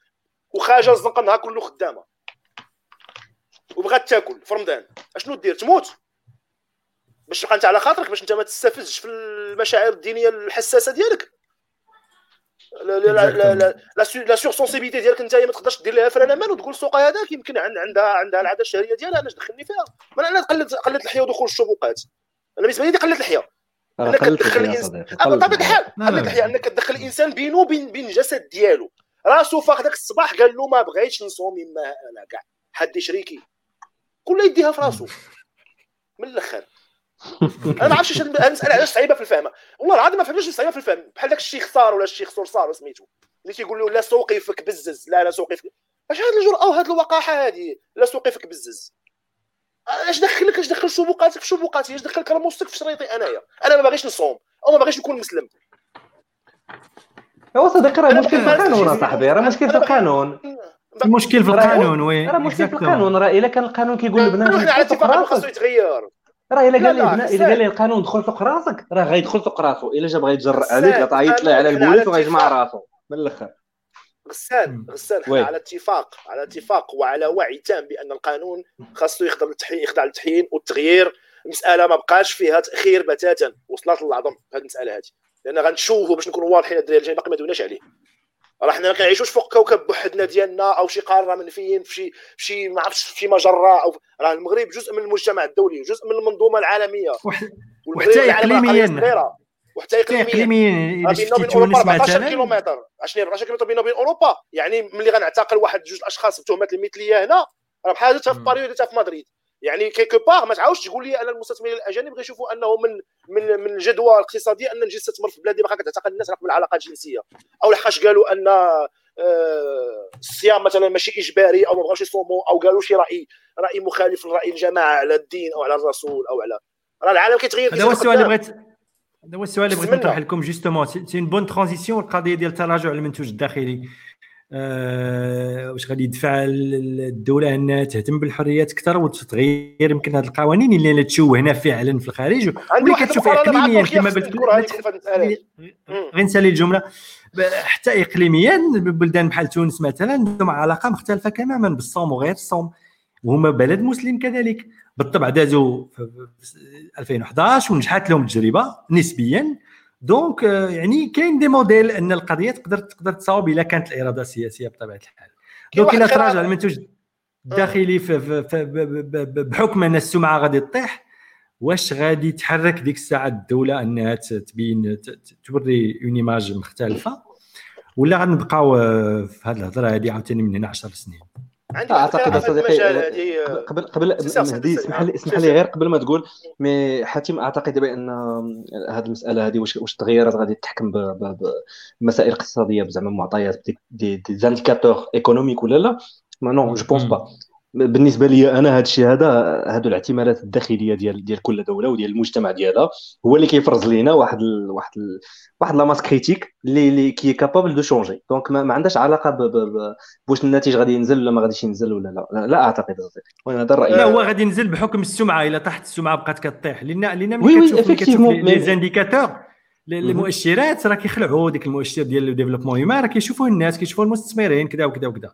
وخارجة الزنقة النهار كله خدامة. وبغات تاكل في رمضان. أشنو دير؟ تموت. باش تبقى انت على خاطرك باش انت ما تستفزش في المشاعر الدينية الحساسة ديالك. لا لا لا la sur-sensibilité ديالك انت ما تقدرش دير لها frein à main وتقول السوق هذاك يمكن عندها عندها العادة الشهرية ديالها أنا دخلني فيها؟ ما أنا قلت قلت الحياة ودخول الشبكات أنا بالنسبة لي قلت الحياة. انك تدخل الانسان بطبيعه الحال قلت الحياة أنك تدخل الإنسان بينه وبين بين الجسد ديالو. راسو فاق ذاك الصباح قال له ما بغيتش نصوم يما أنا كاع. حد شريكي كل يديها في راسو. من الأخر. أنا ما عرفتش المساله علاش صعيبة في الفهم. والله العظيم ما فهمتش صعيبة في الفهم. بحال داك الشيخ صار ولا الشيخ صار سميتو. اللي كيقول له لا سوقي فيك بزز لا لا سوقي فيك أش هاد الجرأة؟ وهاد الوقاحة هذه لا سوقي فيك بزز أش دخلك؟ أش دخل شبوقاتك؟ في شبوقاتي. أش دخل كرموستك في شريطي أنايا؟ أنا ما باغيش نصوم. أو ما باغيش نكون مسلم. هو صديقي راه مشكل في القانون اصاحبي راه مشكل في القانون. المشكل في القانون وي راه مشكل في القانون. راه إلا كان القانون كيقول لبنادم على اتفاق خاصو يتغير. راه إلا قال لي إلا قال لي القانون دخل فوق راسك راه غيدخل فوق راسو. إلا جا بغى يتجرأ عليك غتعيط له على البوليس وغيجمع راسو. من الأخر. غسان غسان على اتفاق على اتفاق وعلى وعي تام بأن القانون خاصو يخضع للتحيين يخضع للتحيين والتغيير. المساله ما بقاش فيها تأخير بتاتا. وصلت للعظم هذه المسألة هذه. لأن غنشوفوا باش نكونوا واضحين الدراري الجاي باقي ما دوناش عليه. راه حنا ما كنعيشوش فوق كوكب بوحدنا ديالنا أو شي قارة منفيين في شي في شي ما عرفتش في شي مجرة أو راه المغرب جزء من المجتمع الدولي جزء من المنظومة العالمية. وحتى اقليميا. وحتى اقليميا. بيننا وبين أوروبا 14 كيلومتر. 20 14 كيلومتر بيننا وبين أوروبا. يعني ملي غنعتقل واحد جوج الاشخاص بتهمات المثليه هنا راه بحال في باريس في مدريد. يعني كيكو باغ ما تعاودش تقول لي أنا المستثمرين الأجانب غيشوفوا أنه من من من الجدوى الاقتصاديه أن نجي نستثمر في بلادي باقا كتعتقل الناس رغم العلاقات الجنسية. أو لحقاش قالوا أن آه، الصيام مثلا ماشي إجباري أو ما بغاوش يصوموا أو قالوا شي رأي رأي مخالف لرأي الجماعة على الدين أو على الرسول أو على راه العالم كيتغير هذا هو السؤال اللي بغيت هذا هو السؤال اللي بغيت نطرح لكم justement. c'est une bonne transition القضية ديال التراجع المنتوج الداخلي. آه، واش غادي يدفع الدولة انها تهتم بالحريات أكثر وتغير يمكن هذه القوانين اللي لا تشوهنا فعلا في الخارج. واللي كتشوف اقليميا كما قلت غير نسالي الجملة. حتى اقليميا بلدان بحال تونس مثلا عندهم علاقة مختلفة تماما بالصوم وغير الصوم. وهما بلد مسلم كذلك. بالطبع دازوا في 2011 ونجحت لهم التجربة نسبيا. donc euh, يعني كاين des modèles أن القضية تقدر تقدر تصاوب إلا كانت الإرادة السياسية بطبيعة الحال. donc إلا تراجع المنتوج الداخلي بحكم أن السمعة غادي تطيح واش غادي تحرك ديك الساعة الدولة أنها تبين توري une image مختلفة؟ ولا غنبقاو في هذه الهضرة هذه عاوتاني من هنا 10 سنين؟ عندي أعتقد صديقي قبل قبل مهدي اسمح لي اسمح لي غير قبل ما تقول mais حاتم أعتقد بأن هذه المسألة هذه واش واش التغييرات غادي تحكم بمسائل اقتصادية بزعما معطيات des des indicateurs économiques ولا لا؟ mais non je pense pas بالنسبة لي أنا هذا الشيء هذا هادو الاعتمادات الداخلية ديال ديال كل دولة وديال المجتمع ديالها هو اللي كيفرض لينا واحد ال واحد ال واحد la masse critique اللي اللي qui est capable de changer donc ما, ما عندهاش علاقة بواش الناتج غادي ينزل ولا ما غاديش ينزل ولا لا. لا, لا أعتقد وأنا هذا الرأي. لا هو غادي ينزل بحكم السمعة. إلا طاحت السمعة بقات كطيح. لأن لأن ملي كتشوف les indicateurs المؤشرات راه كيخلعوا ديك المؤشر ديال ال développement humain راه كيشوفوا الناس كيشوفوا المستثمرين كذا وكذا وكذا.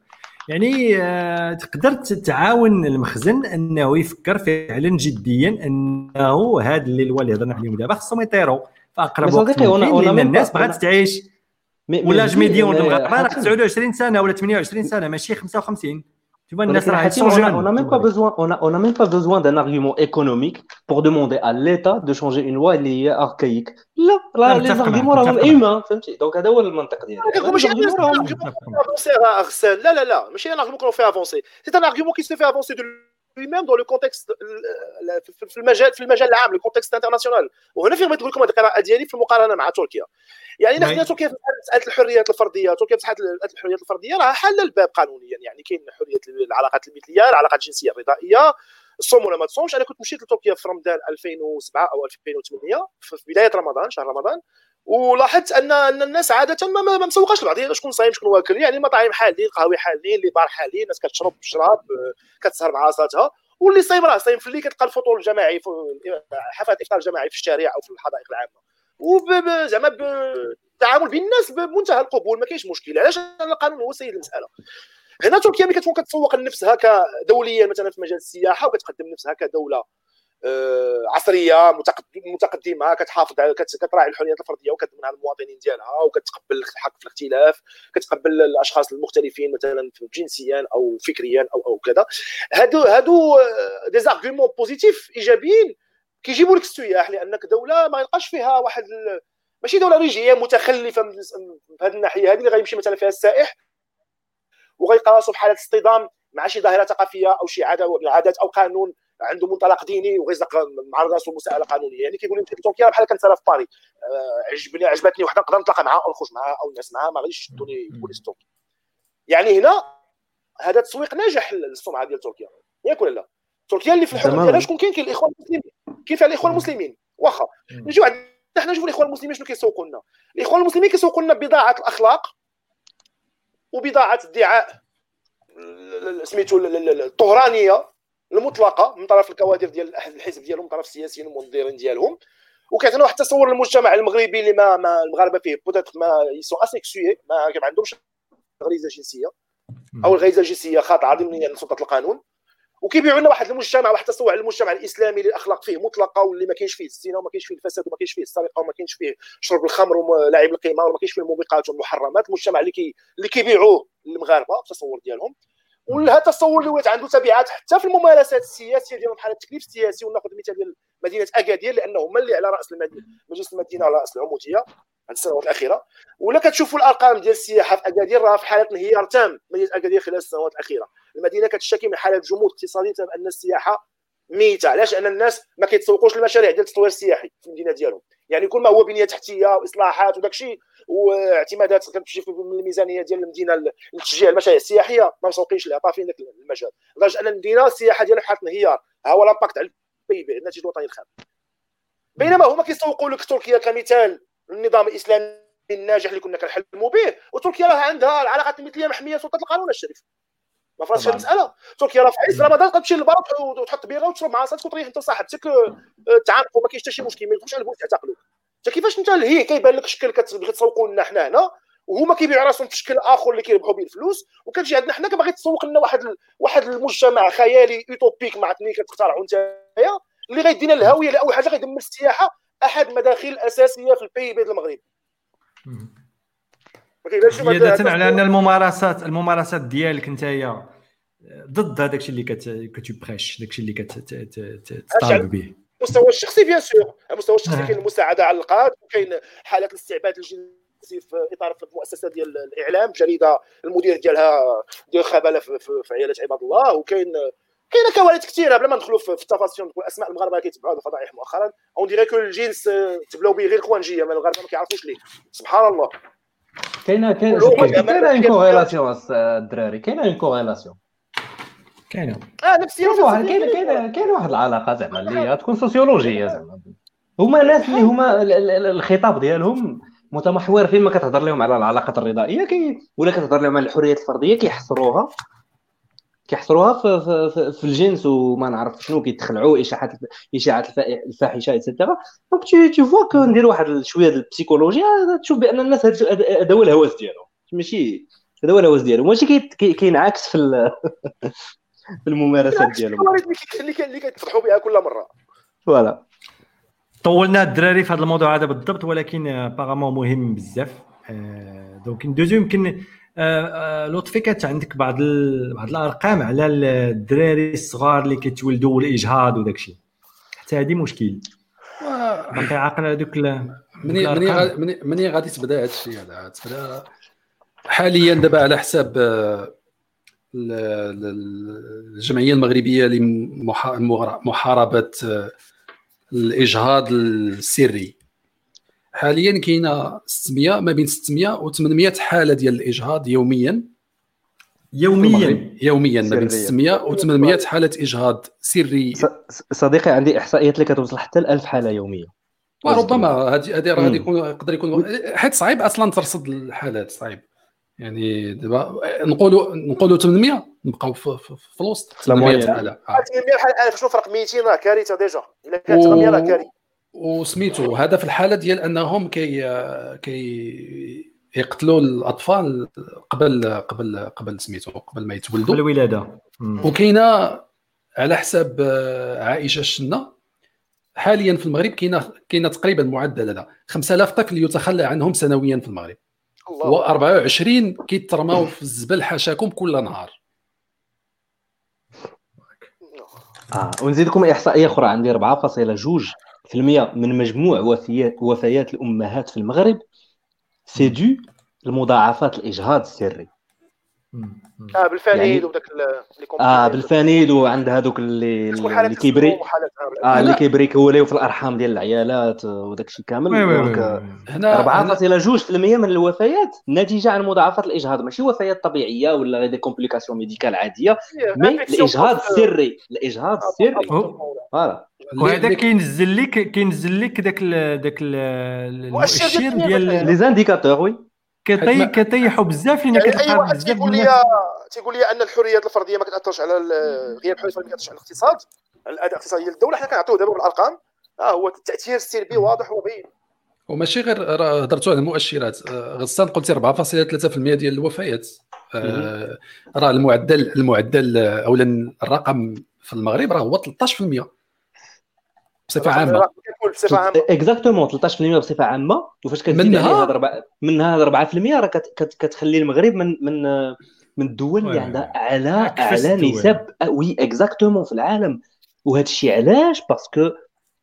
يعني آه، تقدر تعاون المخزن أنه يفكر فعلا جديا أنه هذا اللي هو اللي هضرنا عليهم دابا خصهم يطيروا في أقرب وقت ممكن لأن الناس بغات تعيش. ولا مليون المغاربه راه 29 سنة ولا 28 سنة ماشي 55 Tu vois, on n'a même pas besoin, on a, on a même pas besoin d'un argument économique pour demander à l'État de changer une loi اللي هي archaïque. لا لا les arguments راهم humains فهمتي دونك هذا هو المنطق ديالي. ماشي لا لا لا ماشي un argument qu'on fait avancer. C'est un argument qui se fait avancer de lui-même dans le contexte في المجال في المجال العام الكونتكست انترناسيونال وهنا فين بغيت نقول لكم القراءه ديالي في المقارنه مع تركيا يعني نحن في مسألة الحريات الفردية في مسألة الحريات الفردية؟ راه حل الباب قانونيا يعني كاين حرية العلاقات المثلية العلاقات الجنسية الرضائيه الصوم ولا ما تصومش؟ أنا كنت مشيت لتركيا في رمضان 2007 أو 2008 في بداية رمضان شهر رمضان ولاحظت ان أن الناس عادة ما, ما مسوقاش لبعض شكون صايم شكون واكل؟ يعني المطاعم حالين القهوي حالين اللي بار حالين الناس كتشرب شراب كتسهر مع راساتها واللي صايم راه صايم في الليل كتلقى الفطور الجماعي في حفلات الافطار الجماعي في الشارع أو في الحدائق العامة. وزعما بالتعامل بين الناس بمنتهى القبول ما كاينش مشكل. علاش القانون هو سيد المسألة؟ هنا تركيا ملي كتكون كتسوق لنفسها كدولة مثلا في مجال السياحة وكتقدم نفسها كدولة آه، عصرية متقدمة كتحافظ على كتراعي الحريات الفردية وكتضمنها المواطنين ديالها وكتقبل الحق في الاختلاف كتقبل الأشخاص المختلفين مثلا جنسيا أو فكريا أو أو كذا. هادو هادو des arguments positifs إيجابيين كيجيبوا لك السياح لأنك دولة ما يلقاش فيها واحد ماشي دولة رجعية متخلفة في هذه الناحية. هذه اللي غيمشي مثلا فيها السائح وغيقاسوا في حاله اصطدام مع شي ظاهرة ثقافية أو شي عادة من العادات أو قانون عنده منطلق ديني وغيزق مع راسو مساله قانونية. يعني كيقول لي تركيا بحال كنت في باري آه، عجبني عجبتني وحدة نقدر نتلاقى معها أو نخرج معها أو نعس معها ما غاديش يشدوني التركي يعني هنا هذا تسويق ناجح للسمعه ديال تركيا. ياك ولا لا؟ تركيا اللي في الحكم ديالها شكون؟ كاين كاين الإخوان المسلمين. كاين فيها الإخوان المسلمين. واخا. نجيو عند حنا نشوفوا الإخوان المسلمين شنو كيسوقوا لنا. الإخوان المسلمين كيسوقوا لنا بضاعة الأخلاق وبضاعة ادعاء سميتو الطهرانية المطلقة من طرف الكوادر ديال الحزب ديالهم من طرف السياسيين والمنظرين ديالهم. وكيعطينا واحد التصور للمجتمع المغربي اللي ما, ما المغاربة فيه peut-être même ils sont asexués ما عندهمش غريزة جنسية. أو الغريزة الجنسية خاضعة ضمن سلطة القانون. وكيبيعوا لنا واحد المجتمع واحد التصور على المجتمع الإسلامي اللي الأخلاق فيه مطلقة واللي ما كاينش فيه الزنا وما كاينش فيه الفساد وما كاينش فيه السرقة وما كاينش فيه شرب الخمر ولعب القمار وما كاينش فيه الموبقات والمحرمات. المجتمع اللي كي اللي كيبيعوه للمغاربة التصور ديالهم. وهذا التصور اللي ولات عنده تبعات حتى في الممارسات السياسية ديالهم بحال التكليف السياسي وناخذ مثال ديال مدينة أكادير لأنه هما اللي على رأس المدينة مجلس المدينة على رأس العمودية هذه السنوات الأخيرة. ولا كتشوفوا الأرقام ديال السياحة في أكادير راه في حالة انهيار تام مدينه أكادير خلال السنوات الأخيرة. المدينة كتشتكي من حالة جمود اقتصادي بسبب أن السياحة ميتة. علاش؟ ان الناس ما كيتسوقوش المشاريع ديال التطوير السياحي في المدينة ديالهم. يعني كل ما هو بنية تحتية وإصلاحات وداك الشيء واعتمادات كتمشي من الميزانية ديال المدينة لتشجيع المشاريع السياحية ما مسوقينش لها. طافين ذاك المجال. لدرجة أن المدينة السياحة ديالها بحال انهيار. ها هو l'impact على PIB الناتج الوطني الخام. بينما هما كيسوقوا لك تركيا كمثال للنظام الإسلامي الناجح اللي كنا كنحلموا به. وتركيا راه عندها العلاقات المثلية محمية سلطه القانون الشريف. ما فراسش المسألة. تركيا راه في عز رمضان تمشي للبار وتحط بيرة وتشرب مع صاحبك وتريح أنت وصاحبتك آه، تعانقوا ما كاينش حتى شي مشكل ما يدخلوش على البوت يعتقلوك انت كيفاش أنت هي كيبان لك شكل كتبغي تسوقوا لنا حنا هنا؟ وهما كيبيعوا راسهم في شكل آخر اللي كيربحوا به الفلوس. وكتجي عندنا حنا كباغي تسوق لنا واحد ال... واحد المجتمع خيالي utopique ما عرفت كتخترعوا نتايا اللي غيدينا الهويه لأول حاجة غيدمر السياحة أحد المداخل الأساسية في ال PIB المغرب. زيادة على أن الممارسات الممارسات ديالك نتايا ضد هذاك الشيء اللي كتبخاش داك الشيء اللي كتطالب به. المستوى الشخصي bien sûr. المستوى الشخصي كاين المساعدة على القد وكاين حالات الاستعباد الجنسي في إطار في مؤسسه ديال الإعلام جريدة المدير ديالها ديال خبالة في, في, في عياله عباد الله وكاين كاينة كوارث كثيره بلا ما ندخلوا في التفاصيل نقول أسماء المغاربة كيتبعوا الفضائح مؤخرا. on dirait que الجنس تبلاو به غير خوانجية ما المغاربه ما كيعرفوش ليه. سبحان الله. كاينة كاينة اون كوريلاسيون الدراري كاينة une corrélation كاينة آه نفسيا كاينة كاينة كاينة واحد العلاقة زعما اللي تكون سوسيولوجية زعما. هما ناس اللي هما الخطاب ديالهم متمحور فيما كتهضر لهم على العلاقات الرضائية كي ولا كتهضر لهم على الحريات الفردية كيحصروها. كيحصروها في, في, في الجنس وما نعرف شنو كيتخلعوا إشاعات إشاعات الفاحشة et cetera donc tu tu vois que ندير واحد شوية ديال ال psychologie تشوف بأن الناس هذا هو الهوس ديالهم. ماشي هذا هو الهوس ديالهم. ماشي كينعكس في في الممارسات ديالهم. اللي اللي كيتفضحوا بها كل مرة. voilà طولنا الدراري في هذا الموضوع هذا بالضبط ولكن apparemment مهم بزاف. donc ندوزو يمكن لطفي كانت عندك بعض بعض الأرقام على الدراري الصغار اللي كيتولدوا والإجهاض وداك الشيء. حتى هذه مشكل. باقي عاقل هذوك مني مني مني غادي تبدا هذا الشيء هذا. تبدا حاليا دابا على حساب الجمعية المغربية لمحاربه الإجهاض السري. حاليا كاينة 600 ما بين 600 و 800 حالة ديال الإجهاض يوميا. يوميا. يوميا ما بين 600 و 800 حالة إجهاض سري. صديقي عندي إحصائيات اللي كتوصل حتى ل 1000 حالة يوميه وربما هذه هذه راه يكون يقدر يكون حيت صعيب أصلا ترصد الحالات صعيب. يعني دابا نقولوا نقولوا 800 نبقاو في, في, في الوسط. 800 حالة. 800 حالة شنو فرق 200 راه كارثة déjà. إلا كانت 800 راه كارثة. وسميتو هذا في الحالة ديال أنهم كي كي يقتلوا الأطفال قبل قبل قبل سميتو قبل ما يتولدوا. قبل الولادة. وكاينة على حساب عائشة الشنة. حاليا في المغرب كاينة كاينة تقريبا معدل هذا. 5000 طفل يتخلى عنهم سنويا في المغرب. و24 كيترماو في الزبل حاشاكم كل نهار. آه ونزيدكم إحصائية أخرى. عندي 4.2 في المية من مجموع وفيات وفيات الأمهات في المغرب c'est dû المضاعفات الإجهاض السري. آه بالفانيد يعني... وداك آه بالفانيد وعند هذوك اللي اللي كيبري آه اللي كي bricoler يو في الأرحام ديال العيالات وداك الشيء كامل. هنا 4.2% من الوفيات ناتجة عن مضاعفات الإجهاض. ماشي وفيات طبيعية ولا غير des complications médicales عادية mais الإجهاض السري الإجهاض السري voilà. وهذا كينزل لك كينزل لك داك داك المؤشر ديال les indicateurs oui كطي كطيحوا بزاف لأن يعني أي واحد تيقول لي تيقول لي أن الحريات الفردية ما كتأثرش على غياب الحريات الفرديه ما كتأثرش على الاقتصاد على الأداء الاقتصادي. ديال الدولة حنا كنعطيوه دابا بالأرقام آه هو التأثير السلبي واضح وبين. وماشي غير هضرتوا على المؤشرات. غسان قلتي 4.3% ديال الوفيات. آه راه المعدل المعدل اولا الرقم في المغرب راه هو 13% بصفة عامة. بصفة عامة. exactement 13% بصفة عامة وفاش كتزيد منها؟ هذا منها هذا 4% راه كتخلي المغرب من من من الدول اللي عندها اعلى اعلى نسب oui exactement في العالم. وهذا الشيء علاش parce que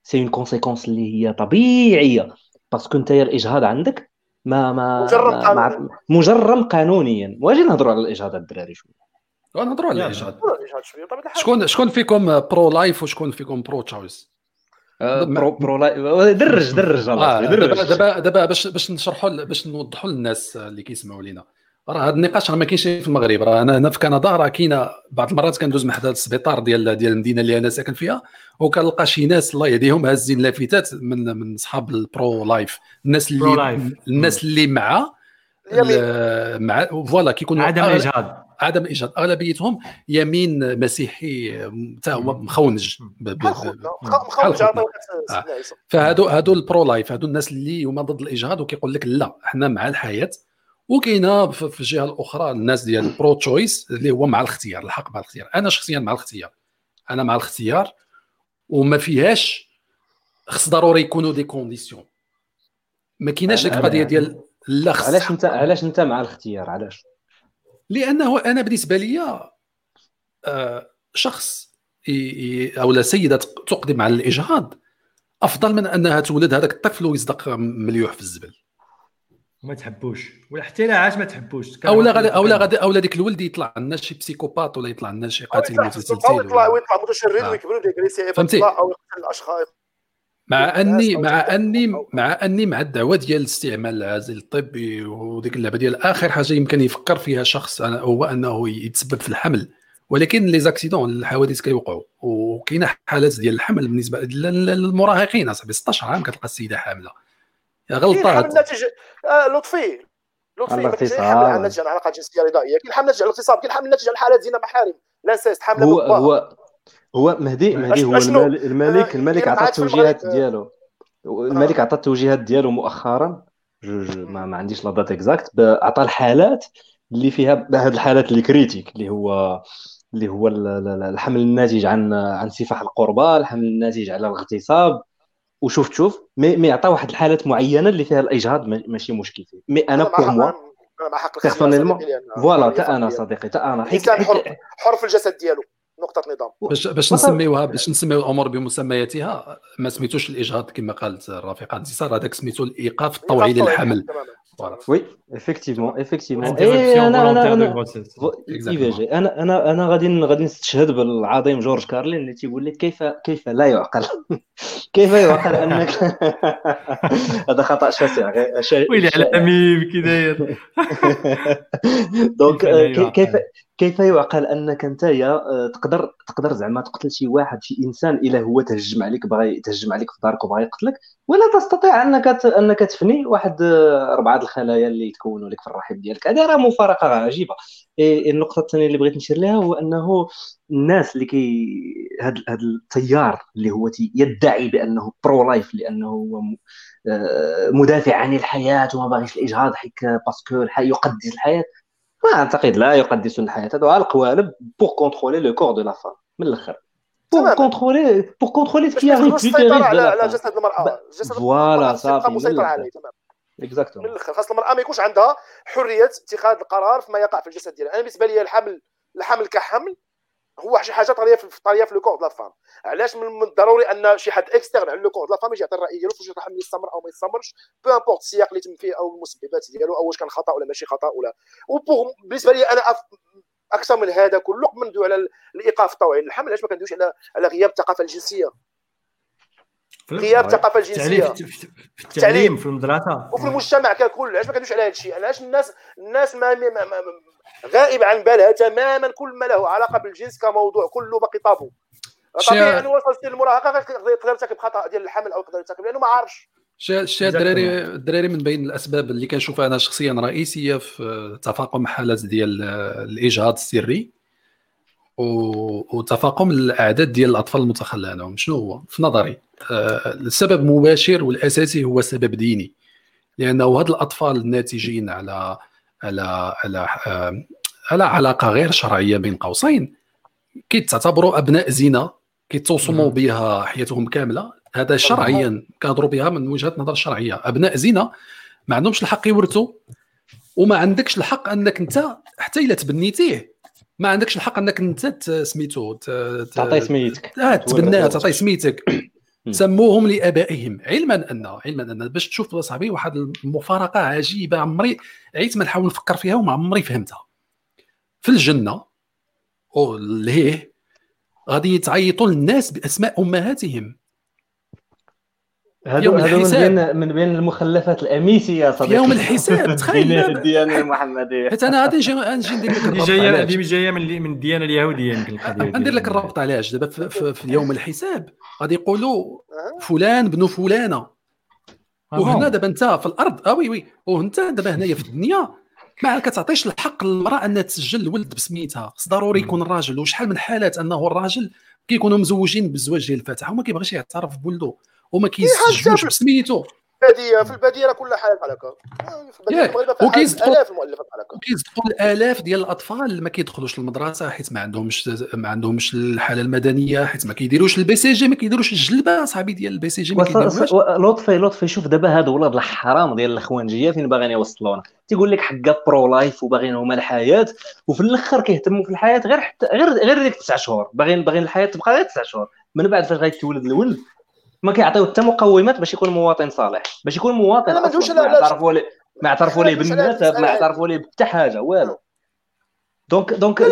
c'est une conséquence اللي هي طبيعية. parce que أنت الإجهاض عندك ما ما مجرم قانونيا مجرم قانونيا. واجي نهضروا على الإجهاض الدراري شوية. نهضروا على الإجهاض. شكون شكون فيكم pro-life وشكون فيكم برو تشويس آه، pro pro لا درج درج آه دابا دابا باش باش نشرحوا باش نوضحوا للناس اللي كيسمعوا لينا. راه هذا النقاش راه ما كاينش في المغرب. راه أنا هنا في كندا راه كاينة بعض المرات كندوز من حدا السبيطار ديال ديال المدينة اللي أنا ساكن فيها وكنلقى شي ناس الله يهديهم هازين لافتات من من اصحاب ال pro-life. الناس اللي الناس اللي مع مع voilà كيكونوا عدم الاجهاض عدم الإجهاض أغلبيتهم يمين مسيحي حتى هو مخونج. مخونج. فهادو هادو ال pro-life هادو الناس اللي هما ضد الإجهاض وكيقول لك لا حنا مع الحياة. وكاينة في الجهة الأخرى الناس ديال ال pro-choice اللي هو مع الاختيار الحق مع الاختيار. أنا شخصيا مع الاختيار. أنا مع الاختيار وما فيهاش خص ضروري يكونوا des conditions. ما كايناش القضية ديال لا علاش أنت علاش أنت مع الاختيار؟ علاش؟ لأنه أنا بالنسبة لي آه، شخص أو سيدة تقدم على الإجهاض. أفضل من أنها تولد هذاك الطفل ويصدق مليوح في الزبل. وما تحبوش. ولا حتى لا عاش ما تحبوش؟ اولا غادي اولا غادي اولا ديك الولد يطلع لنا شي بسيكوبات ولا يطلع لنا شي قاتل متسلسل أو يطلع ويطلع متشرد آه. ويكبروا ديك فهمتي؟ أو يقتل الأشخاص. مع أني مع أني مع أني مع الدعوه ديال استعمال العازل الطبي وديك اللعبة ديال آخر حاجة يمكن يفكر فيها شخص هو أنه يتسبب في الحمل. ولكن les accidents الحوادث كيوقعوا. وكاينة حالات ديال الحمل بالنسبة للمراهقين أصاحبي 16 عام كتلقى السيدة حاملة. غلطات. الناتج آه لطفي. لطفي ما كاينش حمل الناتج عن علاقة جنسية رضائية. كاين حمل ناتج على الاغتصاب كاين حمل ناتج عن حالات زنا محارم l'inceste حمله هو هو هو مهدي مهدي هو الملك الملك عطى التوجيهات ديالو. الملك عطى التوجيهات ديالو مؤخرا. ما, ما عنديش la date exacte عطى الحالات اللي فيها هاد الحالات اللي critiques اللي هو اللي هو الحمل الناتج عن عن سفاح القربى الحمل الناتج على الاغتصاب. وشوف شوف مي, مي عطى واحد الحالات معينة اللي فيها الإجهاض ماشي مشكل فيه. مي أنا بور موا بيرسونيلمون voilà تا أنا صديقي تا أنا حيت حر في الجسد ديالو. نقطة نظام. باش باش نسميوها باش نسميو الأمور بمسمياتها ما سميتوش الاجهاض كما قالت الرفيقه انتصار هذاك سميتو الإيقاف الطوعي للحمل. oui. effectivement effectivement أنا أنا أنا أنا أنا غادي غادي نستشهد بالعظيم جورج كارلين اللي تيقول لك كيف كيف لا يعقل كيف يعقل انك هذا خطا شاسع ويلي على ميم كي داير donc كيف كيف يعقل انك انت تقدر تقدر زعما تقتل شي واحد شي انسان الا هو تهجم عليك بغى تهجم عليك في دارك وبغى يقتلك ولا تستطيع انك انك تفني واحد اربعه الخلايا اللي يتكونوا لك في الرحم ديالك. هذه راه مفارقة عجيبة. النقطة الثانية اللي بغيت نشير لها هو أنه الناس اللي كي هذا هذا التيار اللي هو يدعي بأنه pro-life لأنه هو آه، مدافع عن الحياة وما باغيش الإجهاض حيت parce que يقدس الحياة ما أعتقد لا يقدسون الحياة. هذو القوالب pour contrôler le corps de la femme من الأخر. pour contrôler pour contrôler تيريبل على جسد المرأة. جسد voilà صافي مسيطر عليه تمام. exactement من الآخر خاص المرأة ما يكونش عندها حرية اتخاذ القرار فيما يقع في الجسد ديالها. أنا بالنسبة لي الحمل الحمل كحمل هو شي حاجة طرية في طرية في le corps la femme. علاش من الضروري أن شي حد externe على le corps la femme يجي يعطي الرأي ديالو فاش الحمل يستمر أو ما يستمرش. peu importe السياق اللي تم فيه أو المسببات ديالو أو واش كان خطأ ولا ماشي خطأ ولا. و pour بالنسبة لي أنا أف... أكثر من هذا كله ندوي على الإيقاف الطوعي. للحمل علاش ما كندويش على على غياب الثقافة الجنسية؟ غياب الثقافة الجنسية. في التعليم. في المدرسة. وفي المجتمع ككل علاش ما كندويش على هذا الشيء؟ علاش الناس الناس ما, ما, ما, ما غائب عن بالها تماما كل ما له علاقة بالجنس كموضوع كله باقي طابو طبيعي أنه وصل سن المراهقة يقدر يرتكب خطأ ديال الحمل أو يقدر يرتكب لأنه ما عارفش. شي الدراري الدراري من بين الأسباب اللي كنشوفها أنا شخصيا رئيسية في تفاقم حالات ديال الاجهاض السري وتفاقم الأعداد ديال الأطفال المتخلى عنهم. شنو هو؟ في نظري آه، السبب المباشر والأساسي هو سبب ديني. لأنه هاد الأطفال الناتجين على على على آه، على علاقة غير شرعية بين قوسين كيتعتبروا أبناء زنا كيتوصموا بها حياتهم كاملة. هذا شرعيا كنهضروا بها من وجهة نظر شرعية. أبناء زنا ما عندهمش الحق يورثوا وما عندكش الحق أنك أنت حتى إلا تبنيتيه. ما عندكش الحق انك انت سميتو تعطي سميتك. آه تبناه تعطي سميتك. سموهم لآبائهم. علما أن علما أن. باش تشوف صاحبي واحد المفارقة عجيبة عمري عيت ما نحاول نفكر فيها وما عمري فهمتها. في الجنة أو ليه غادي يتعيطوا للناس بأسماء أمهاتهم. هذا يوم الحساب من بين من بين المخلفات الأميسية صديقي. يوم الحساب تخيل. الديانة المحمدية. حيت أنا غادي نجي نجي ندير لك الربط جاية هذه جاية من من الديانة اليهودية يمكن القضية ندير لك الربط علاش؟ دابا في, في, في يوم الحساب غادي يقولوا فلان بن فلانة. وهنا دابا انت في الأرض آه oui oui. وانت دابا هنايا في الدنيا ما كتعطيش الحق للمرأة أنها تسجل الولد بسميتها. خص ضروري يكون الراجل. وشحال من حالات أنه الراجل كيكونوا مزوجين بالزواج ديال الفاتحة. وما كيبغيش يعترف بولده وما كيسجلوش بسميتو. البادية في البادية راه كل حالة بحال هكا وكيصدقوا الاف المؤلفات بحال هكا. وكيصدقوا الالاف ديال الأطفال ما كيدخلوش للمدرسة حيت ما عندهمش ما عندهمش الحالة المدنية حيت ما كيديروش ال BCG ما كيديروش الجلبة صاحبي ديال ال BCG ما كيديروش لطفي لطفي شوف دابا هاد ولاد الحرام ديال الاخوانجيه فين باغيين يوصلونا تيقول لك حقا pro-life وباغيين هما الحياة وفي الأخر كيهتموا في الحياة غير حتى غير غير ديك تسع شهور. باغيين باغيين الحياة تبقى غير تسع شهور. من بعد فاش غيتولد الولد ما كيعطيو حتى مقومات باش يكون مواطن صالح باش يكون مواطن ما ندويش على تعرفوا ما اعترفوا ليه بالنسب ما اعترفوا ليه بحتى حاجة والو. donc donc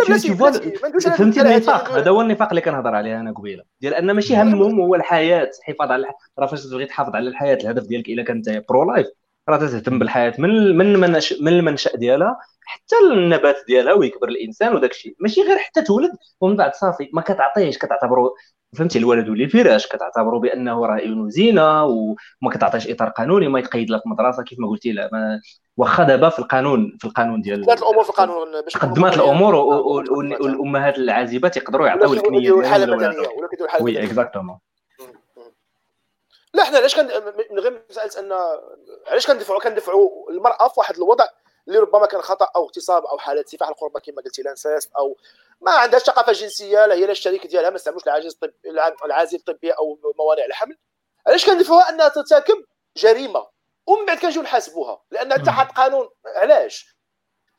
فهمتي النفاق هذا هو النفاق اللي كنهضر عليه أنا قبيلة. ديال أن ماشي همهم هو الحياة الحفاظ على راه فاش تبغي تحافظ على الحياة الهدف ديالك إلا كنت pro-life راه تهتم بالحياة من من من المنشأ ديالها حتى النبات ديالها ويكبر الإنسان وداك الشيء. ماشي غير حتى تولد ومن بعد صافي ما كتعطيهش كتعتبره فهمتي؟ الولد ولي الفراش كتعتبره بأنه راه ابن زنى وما كتعطيش إطار قانوني ما يتقيد لك مدرسة كيف ما قلتي لا واخا دابا في القانون في القانون ديال قدمات الأمور في القانون باش قدمات الأمور والأمهات العازبات يقدروا يعطيو الكنية الحاله المدنيه ولا كيديروا الحاله oui exactement لا حنا علاش كان من غير مساله ان علاش كندفعوا كندفعوا المرأة في واحد الوضع اللي ربما كان خطأ أو اغتصاب أو حاله سفاح القربة كما قلتي لانساس أو ما عندهاش ثقافة جنسية لا هي لا الشريك ديالها ما استعملوش العاجز الطب العازل الطبيه أو موانع الحمل. علاش كندفعوها أنها ترتكب جريمة ومن بعد كنجيو نحاسبوها لأن حاط قانون. علاش؟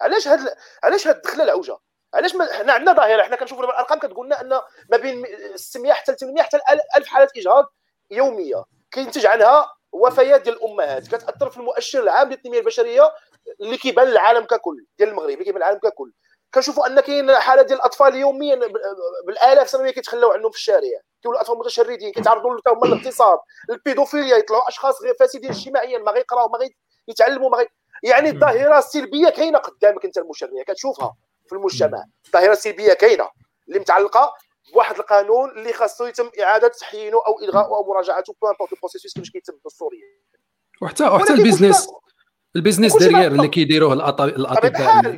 علاش هاد علاش هاد الدخلة العوجة؟ علاش ما حنا عندنا ظاهرة حنا كنشوفوا الأرقام كتقول لنا أن ما بين 600 حتى 800 حتى 1000 حاله إجهاض يومية كينتج عنها وفيات ديال الأمهات. كتأثر في المؤشر العام ديال التنميه البشرية اللي كيبان للعالم ككل ديال المغرب اللي كيبان للعالم ككل. كنشوفوا أن كاين حالة ديال الأطفال يوميا بالآلاف سنويا كيتخلاو عنهم في الشارع. كيولوا الاطفال متشردين كيتعرضوا حتى هما للاغتصاب. البيدوفيليا يطلعوا أشخاص غير فاسدين اجتماعيا ما غيقراو ما غيتعلموا ما غي... يعني الظاهرة السلبية كاينة قدامك أنت المشرع كتشوفها في المجتمع. الظاهرة السلبية كاينة اللي متعلقة بواحد القانون اللي خاصو يتم إعادة تحيينه أو الغائه أو مراجعته peu importe ال processus كيفاش كيتم دستوريا وحتى وحتى ال business ال business derrière اللي كيديروه الأطباء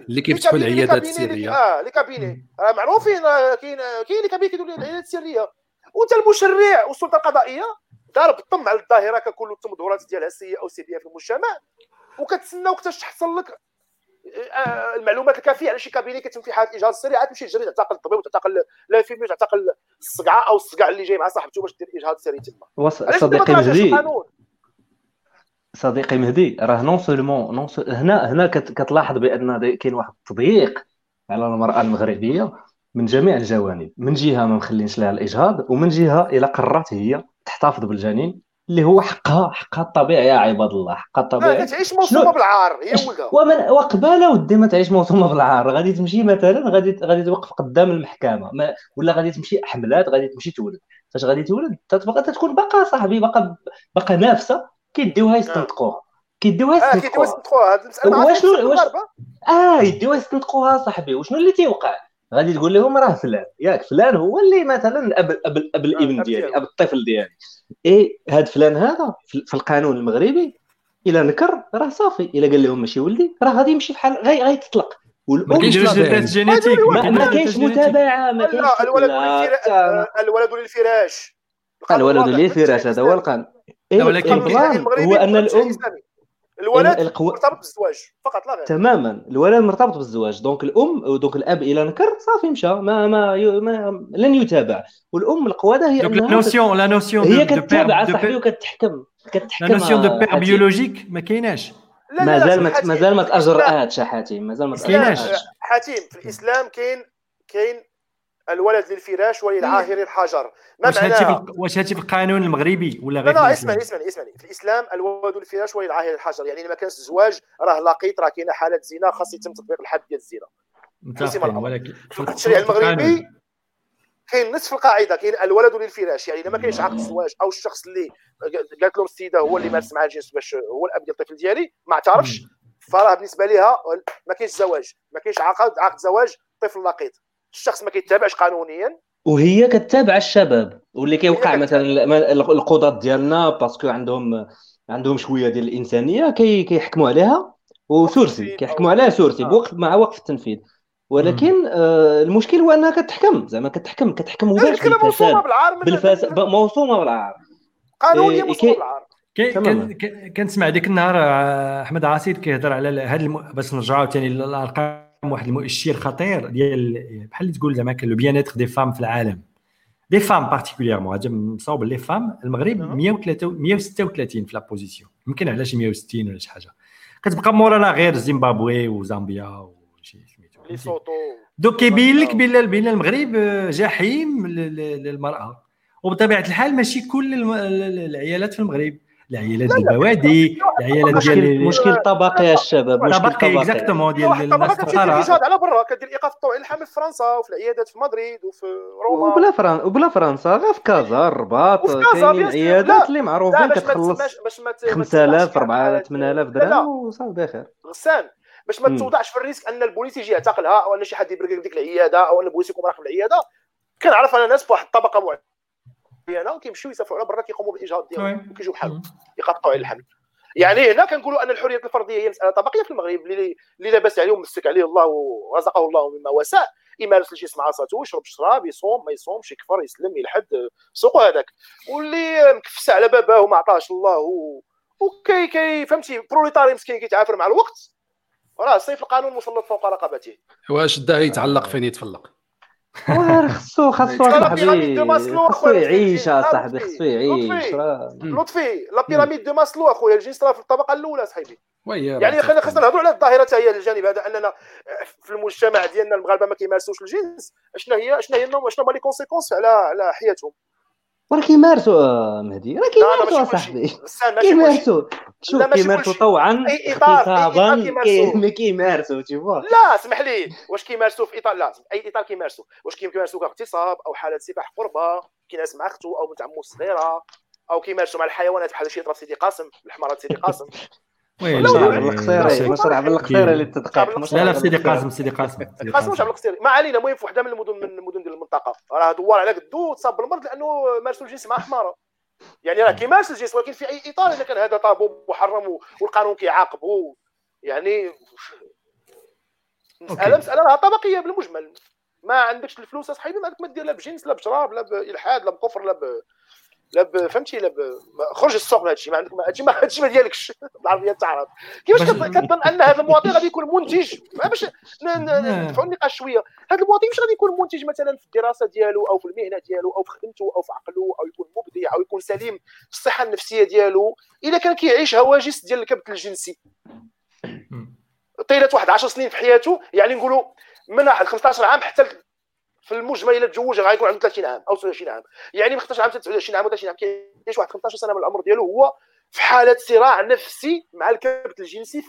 اللي كيفتحوا العيادات السرية. آه les cabinets راه معروفين كاين كاين les cabinets كيديروا العيادات السرية. وأنت المشرع والسلطة القضائية ضارب الطم على الظاهرة ككل التمظهرات ديالها السيئه أو السلبيه في المجتمع وكتسنى وقتاش تحصل لك آه، المعلومات الكافيه على شي كابيني كتم في حالة اجهاض سريع تمشي تجري تعتقل الطبيب وتعتقل لا فيلمي تعتقل الصقعة أو الصقع اللي جاي مع صاحبته باش دير اجهاض سري تما. صديقي مهدي. صديقي مهدي راه نون سولمون نون هنا هنا كتلاحظ بأن كاين واحد التضييق على المرأة المغربية من جميع الجوانب من جهة ما مخلينش لها الإجهاض ومن جهة الا قررت هي تحتفظ بالجنين اللي هو حقها حقها الطبيعي يا عباد الله حقها الطبيعي. تعيش موصومه بالعار هي ولدها ومن وقبالة ودي ما تعيش موصومه بالعار غادي تمشي مثلا غادي غادي توقف قدام المحكمة ما ولا غادي تمشي حملات غادي تمشي تولد. فاش غادي تولد؟ تتبقى تكون باقا صاحبي باقا باقا نافسة كيديوها يستنطقوها. كيديوها يستنطقوها آه كيديوها يستنطقوها. هاد وشنو واش آه يديوها يستنطقوها صاحبي. وشنو اللي تيوقع؟ غادي تقول لهم راه فلان. ياك فلان هو اللي مثلا اب اب أب الابن ديالي أب الطفل ديالي. إي هاد فلان هذا في القانون المغربي الا نكر راه صافي. إلا قال لهم ماشي ولدي راه غادي يمشي في حال غي غيتطلق. ما كاينش génétique ما كاينش متابعة ما كاينش الولد الولد للفراش. الولد للفراش هذا هو القانون. إيه ولكن هو أن الأم الولد القو... مرتبط بالزواج فقط لا غير. تماما. الولد مرتبط بالزواج. donc الأم donc الأب إلى نكر صافي مشى. ما ما, ما لن يتابع. والأم القوادة هي la notion la notion هي كتتابع صاحبي وكتحكم كتحكم la notion de père biologique ما كايناش. مازال مازال ما تاجراتش حاتم. مازال ما كايناش. حاتم في الإسلام كاين كاين الولد للفراش وللعاهر الحجر. ما معناها واش هادشي في القانون المغربي ولا غير لا اسمعني اسمعني اسمعني. في الإسلام الولد للفراش وللعاهر الحجر. يعني ما كانش الزواج راه لقيت راه كاينة حالة زنا خاص يتم تطبيق الحد ديال الزنا ولكن في التشريع المغربي كاين نصف القاعدة كاين الولد للفراش. يعني إذا ما كاينش عقد الزواج أو الشخص اللي قالت له السيدة هو اللي مارس مع الجنس باش هو الأب ديال الطفل ديالي ما اعترفش. فراه بالنسبة ليها ما كاينش زواج. ما كاينش عقد عقد زواج طفل لقيط. الشخص ما كيتابعش قانونيا. وهي كتابع الشباب واللي كيوقع مثلا القضاة ديالنا parce que عندهم عندهم شوية ديال الإنسانية كي كيحكموا عليها. وثلثي كيحكموا عليها ثلثي بوقف مع وقف التنفيذ. ولكن آه المشكل هو أنها كتحكم زعما كتحكم كتحكم وباش بالفساد. بالفساد موصومة بالعار. قانونيا موصومة بالعار. كنسمع ديك النهار آه، أحمد عاصيد كيهضر على هذا الم... باش نرجعوا ثاني للأرقام. واحد المؤشر خطير ديال بحال تقول زعما le bien-être des femmes في العالم. des femmes particulièrement هذا مصاوب les femmes المغرب 136 في la position يمكن على شي 160 ولا شي حاجة. كتبقى مورانا غير زيمبابوي وزامبيا وشي سميتو. دوك كيبين لك بان المغرب جحيم للمرأة. وبطبيعة الحال ماشي كل العيالات في المغرب. العيالات البوادي العيالات ديال مشكل طبقي يا الشباب مشكل طبقي. exactement ديال الناس الفقراء على برا كدير الايقاف الطوعي للحمل في فرنسا وفي العيادات في مدريد وفي روما. وبلا فرنسا وبلا فرنسا غير في كازا الرباط كاينين عيادات اللي معروفين كتخلص 5000 4000 8000 درهم وصافي بخير. غسان. باش ما توضعش في ال risque أن البوليس يجي يعتقلها أو أن شي حد يبرك ديك العيادة أو أن البوليس يكون في العيادة. كنعرف أنا ناس بواحد الطبقة معينه وكيمشيو يسافروا على برا كيقوموا بالاجهاض ديالهم وكيجيو بحالهم يقطعوا على الحمل. يعني هنا كنقولوا أن الحرية الفردية هي مسألة طبقية في المغرب اللي اللي لاباس عليه ومسك عليه الله ورزقه الله مما وسع. يمارس الجسم عصاته يشرب شراب يصوم ما يصومش يكفر يسلم يلحد سوقو هذاك واللي مكفس على باباه وما عطاهش الله و... وكي كي فهمتي بروليتاري مسكين كيتعافر مع الوقت راه سيف القانون مسلط فوق رقبته. واش الداعي يتعلق فين يتفلق؟ خصو خصو خصو يعيش اصاحبي خصو يعيش لطفي. la pyramide de Maslow أخويا الجنس راه في الطبقة الأولى صاحبي. يعني خلينا خصنا نهضروا على الظاهرة حتى هي الجانب هذا أننا في المجتمع ديالنا المغاربة ما كيمارسوش الجنس. شنو هي شنو هي شنو هما les conséquences على على حياتهم؟ وراه كيمارسوا مهدي راه كيمارسوا أصاحبي. كيمارسوا؟ شوف كيمارسوا طوعا ما كيمارسوا. تشوف لا اسمح لي. واش كيمارسوا في إطار؟ لا أي إطار كيمارسوا؟ واش كيمارسوا كاغتصاب أو حالة سفاح قربة كيناس مع اخته أو بنت عمو الصغيره أو كيمارسوا مع الحيوانات بحال شي سيدي قاسم الحمارات سيدي قاسم. مشروع بالقصيري اللي تدقق لا لا سيدي قاسم سيدي قاسم قاسم مش بالقصيري ما علينا المهم في وحده من المدن من المدن ديال المنطقة. راه دوار على قدو تصاب بالمرض لأنه مارسوا الجنس مع حماره يعني راه كيمارس الجنس ولكن في أي إطار إذا كان هذا طابو محرم والقانون كيعاقبه يعني مسألة مسألة راه طبقية بالمجمل. ما عندكش الفلوس أصاحبي ما عندك ما دير لا بجنس لا بشراب لا بإلحاد لا بكفر لا ب... لا فهمتي لا خرج السوق من هادشي ما عندك هادشي ما هادشي ما ديالكش. بالعربيه تعرف. كيفاش كتظن أن هذا المواطن غادي يكون منتج؟ باش ندفعوا النقاش شوية. هذا المواطن مش غادي يكون منتج مثلا في الدراسة ديالو أو في المهنة ديالو أو في خدمته أو في عقله أو يكون مبدع أو يكون سليم في الصحة النفسية ديالو؟ الا كان كيعيش هواجس ديال الكبت الجنسي. طيلة واحد 10 سنين في حياته يعني نقولوا من واحد 15 عام حتى في المجمل إلى تزوج غيكون عنده 30 عام أو 26 عام. يعني من 15 عام 29 عام و 30 عام. كيعيش واحد 15 سنة من العمر ديالو هو في حالة صراع نفسي مع الكبت الجنسي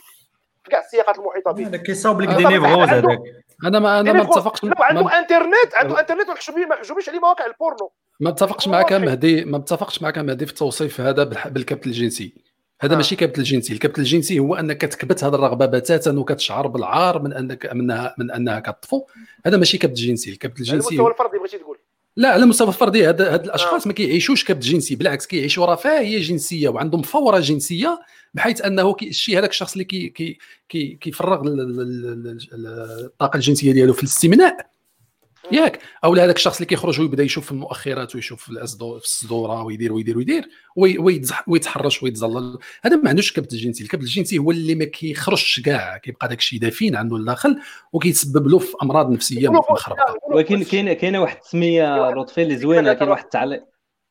في كاع السياقات المحيطة به. هذا كيصاوب لك دي نيفروز هذاك. أنا ما أنا ما متفقش عنده انترنت عنده إنترنت ما محجوبينش عليه مواقع البورنو. ما متفقش معك مهدي ما متفقش معك مهدي في التوصيف هذا بالكبت الجنسي. هذا آه. ماشي كبت الجنسي. الكبت الجنسي هو أنك تكبت هذه الرغبة بتاتا وكتشعر بالعار من انك منها من أنها كتطفو هذا ماشي كبت جنسي الكبت الجنسي على المستوى الفردي بغيتي تقول. لا على المستوى الفردي. هاد, هاد الأشخاص آه. ما كيعيشوش كبت جنسي بالعكس كيعيشوا رفاهية جنسية وعندهم فورة جنسية بحيث أنه الشيء هذاك الشخص اللي كي كي كي كيفرغ الطاقة الجنسية ديالو في الاستمناء. ياك أو هذاك الشخص اللي كيخرج ويبدا يشوف في المؤخرات ويشوف في الصدورة ويدير ويدير ويدير ويتحرش ويتظلل هذا ما عندوش الكبت الجنسي الكبت الجنسي هو اللي ما كيخرجش كاع كيبقى داك الشيء دافين عنده لداخل وكيتسبب له في امراض نفسيه مخربطه ولكن كاين كاينة واحد التسميه لطفي اللي زوينه كاين واحد التعليق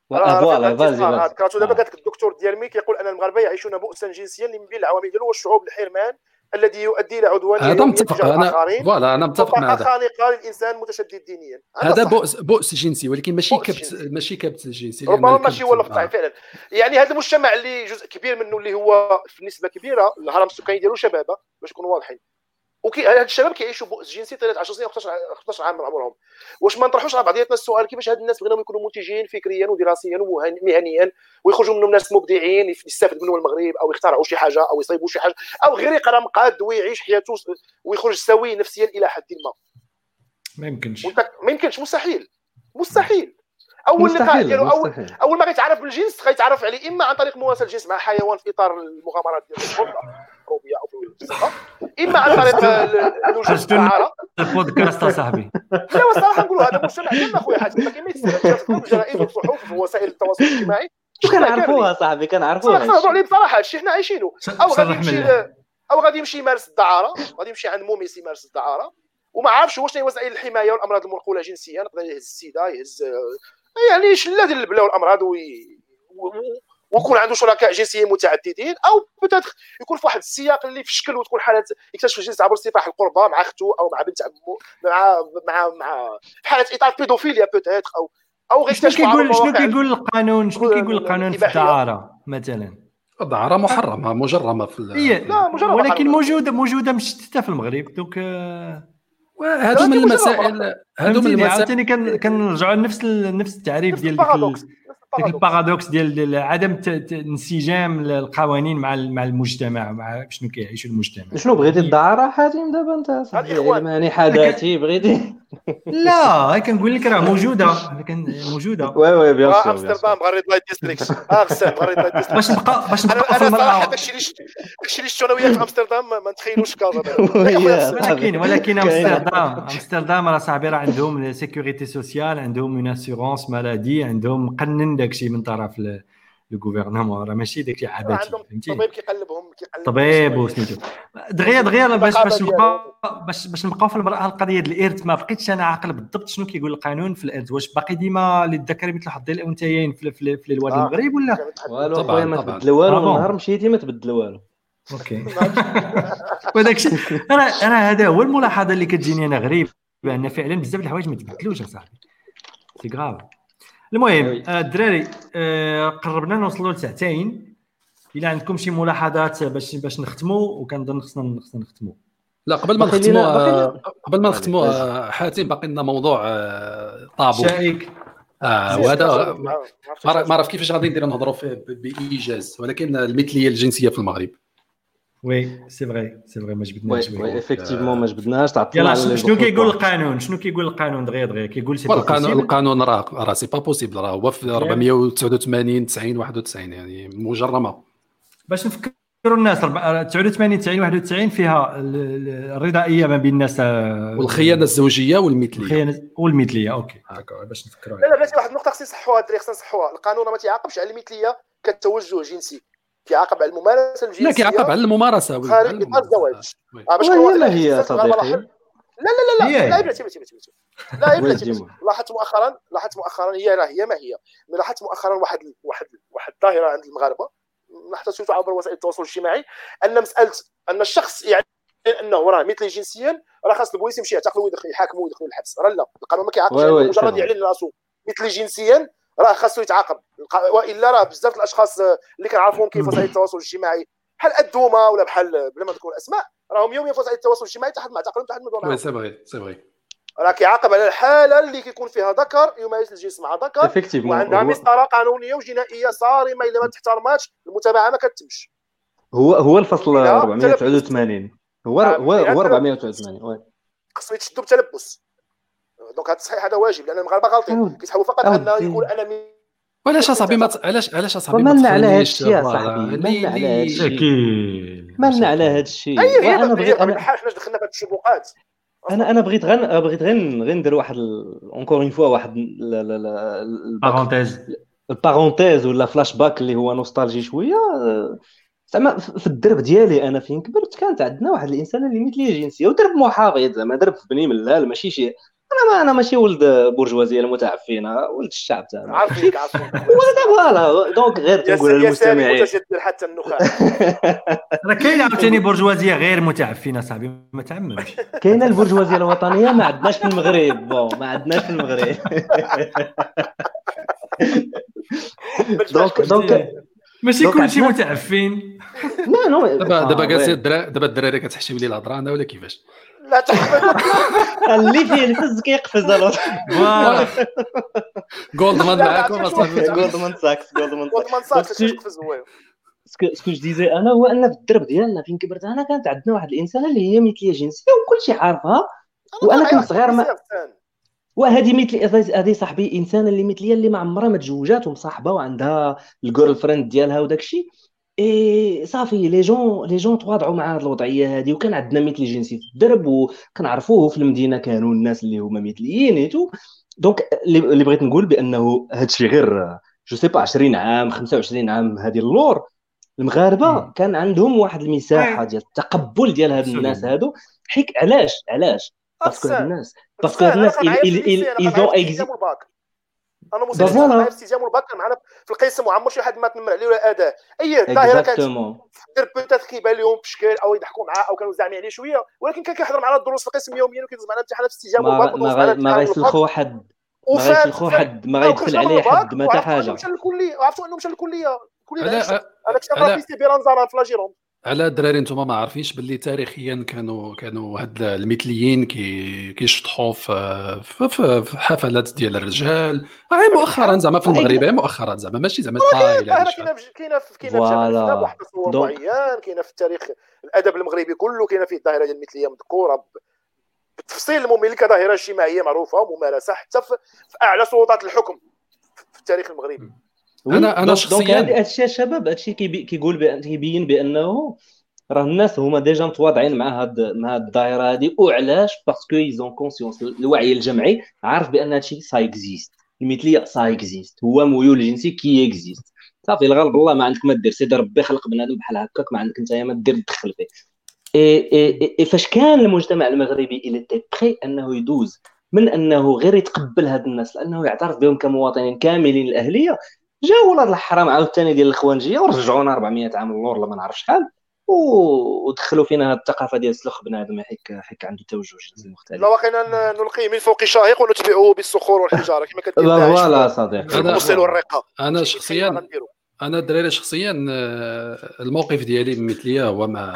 voilà vas-y كراتو دابا قالت الدكتور ديال مي كيقول ان المغاربه يعيشون بؤسا جنسيا اللي من بين العوامل ديالو هو الشعوب الحرمان الذي يؤدي إلى عدوانيه هذا متفق. أنا فوالا أنا متفق مع هذا. خانقه للانسان متشدد دينيا. هذا بؤس بؤس جنسي ولكن ماشي كبت ماشي كبت جنسي. ربما ماشي هو اللفظ آه. فعلا. يعني هذا المجتمع اللي جزء كبير منه اللي هو في نسبه كبيرة الهرم السكاني ديالو شبابة باش نكونوا واضحين. وكي هاد الشباب كيعيشوا بؤس جنسي طيله 10 سنين أو 15 عام من عمرهم. واش ما نطرحوش على بعضياتنا السؤال كيفاش هاد الناس بغيناهم يكونوا منتجين فكريا ودراسيا ومهنيا ويخرجوا منهم ناس مبدعين يستافد منهم المغرب أو يخترعوا شي حاجة أو يصيبوا شي حاجة أو غير يقرأ مقاد ويعيش حياته ويخرج سوي نفسيا إلى حد ما. ما يمكنش. ما يمكنش مستحيل. مستحيل. أول لقاء ديالو اول أول ما غيتعرف بالجنس غيتعرف عليه إما عن طريق مواصله الجنس مع حيوان في إطار المغامرات ديال الروبيه أو في إما عن طريق اللجوء للدعاره البودكاست اصاحبي لا والصراحة نقولوا هذا مجتمع ديالنا خويا حاتم ما كاين الجرائد والصحف ووسائل التواصل الاجتماعي. كنعرفوها صاحبي. كنعرفوها نهضروا عليه بصراحه هادشي حنا عايشينه. أو غادي يمشي أو غادي يمشي يمارس الدعارة. غادي يمشي عند موميس يمارس الدعارة. وما عارفش واش وسائل الحماية والأمراض المنقوله جنسيا. يقدر يهز السيدة يهز يعني شله ديال البلا والأمراض وي... ويكون عنده شركاء جنسيين متعددين أو بتاتخ يكون في واحد السياق اللي في شكل وتكون حالة يكتشف الجنس عبر سفاح القربة مع أخته أو مع بنت عمه مع مع مع في حالة إطار بيدوفيليا peut-être أو أو غير شنو كيقول شنو كيقول القانون؟ شنو كيقول القانون في الدعارة مثلا؟ دعاره محرمة مجرمة في لا مجرمة ولكن موجوده موجودة مشتتة في المغرب donc هادو من المسائل هادو من المسائل عاوتاني كنرجعوا لنفس نفس التعريف ديال ديك ال paradoxe ديال عدم انسجام القوانين مع مع المجتمع مع شنو كيعيش المجتمع. شنو بغيتي الدعاره حاتم دابا انت علماني حداثي بغيتي لا كنقول لك راه موجودة موجودة. oui oui bien sûr أمستردام red light district آه غسان red light district باش نبقى باش نبقى في المرأة داكشي اللي داكشي اللي شفتو أنا وياك في أمستردام ما نتخيلوش كازا ولكن ولكن أمستردام أمستردام راه صاحبي راه عندهم sécurité sociale عندهم une assurance maladie عندهم مقنن داكشي من طرف ال gouvernement راه ماشي داكشي عبثي فهمتي طبيب كيقلبهم كيقلب طبيب وسميتو دغيا دغيا باش باش نبقى باش باش نبقاو في المرأة القضية ديال الإرث ما بقيتش أنا عاقل بالضبط شنو كيقول القانون في الإرث؟ واش باقي ديما للذكر مثل حظ الأنثيين في, في, في الواد آه. المغرب ولا؟ والو خويا ما تبدل والو النهار مشيتي ما تبدل والو. okay. وداك الشيء أنا أنا هذا هو الملاحظة اللي كتجيني أنا غريب بأن فعلا بزاف الحوايج ما تبدلوش أصاحبي. c'est grave المهم آه، الدراري آه قربنا نوصلوا لساعتين إلا عندكم شي ملاحظات باش باش نختموا وكنظن خصنا خصنا نختموا. لا قبل ما نختموا آه، قبل ما نختموا آه، حاتم باقي لنا موضوع طابو. شائك. آه وهذا ما عرف كيفاش غادي نديروا نهضروا فيه بإيجاز ولكن المثلية الجنسية في المغرب. oui c'est vrai c'est vrai ما جبدناش oui effectivement ما جبدناش تعطينا شنو كيقول القانون؟ شنو كيقول القانون دغيا دغيا؟ كيقول سي القانون القانون راه راه c'est pas possible راه هو في 489 90 91 يعني مجرمة. باش نفكروا الناس 89 90 91 فيها الرضائية ما بين الناس آه، والخيانة الزوجية والمثلية. الخيانه والمثلية okay. باش نفكروا. لا لا بلاتي واحد النقطة خصني نصحوها الدراري خصنا نصحوها. القانون ما تيعاقبش على المثلية كالتوجه جنسي. كيعاقب على الممارسه الجنسيه لا كيعاقب على الممارسه خارج اطار الزواج باش لا هي صديقي لا لا لا لا لا بلاتي بلاتي بلاتي لا بلاتي لاحظت مؤخرا لاحظت مؤخرا هي راه هي ما هي لاحظت مؤخرا واحد واحد واحد الظاهره عند المغاربه لاحظت سيرتو عبر وسائل التواصل الاجتماعي ان مساله ان الشخص يعني انه راه مثلي جنسيا راه خاص البوليس يمشي يعتقلو ويدخل يحاكمو ويدخل الحبس راه لا القانون ما كيعاقبش مجرد يعلن راسو مثلي جنسيا راه خاصو يتعاقب. وإلا راه بزاف الأشخاص اللي كنعرفوهم كيف وسائل التواصل الاجتماعي. بحال الدوما ولا بحال بلا ما نذكر أسماء راهم يوميا في وسائل التواصل الاجتماعي تحت معتقلهم تحت oui c'est vrai c'est vrai. راه كيعاقب على الحالة اللي كيكون فيها ذكر يمارس الجنس مع ذكر وعندها مسطرة قانونية وجنائية صارمة إلا ما تحترماتش المتابعة ما كتمش. هو هو الفصل 489 هو هو هو 489 خصو يتشدوا بتلبس. donc هذا التصحيح هذا واجب لأن المغاربة غالطين. كيسحبوا فقط انه يقول أنا مي... وعلاش أصاحبي ما علاش علاش أصاحبي مالنا على هذا الشيء يا صاحبي؟ مالنا على هذا الشيء مالنا على هذا الشيء اي أنا بغيت أنا علاش دخلنا في هذه الشبهات أنا أنا بغيت غير بغيت غير غير ندير واحد encore une fois واحد parenthèse ال parenthèse ولا فلاش باك اللي هو nostalgie شوية. زعما في الدرب ديالي أنا فين كبرت كانت عندنا واحد الإنسان اللي مثليه جنسيه ودرب محافظ زعما درب في بني ملال ماشي شي أنا ما أنا ماشي ولد بورجوازية المتعفنة ولد الشعب تاعنا. عارفينك عارفينك. voilà donc غير تنقول للمستمعين حتى النخاع. راه كاينة عاوتاني برجوازيه غير متعفنة صاحبي ما تعممش. كاينة البرجوازيه الوطنية ما عندناش في المغرب. bon ما عندناش في المغرب. donc donc ماشي كلشي متعفين لا non دابا دابا جالسين دابا الدراري كتحشم لي الهضرة أنا ولا كيفاش؟ لا تحفظ اللي فيه الفز كيقفز جولدمان معاكم جولدمان ساكس جولدمان ساكس يقفز هو. سكو جو ديزي أنا هو أن في الدرب ديالنا فين كبرت أنا كانت عندنا واحد الإنسانة اللي هي مثليه جنسية وكل شيء عارفها وأنا كنت صغير ما وهذه مثل هذه صاحبي إنسانة اللي مثليه اللي ما عمرها ما تزوجات ومصاحبة وعندها الجيرل فريند ديالها وداك الشيء اي صافي لي جون لي جون تواضعوا مع هذه الوضعية هذه وكان عندنا مثل جنسي في الدرب وكنعرفوه في المدينة كانوا الناس اللي هما مثليين ايتو دونك اللي بغيت نقول بأنه هذا الشيء غير جو سي با 20 عام 25 عام هذه اللور المغاربة كان عندهم واحد المساحة ديال التقبل ديال هاد الناس هادو. حيك علاش؟ علاش؟ باسكو هاد الناس باسكو هاد الناس ايزون اكزي أنا مسلم معايا في استجابه والباك معنا في القسم وعمر شي حد ما تنمر عليه ولا اداه أي الظاهره كانت دير بوتات كيبان لهم بشكل أو يضحكوا معاه أو كانوا زعمين عليه شوية ولكن كان كيحضر معنا الدروس في القسم يوميا وكيدوز معنا امتحانات في استجابه والباك ما, ما غيسلخوا حد ما غيسلخوا حد ما غيدخل عليه حد ما حتى حاجة. مشى للكلية عرفتوا إنه مشى للكلية. كل هذا هذاك الشيء في بيرانزارا في لاجيرون؟ على الدراري أنتم ما عارفينش باللي تاريخيا كانوا كانوا هاد المثليين كي كيشطحوا في, في, في حفلات ديال الرجال. غير مؤخرا زعما في المغرب مؤخرا زعما ماشي زعما كاينة كاينة كاينة في واحد معين كاينة في التاريخ الأدب المغربي كله كاينة فيه الظاهره ديال المثلية مذكورة بالتفصيل الممل كظاهره اجتماعية معروفة وممارسة حتى في أعلى سلطات الحكم في التاريخ المغربي. أنا أنا شخصيا هذا الشيء الشباب هذا الشيء كيقول كيبين بأنه راه الناس هما déjà متواضعين مع هاد مع هاد الدائرة هذه وعلاش؟ parce que ils ont conscience الوعي الجمعي عارف بأن هادشي ça existe المثلية ça existe هو ميول جنسي qui existe صافي الغالب الله ما عندك ما دير. سيدي ربي خلق بنادم بحال هكاك ما عندك انت ما دير تدخل فيه. إي إي إي فاش كان المجتمع المغربي était prêt أنه يدوز من أنه غير يتقبل هاد الناس لأنه يعترف بهم كمواطنين كاملين الأهلية جاو ولاد الحرام عاوتاني ديال الاخوانجيه ورجعونا 400 عام للور ولا ما نعرف شحال ودخلوا فينا هذه الثقافة ديال سلخ بنادم حيك حيك عنده توجه جنسي مختلف. لا واقيلا نلقيه من فوق شاهق ونتبعه بالصخور والحجارة كما كدير فوالا صديقي. أنا أنا شخصيا أنا الدراري شخصيا آه، الموقف ديالي بمثليه هو ما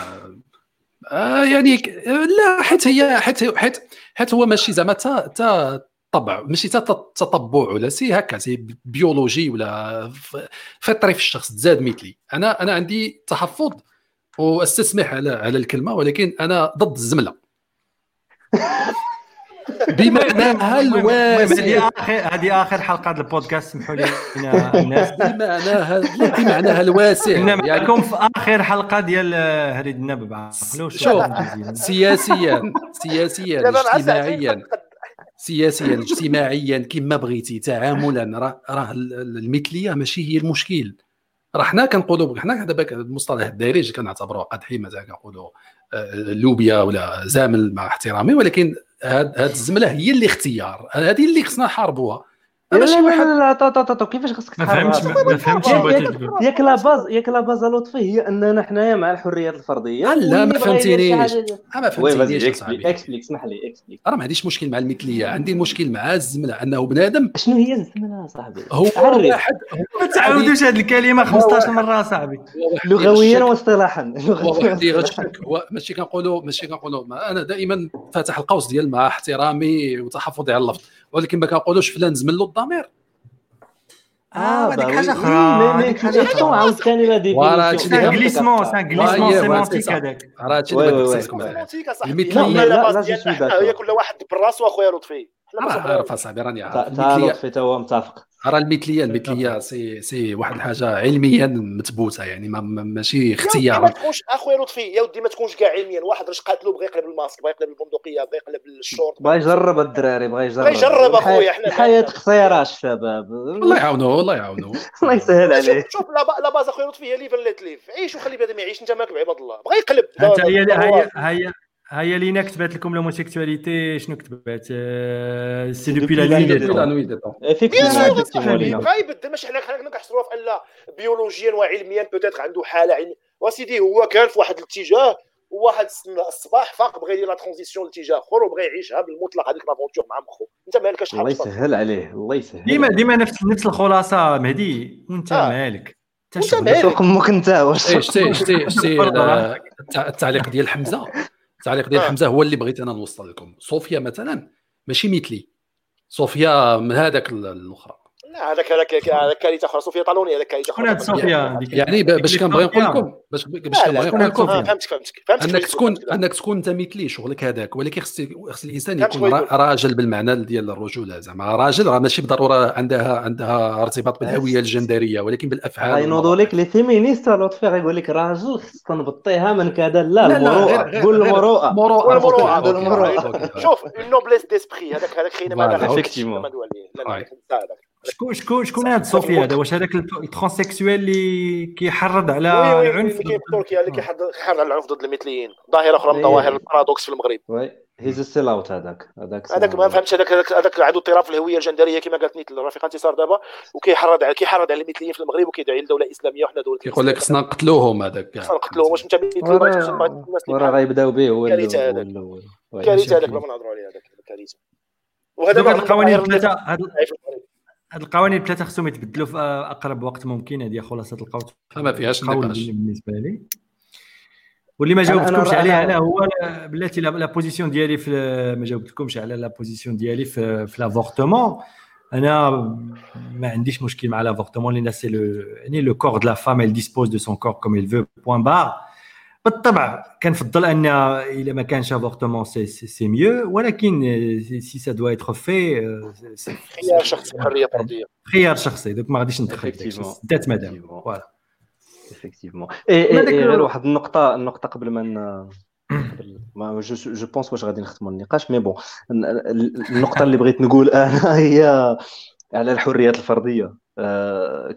آه يعني لا حيت هي حيت حيت حيت هو ماشي زعما تا طبع ماشي تطبع ولا سي هكا سي بيولوجي ولا فطري في الشخص تزاد مثلي. أنا أنا عندي تحفظ وأستسمح على على الكلمة ولكن أنا ضد الزملة. بمعناها الواسع. هذه آخر هذه آخر حلقة البودكاست سمحوا لي الناس. بمعناها بمعناها الواسع يعني معكم في آخر حلقة ديال هريد النبب شوف سياسيا سياسيا اجتماعيا. سياسيا اجتماعيا كما بغيتي تعاملا. راه المثلية ماشي هي المشكل. راه حنا كنقولوا حنا دابا المصطلح الدارج كنعتبروه قدحي مثلا كنقولوا آه، لوبيا ولا زامل مع احترامي ولكن هاد الزملة هي اللي اختيار. هذه اللي خصنا نحاربوها. لا لا لا لا لا كيفاش خصك ما فهمتش ما فهمتش ياك لا باز ياك لا باز لطفي هي أننا حنايا مع الحريات الفردية. لا ما فهمتينيش. ما فهمتينيش explique اسمح لي explique راه ما عنديش مشكل مع المثلية. عندي مشكل مع الزمله أنه بنادم شنو هي الزمله صاحبي؟ هو واحد ما تعاودوش هذه الكلمة 15 مرة صاحبي. لغويا واصطلاحا. واحد. هو ماشي كنقولوا ماشي كنقولوا. أنا دائما فاتح القوس ديال مع احترامي وتحفظي على اللفظ. ولكن ما كنقولوش فلان زمن له الضمير آه هذيك حاجة أخرى هذيك حاجة أخرى عاوتاني لا ديفينيسيون سان غليسمون سان غليسمون سيمونتيك هذاك راه هادشي اللي بغيت نسالكم عليه المثليه لا لا هي كل واحد براسو اخويا لطفي عارف اصاحبي راني عارف لطفي تا هو متفق راه المثلية المثلية سي سي واحد الحاجة علميا مثبوته يعني ما ماشي اختيار. ما تكونش أخويا لطفي يا ودي ما تكونش كاع علميا. واحد راش قاتلو بغى يقلب الماسك بغى يقلب البندقية بغى يقلب الشورت. بغى يجرب الدراري بغى يجرب. بغى يجرب أخويا حنا الحياة قصيره الشباب. الله يعاونو الله يعاونو. الله يسهل عليه شوف لا باز أخويا لطفي هي ليف ليت ليف عيش وخلي بنادم يعيش أنت مالك بعباد الله. بغى يقلب. هي هي هي هيا لينا كتبت لكم لوموسيكسواليتي شنو كتبت سي دوبي لا نوي دو افيكتيفمون بغا يبدل ماشي حنا حنا كنحصروها في ان بيولوجيا وعلميا بوتيتر عنده حالة علمية. وسيدي هو كان في واحد الاتجاه وواحد الصباح فاق بغى يدير la transition لاتجاه أخر وبغى يعيشها بالمطلق هذيك l'aventure مع مخو أنت مالك اش الله يسهل عليه الله يسهل ديما ديما نفس نفس الخلاصة مهدي. وأنت مالك. انت مالك. أمك انت واش شتي شتي شتي التعليق ديال حمزة. التعليق ديال آه. حمزة هو اللي بغيت أنا نوصل لكم. صوفيا مثلا ماشي مثلي. صوفيا من هذاك الأخرى. لا هذاك هذاك هذاك كارثه أخرى صوفيا طالوني هذاك كارثه أخرى صوفيا. يعني باش كنبغي نقول لكم باش باش كنبغي نقول لكم فهمتك فهمتك فهمتك. أنك تكون أنك تكون أنت مثلي شغلك هذاك ولكن خص خص الإنسان يكون راجل بالمعنى ديال الرجوله زعما راجل راه ماشي بالضرورة عندها عندها ارتباط بالهوية الجندرية ولكن بالأفعال. غينوضوا لك les féministes لطفي غيقول لك راجل خص تنبطيها من كذا لا المروءة. قول المروءة. المروءة. شوف ال noblesse d'esprit هذاك هذاك خينا ما effectivement شكون شكون شكون هذا صوفي هذا؟ واش هذاك ال transsexuel اللي كيحرض على العنف اللي فتركيا اللي كيحرض على العنف ضد المثليين. ظاهرة أخرى من ظواهر ال paradoxe في المغرب. He's sell out هذاك. هذاك هذاك ما فهمتش هذاك هذاك عنده اضطراب في الهوية الجندرية كما قالت نيت الرفيقة انتصار دابا وكيحرض على كيحرض على المثليين في المغرب وكيدعي لدولة إسلامية وحنا دولة كيقول لك خصنا نقتلوهم هذاك. خصنا نقتلوهم. واش انت مثلي وراه غيبداو به هو كارثة هذاك. كارثة هذاك ما نهضروا عليه هذاك كارثة. وهذا القوانين الثلاثة هاد القوانين الثلاثه خصهم يتبدلوا في أقرب وقت ممكن. هذه خلاصة القول ما فيهاش نقاش؟ بالنسبة لي. واللي ما جاوبتكمش عليها أنا هو بلاتي la position ديالي في ما جاوبتكمش على la position ديالي في, في l'avortement أنا ما عنديش مشكل مع l'avortement لأن c'est le يعني le corps de la femme elle dispose de son corps comme il veut point barre. بالطبع كنفضل أن إلا ما كانش avortement سي سي ميو ولكن si ça doit être fait خيار شخصي حرية فرديه خيار شخصي. donc ما غاديش ندخل دات مدام voilà. effectivement. غير واحد النقطة النقطة قبل ما قبل ما je je pense واش غادي نختموا النقاش mais bon النقطة اللي بغيت نقول أنا هي على الحريات الفردية.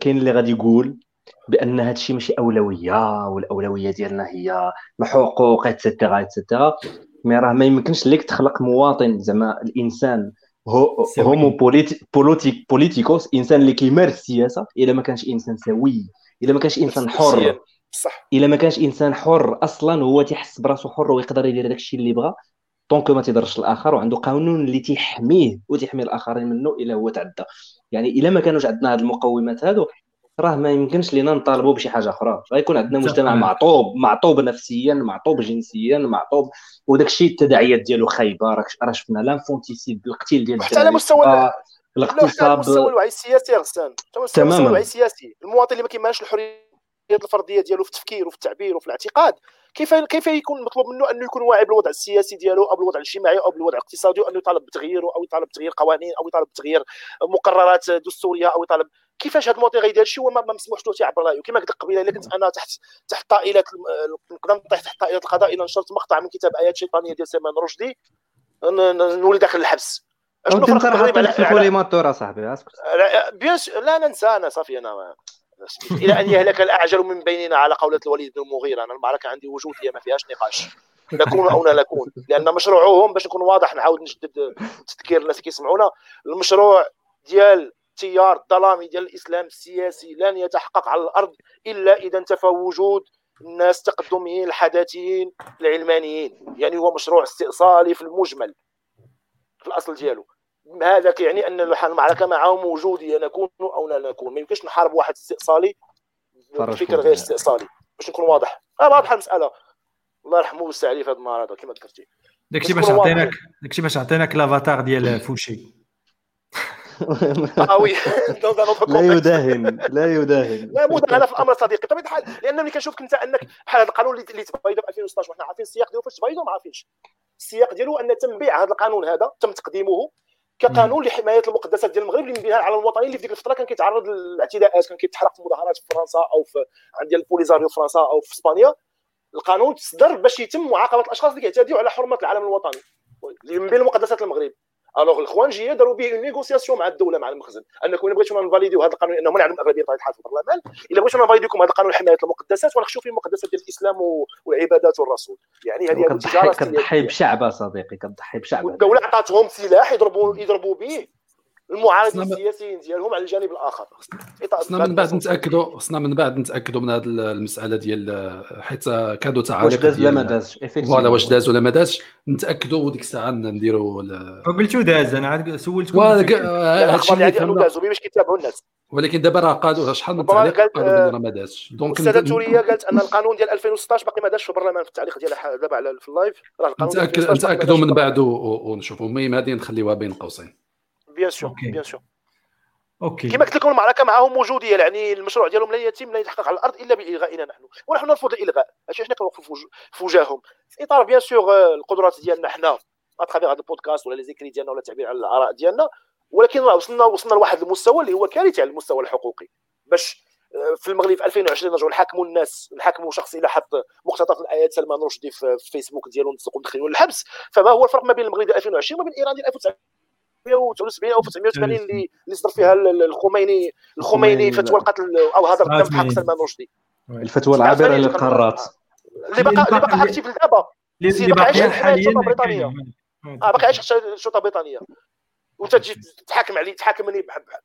كاين اللي غادي يقول بأن هذا الشيء ماشي أولوية والأولوية ديالنا هي الحقوق et cetera et cetera mais راه ما يمكنش ليك تخلق مواطن زعما الإنسان homo politique politicus إنسان اللي كيمارس السياسة إلا ما كانش إنسان سوي إلا ما كانش إنسان حر. صح إلا ما كانش إنسان حر أصلا هو تيحس براسو حر ويقدر يدير داكشي اللي بغا tant que ما تيضرش الآخر وعنده قانون اللي تيحميه وتيحمي الآخرين منه إلا هو تعدى. يعني إلا ما كانوش عندنا هاد المقومات هادو راه ما يمكنش لينا نطالبوا بشي حاجة أخرى. غيكون عندنا مجتمع معطوب معطوب نفسيا معطوب جنسيا معطوب. وداك الشيء التداعيات ديالو خايبة. راك راه شفنا لانفونتيسيد القتيل ديال حتى على مستوى الاغتصاب على مستوى الوعي السياسي غسان. حتى على مستوى الوعي السياسي. المواطن اللي ما كيمارسش الحريه الفردية ديالو في التفكير وفي التعبير وفي الاعتقاد كيف كيف يكون مطلوب منه أنه يكون واعي بالوضع السياسي ديالو أو بالوضع الاجتماعي أو بالوضع الاقتصادي وأنه يطالب بتغييره أو يطالب بتغيير قوانين أو يطالب بتغيير مقررات دستورية أو يطالب كيفاش هذا المواطن غيدير شي؟ هو ما مسموحش له يعبر رأيه. كما قلت قبيلة إلا كنت أنا تحت تحت طائلة نقدر نطيح تحت طائلة القضاء إلى نشرت مقطع من كتاب آيات شيطانية ديال سلمان رشدي نولي داخل الحبس. انت انت راه في ال collimateur اصاحبي أسكت. bien لا ننسى أنا صافي أنا إلى أن يهلك الأعجل من بيننا على قولة الوليد بن المغيرة. أنا المعركة عندي وجوديه ما فيهاش نقاش. نكون أو لا نكون. لأن مشروعهم باش نكون واضح نعاود نجدد تذكير الناس كيسمعونا المشروع ديال تيار الظلامي ديال الإسلام السياسي لن يتحقق على الأرض إلا إذا انتفى وجود الناس التقدميين الحداثيين العلمانيين. يعني هو مشروع استئصالي في المجمل في الأصل ديالو. هذا كيعني أن المعركة معهم وجوديه نكون أو لا نكون. ما يمكنش نحارب واحد استئصالي بفكر غير استئصالي. باش نكون واضح. آه واضحه المسألة. الله يرحمه ويوسع عليه في هذا النهار هذا كما ذكرتي. داكشي باش عطيناك داكشي باش عطيناك لافاتار ديال فوشي. آه وي لا يداهن لا يداهن. لا مداهنه في الامر صديقي. بطبيعه الحال لأن ملي كنشوف أنت أنك بحال هذا القانون اللي تبايدو في 2016 وحنا عارفين السياق ديالو فاش تبايدو ما عارفينش. السياق ديالو أن تم بيع هذا القانون هذا تم تقديمه كقانون لحماية المقدسات ديال المغرب اللي على المواطنين اللي في ديك الفترة كان كيتعرض للاعتداءات كان كيتحرق في مظاهرات في فرنسا أو في عند البوليزاريو في فرنسا أو في إسبانيا. القانون تصدر باش يتم معاقبة الأشخاص اللي كيعتدوا على حرمة العالم الوطني من بين المقدسات المغرب. alors الاخوانجيه داروا به négociation مع الدولة مع المخزن انكم الا بغيتونا ن valid يو هذا القانون لأنه نعلم الاغلبيه بطبيعه الحال في البرلمان الا بغيتونا ن valider لكم هذا القانون لحمايه المقدسات ونخشوا فيه المقدسات ديال الاسلام والعبادات والرسول يعني هذه كتضحي بشعب صديقي كتضحي بشعب الدولة عطاتهم سلاح يضربوا يضربوا به المعارضين السياسيين ديالهم على الجانب الآخر. خصنا من بعد نتاكدوا خصنا من بعد نتأكدوا من هذه المسألة ديال حيت كادوا تعاليق واش داز ولا ما دازش؟ voilà واش داز ولا ما دازش. نتأكدوا وديك الساعة نديروا قلتو داز أنا عاد سولت هادشي اللي فهمنا. دازوا باش كيتابعوا الناس. ولكن دابا راه قالوا شحال من تعليق قالوا راه ما دازش. donc السادة التورية قالت أن القانون ديال 2016 باقي ما دازش في البرلمان في التعليق ديالها دابا في ال live. راه القانون نتأكدوا من بعد ونشوفوا. المهم هذه نخليوها بين قوسين. bien sûr bien sûr. OK. كما قلت لكم المعركة معهم وجوديه يعني المشروع ديالهم لا يتم لا يتحقق على الأرض إلا بإلغائنا نحن. ونحن نرفض الإلغاء. ماشي حنا كنوقفوا في وجههم في إطار bien sûr القدرات ديالنا حنا à travers هذا البودكاست ولا les écrits ديالنا ولا التعبير على الآراء ديالنا ولكن وصلنا وصلنا لواحد المستوى اللي هو كارثي على المستوى الحقوقي. باش في المغرب في 2020 نرجعوا نحاكموا الناس نحاكموا شخص إلى حط مقتطف من ايات سلمان رشدي في الفيسبوك ديالو ندخلوا ندخلوا للحبس فما هو الفرق ما بين المغرب 2020 وما بين إيران ديال 1900 1979 أو 1980 اللي اللي صدر فيها الخميني الخميني فتوى القتل أو هذا الدم في حق سلمان رشدي. الفتوى العابرة للقارات. اللي بقى اللي بقى اكتيف لدابا اللي باقي عايش حاليا بريطانية. آه باقي عايش الشرطه البريطانيه وانت تجي تحاكم عليه تحاكمني بحال بحال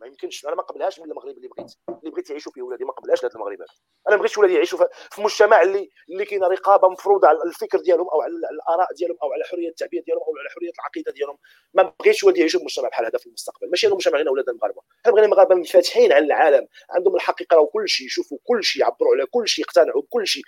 ما يمكنش. أنا ما قبلهاش من المغرب اللي بغيت اللي بغيت يعيشوا فيه ولادي ما قبلهاش هذا المغرب هذا أنا ما بغيتش ولادي يعيشوا في مجتمع اللي اللي كاينة رقابة مفروضة على الفكر ديالهم أو على الآراء ديالهم أو على حرية التعبير ديالهم أو على حرية العقيدة ديالهم. ما بغيتش ولادي يعيشوا في مجتمع بحال هذا في المستقبل. ماشي أنا مجتمع غير أولاد المغاربه إحنا بغينا المغاربه منفتحين على العالم. عندهم الحق يقراو كل شيء. يشوفوا كل شيء يعبروا على كل شيء يقتنعوا بكل شيء.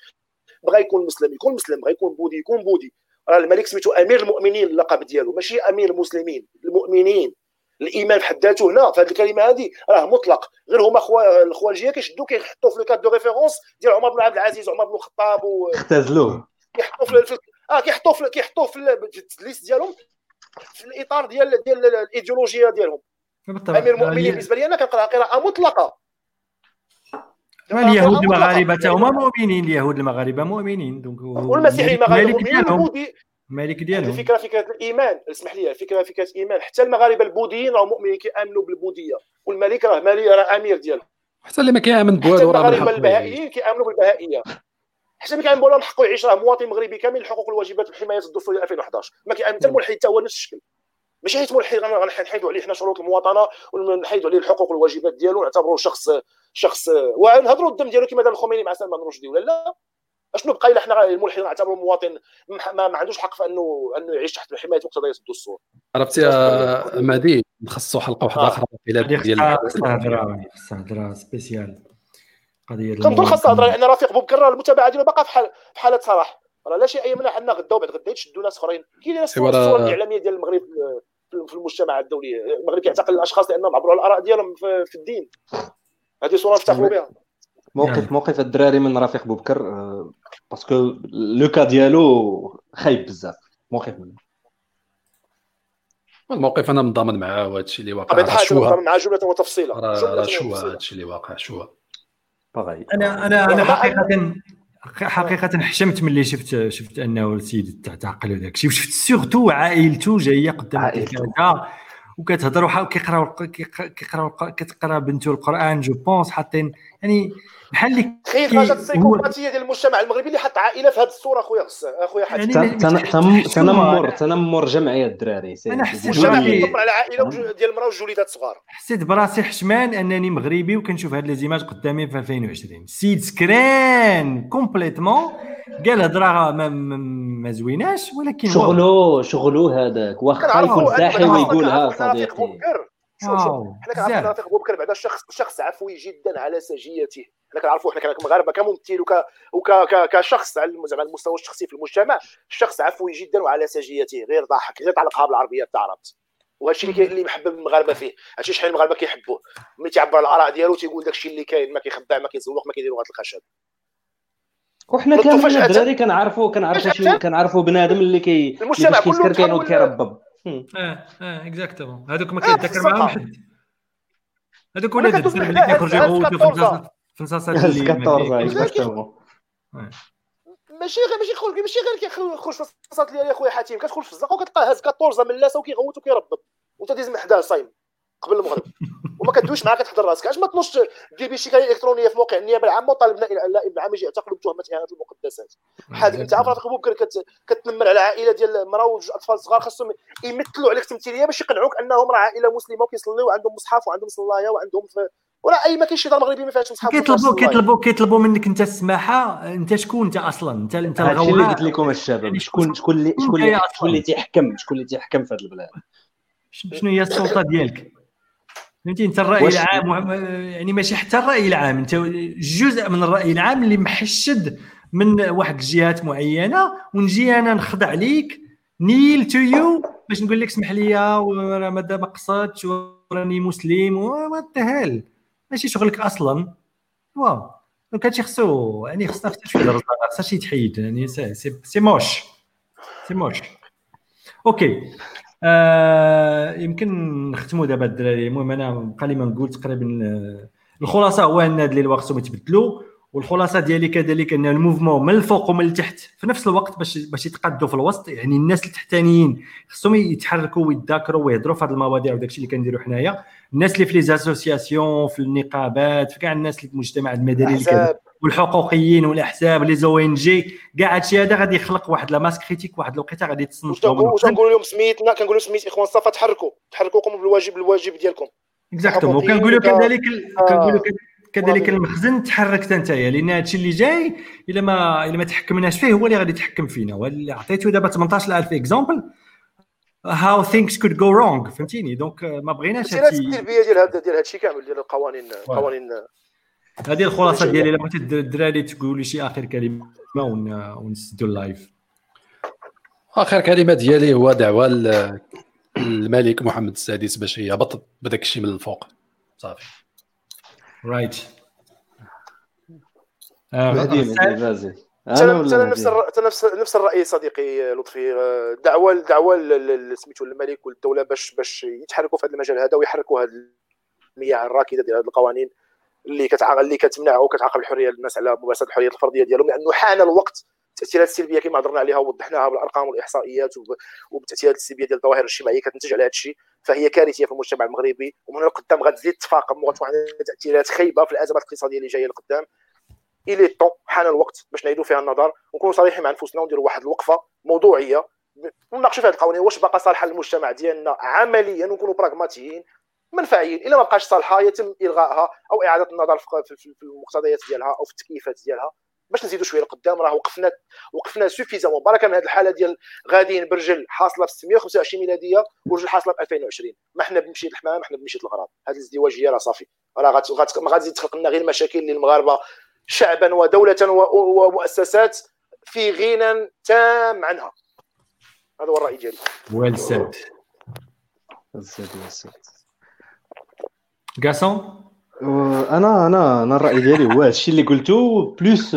بغى يكون مسلم يكون مسلم. بغى يكون بوذي يكون بوذي. راه الملك سميتو أمير المؤمنين اللقب ديالو. ماشي أمير المسلمين المؤمنين. الإيمان في حد ذاته هنا في هذه الكلمة هذه راه مطلق. غير هما خوا الخوارجيه كيشدوا كيحطوا في le cadre de référence ديال عمر بن عبد العزيز وعمر بن الخطاب و اختزلوه. كيحطوا في آه كيحطوا في كيحطوا في التدليس ديالهم في الإطار ديال ديال الايديولوجيا ديالهم. أمير المؤمنين بالنسبة لي أنا كنقراها قراءة مطلقة. اليهود المغاربة هما مؤمنين اليهود المغاربة مؤمنين دونك والمسيحيين المغاربة مؤمنين الملك ديالهم. الفكرة فكرة الإيمان. اسمح لي الفكرة فكرة الإيمان. حتى المغاربة البوذيين راهم مؤمنين كيأمنوا بالبوذية. والملك راه مالي راه أمير ديالهم. حتى اللي ما كيأمن بوالو حتى المغاربة البهائيين كيأمنوا بالبهائية. حتى اللي كيامن بوالو حقه يعيش راه مواطن مغربي كامل الحقوق والواجبات والحماية الدستوريه 2011 ما كيأمن حتى الملحد حتى هو نفس الشكل. ماشي حيت ملحد غنحيدوا عليه حنا شروط المواطنة ونحيدوا عليه الحقوق والواجبات ديالو ونعتبروه شخص شخص ونهضروا الدم ديالو كما دار الخميني مع سلمان رشدي ولا لا. أشنو بقى إلا حنا الملحد نعتبروا مواطن؟ ما, ما عندوش حق في انه إنه يعيش تحت حمايه مقتضيات الدستور عرفتي يا مهدي؟ نخصصوا حلقة واحدة أخرى ديال خصها هضره سبيسيال قضية كنظن خاصها هضره لأن رفيق بوبكر المتابعة ديالو باقا في حال في حالة صراح راه لا شيء يمنع ان غدا وبعد غدا يشدوا ناس أخرين. كاين ناس الصورة الإعلامية ديال المغرب في المجتمع الدولي المغرب كيعتقل الأشخاص لأنهم عبروا على الآراء ديالهم في الدين. هذه صورة نفتخروا بها. موقف يعني. موقف الدراري من رفيق بوبكر آه، parce que le cas ديالو خايب بزاف موقف منه. الموقف أنا منضمن معاه وهذا الشيء اللي واقع شو مع جملة وتفصيلة. راه شو هذا الشيء اللي واقع شو أنا أنا أنا حقيقه حقيقه حشمت ملي شفت شفت أنه السيد تعتقل وداك الشيء وشفت سورتو عائلته جاية قدام التلفازه وكتهضر وكيقراو كيقراو كتقرأ بنته القرآن je pense حاطين يعني بحال اللي تخيل درجه السيكوباتيه ديال المجتمع المغربي اللي حط عائلة في هذه الصورة اخويا اخويا حاتم. يعني تنمر تنمر جمعية الدراري أنا حسيت براسي على عائلة ديال المرأة وجوج وليدات صغار. حسيت براسي حشمان أنني مغربي وكنشوف هاد les images قدامي في 2020 السيد سكران complètement قال هضرة ما, ما زويناش ولكن شغلو شغلو هذاك واخا يكون ساحي ويقولها صديقي. شوف شوف. حنا كنعرفوا رفيق بوبكر بعدا شخص شخص عفوي جدا على سجيته. حنا كنعرفوا حنا كمغاربة كممثل وك وك كشخص على زعما المستوى الشخصي في المجتمع الشخص عفوي جدا وعلى سجيته. غير ضاحك غير تعلقها بالعربيه تعرفت؟ وهذا الشيء اللي اللي محبب المغاربة فيه. هادشي شحال المغاربة كيحبوه. ملي تيعبر على الآراء ديالو تيقول داك الشيء اللي كاين ما كيخدع ما كيزوق ما كيدير لغه الخشب. وحنا كاملين الدراري كنعرفوا كنعرفوا شي كنعرفوا بنادم اللي كي المجتمع كله كيسكر وكيربب. آه آه exactement هذوك ما كيتذكر معاهم حد هذوك ولاد الدرب اللي كيخرجوا يغوتوا في نصاصات اللي ماشي غير ماشي خرج ماشي غير كيخرج في الصاصات ديال خويا حاتم. كتخرج في الزنقه وكتلقاه هاز 14 من لاسه وكيغوت وكيربب وانت ديز من حداه صايم قبل المغرب. وما كدويش معاك تحضر راسك. اش ما تنوضش دير بي شكايه إلكترونية في موقع النيابة العامة وطالب النائب العام يجي يعتقل بتهمه اهانه المقدسات. هذيك أنت عارف بوبكر كتنمر على عائلة ديال مرأة وجوج اطفال صغار خاصهم يمثلوا عليك تمثيلية باش يقنعوك أنهم راه عائلة مسلمة وكيصليو وعندهم مصحف وعندهم صلايه وعندهم في ولا اي ما كاينش شي دار مغربي ما فيهاش مصحف. كيطلبوا كيطلبوا كيطلبوا منك أنت السماحة. أنت شكون أنت أصلا؟ انت أنت هادشي اللي قلت لكم الشباب. يعني شكون شكون اللي شكون اللي شكون اللي تيحكم شكون اللي تيحكم في هذا البلاد؟ شنو هي السلطة ديالك؟ فهمتي انت الراي العام يعني ماشي حتى الراي العام انت جزء من الراي العام اللي محشد من واحد الجهات معينه ونجي أنا نخضع ليك نيل تو يو باش نقول لك اسمح لي وراه ما قصدتش وراني مسلم what the hell ماشي شغلك أصلا واو donc هادشي خصو يعني خصنا خصنا شوية خصنا شي يتحيد يعني c'est moche c'est moche okay آه يمكن نختموا دابا الدراري. المهم أنا بقى لي ما نقول تقريبا آه، الخلاصة هو ان هاد الوقت خصهم يتبدلوا والخلاصة ديالي كذلك أن ال mouvement من الفوق ومن التحت في نفس الوقت باش باش يتقادوا في الوسط يعني الناس التحتانيين خصهم يتحركوا ويتذاكروا ويهضروا في هذه المواضيع وداك الشيء اللي كنديروا حنايا. الناس اللي في les associations في النقابات في كاع الناس اللي في المجتمع المدني والحقوقيين والأحزاب les ONG كاع هادشي هذا غادي يخلق واحد la masse critique واحد الوقيته غادي تصنت واش كنقول لهم. سميتنا كنقول لهم سميت إخوان ça va تحركوا. تحركوا قوموا بالواجب الواجب ديالكم exactement كنقولوا كذلك كنقولوا كذلك المخزن تحركت أنت لأن هادشي اللي جاي إلا ما إلا ما تحكمناش فيه هو اللي غادي يتحكم فينا. عطيته دابا 18000 exemple how things could go wrong فهمتيني؟ donc ما بغيناش هادشي التربيه ديال هذا ديال هادشي كامل ديال القوانين القوانين هذه الخلاصة ديالي الا بغيتي الدراري تقول لي شي آخر كلمة ونسدوا ال live. آخر كلمة ديالي هو دعوة الملك محمد السادس باش يهبط بداك الشيء من الفوق. صافي. right أنا نفس نفس نفس الراي صديقي لطفي. دعوة دعوة سميتو الملك والدولة باش باش يتحركوا في هذا المجال هذا ويحركوا هذه المياه الراكدة ديال هذه القوانين. اللي كتعاقب اللي كتمنع وكتعاقب الحرية الناس على ممارسة الحرية الفرديه ديالهم لأنه حان الوقت التاثيرات السلبية كما هضرنا عليها ووضحناها بالأرقام والإحصائيات وبالتاثيرات السلبية ديال الظواهر الاجتماعية كتنتج على هذا الشيء فهي كارثية في المجتمع المغربي. ومن هنا لقدام غتزيد تفاقم وغتكون تاثيرات خايبة في الأزمات الاقتصادية اللي جاية لقدام. الي طون حان الوقت باش نعيدوا فيها النظر ونكونوا صريحين مع أنفسنا ونديروا واحد الوقفة موضوعية. ونناقشوا في هذه القوانين واش باقا صالحة للمجتمع ديالنا عمليا ونكونوا براغماتيين منفعيين. إلا ما بقاش صالحة يتم إلغائها أو إعادة النظر في المقتضيات ديالها أو في التكييفات ديالها. باش نزيدوا شوية لقدام راه وقفنا وقفنا سوفيزامون بركه من هذه الحالة ديال غاديين برجل حاصلة في 625 ميلادية ورجل حاصلة في 2020 ما حنا بمشي الحمام ما حنا بمشي الغراب هذه الازدواجية راه صافي. راه غات غات ما غادي تخلق لنا غير مشاكل للمغاربة شعبا ودولة ومؤسسات في غنى تام عنها. هذا هو الرأي ديالي. well said غاسون أنا أنا أنا الراي ديالي هو هادشي اللي قلتو plus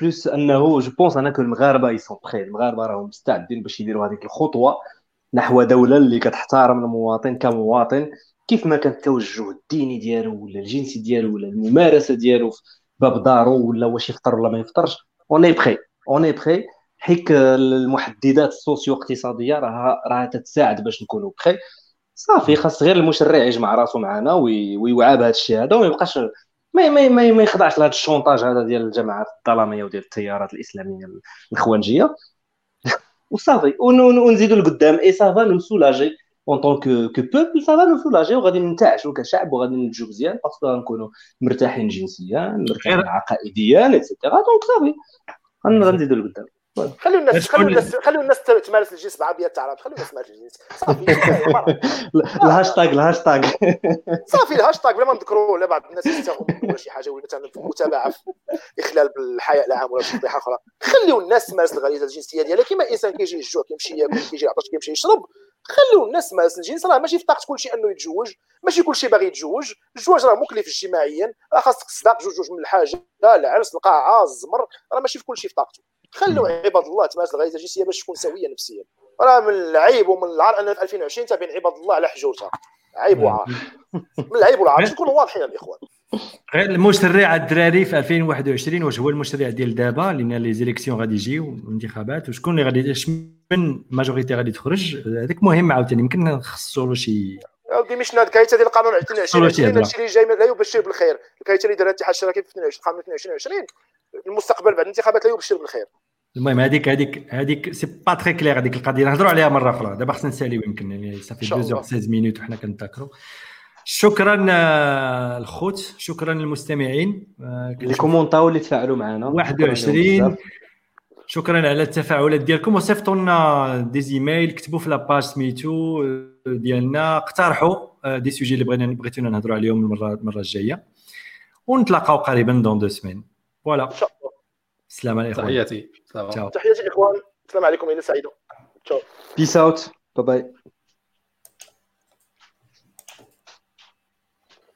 plus انه je pense أنا المغاربه يسون بخير المغاربه راهم مستعدين باش يديروا هذيك الخطوه نحو دوله اللي كتحترم المواطن كمواطن كيف ما كان التوجه الديني ديالو ولا الجنسي ديالو ولا الممارسه ديالو باب دارو ولا واش يفطر ولا ما يفطرش اوني بخي اوني بخي حيك المحددات السوسيو اقتصاديه راه راه تتساعد باش نكونوا بخير صافي خاص غير المشرع يجمع راسو معنا ويوعى بهذا الشيء هذا وما يبقاش ما ما ما, ما يخضعش لهذا ال chantage هذا ديال الجماعات الظلاميه وديال التيارات الإسلامية الخوانجيه وصافي ونزيدوا لقدام. et ça va nous soulager en tant que que peuple ça va nous soulager وغادي ننتعشوا كشعب وغادي ننتجوا مزيان parce que غنكونوا مرتاحين جنسيا مرتاحين عقائديا et cetera donc صافي غنزيدوا لقدام. خلوا الناس خلوا الناس خلوا الناس تمارس الجنس مع بيات العرب خلوا الناس تمارس الجنس صافي ال hashtag ال hashtag صافي الهاشتاغ بلا ما نذكروا ولا بعض الناس يستخدموا ولا شي حاجة ولا مثلا متابعة في إخلال بالحياء العام ولا شي فضيحه أخرى. خليوا الناس تمارس الغريزة الجنسية ديالها. كما انسان كيجي الجوع كيمشي ياكل كيجي يعطش كيمشي يشرب. خليوا الناس تمارس الجنس. راه ماشي في طاقه كل شيء أنه يتزوج ماشي كل شيء باغي يتزوج الزواج راه مكلف اجتماعيا. راه خاصك تصدق جوج جوج من الحاجة. العرس القاعة الزمر. راه ماشي في كل شيء في طاقته خلوا عباد الله تمارس الغريزه الجنسيه باش تكون سوية نفسيا. راه من العيب ومن العار أن في 2020 تابعين عباد الله على حجورها عيب وعار. من العيب والعار. نكونوا واضحين الاخوان غير المشرع الدراري في 2021 واش هو المشرع ديال دابا؟ لأن les élections غادي يجيو الانتخابات وشكون اللي غادي من majorité غادي تخرج؟ هذاك مهم عاوتاني. يمكن نخصصوا له شي ودي مش ناد كايتا ديال القانون 2020 هادشي اللي جاي لا يبشر بالخير. الكايتا اللي دار الاتحاد الشراكي في 22 قانون 2020 المستقبل بعد الانتخابات لا يبشر بالخير. المهم هذيك هذيك هذيك سي با تري كلير هذيك القضية نهضروا عليها مرة أخرى. دابا خصنا نساليو يمكن يعني صافي 2 16 مينوت وحنا كنتذكروا. شكرا الخوت. شكرا للمستمعين. اللي كومونطاو اللي تفاعلوا معنا. 21 شكرا على التفاعلات ديالكم. وصيفطوا لنا دي زيميل كتبوا في لاباج سميتو ديالنا. اقترحوا des sujets اللي بغينا بغيتونا نهضروا عليهم المره المرة الجاية. ونتلاقاو قريبا dans deux semaines voilà السلام عليكم. تحياتي. تحياتي اخوان السلام عليكم ليله سعيده ciao peace out bye bye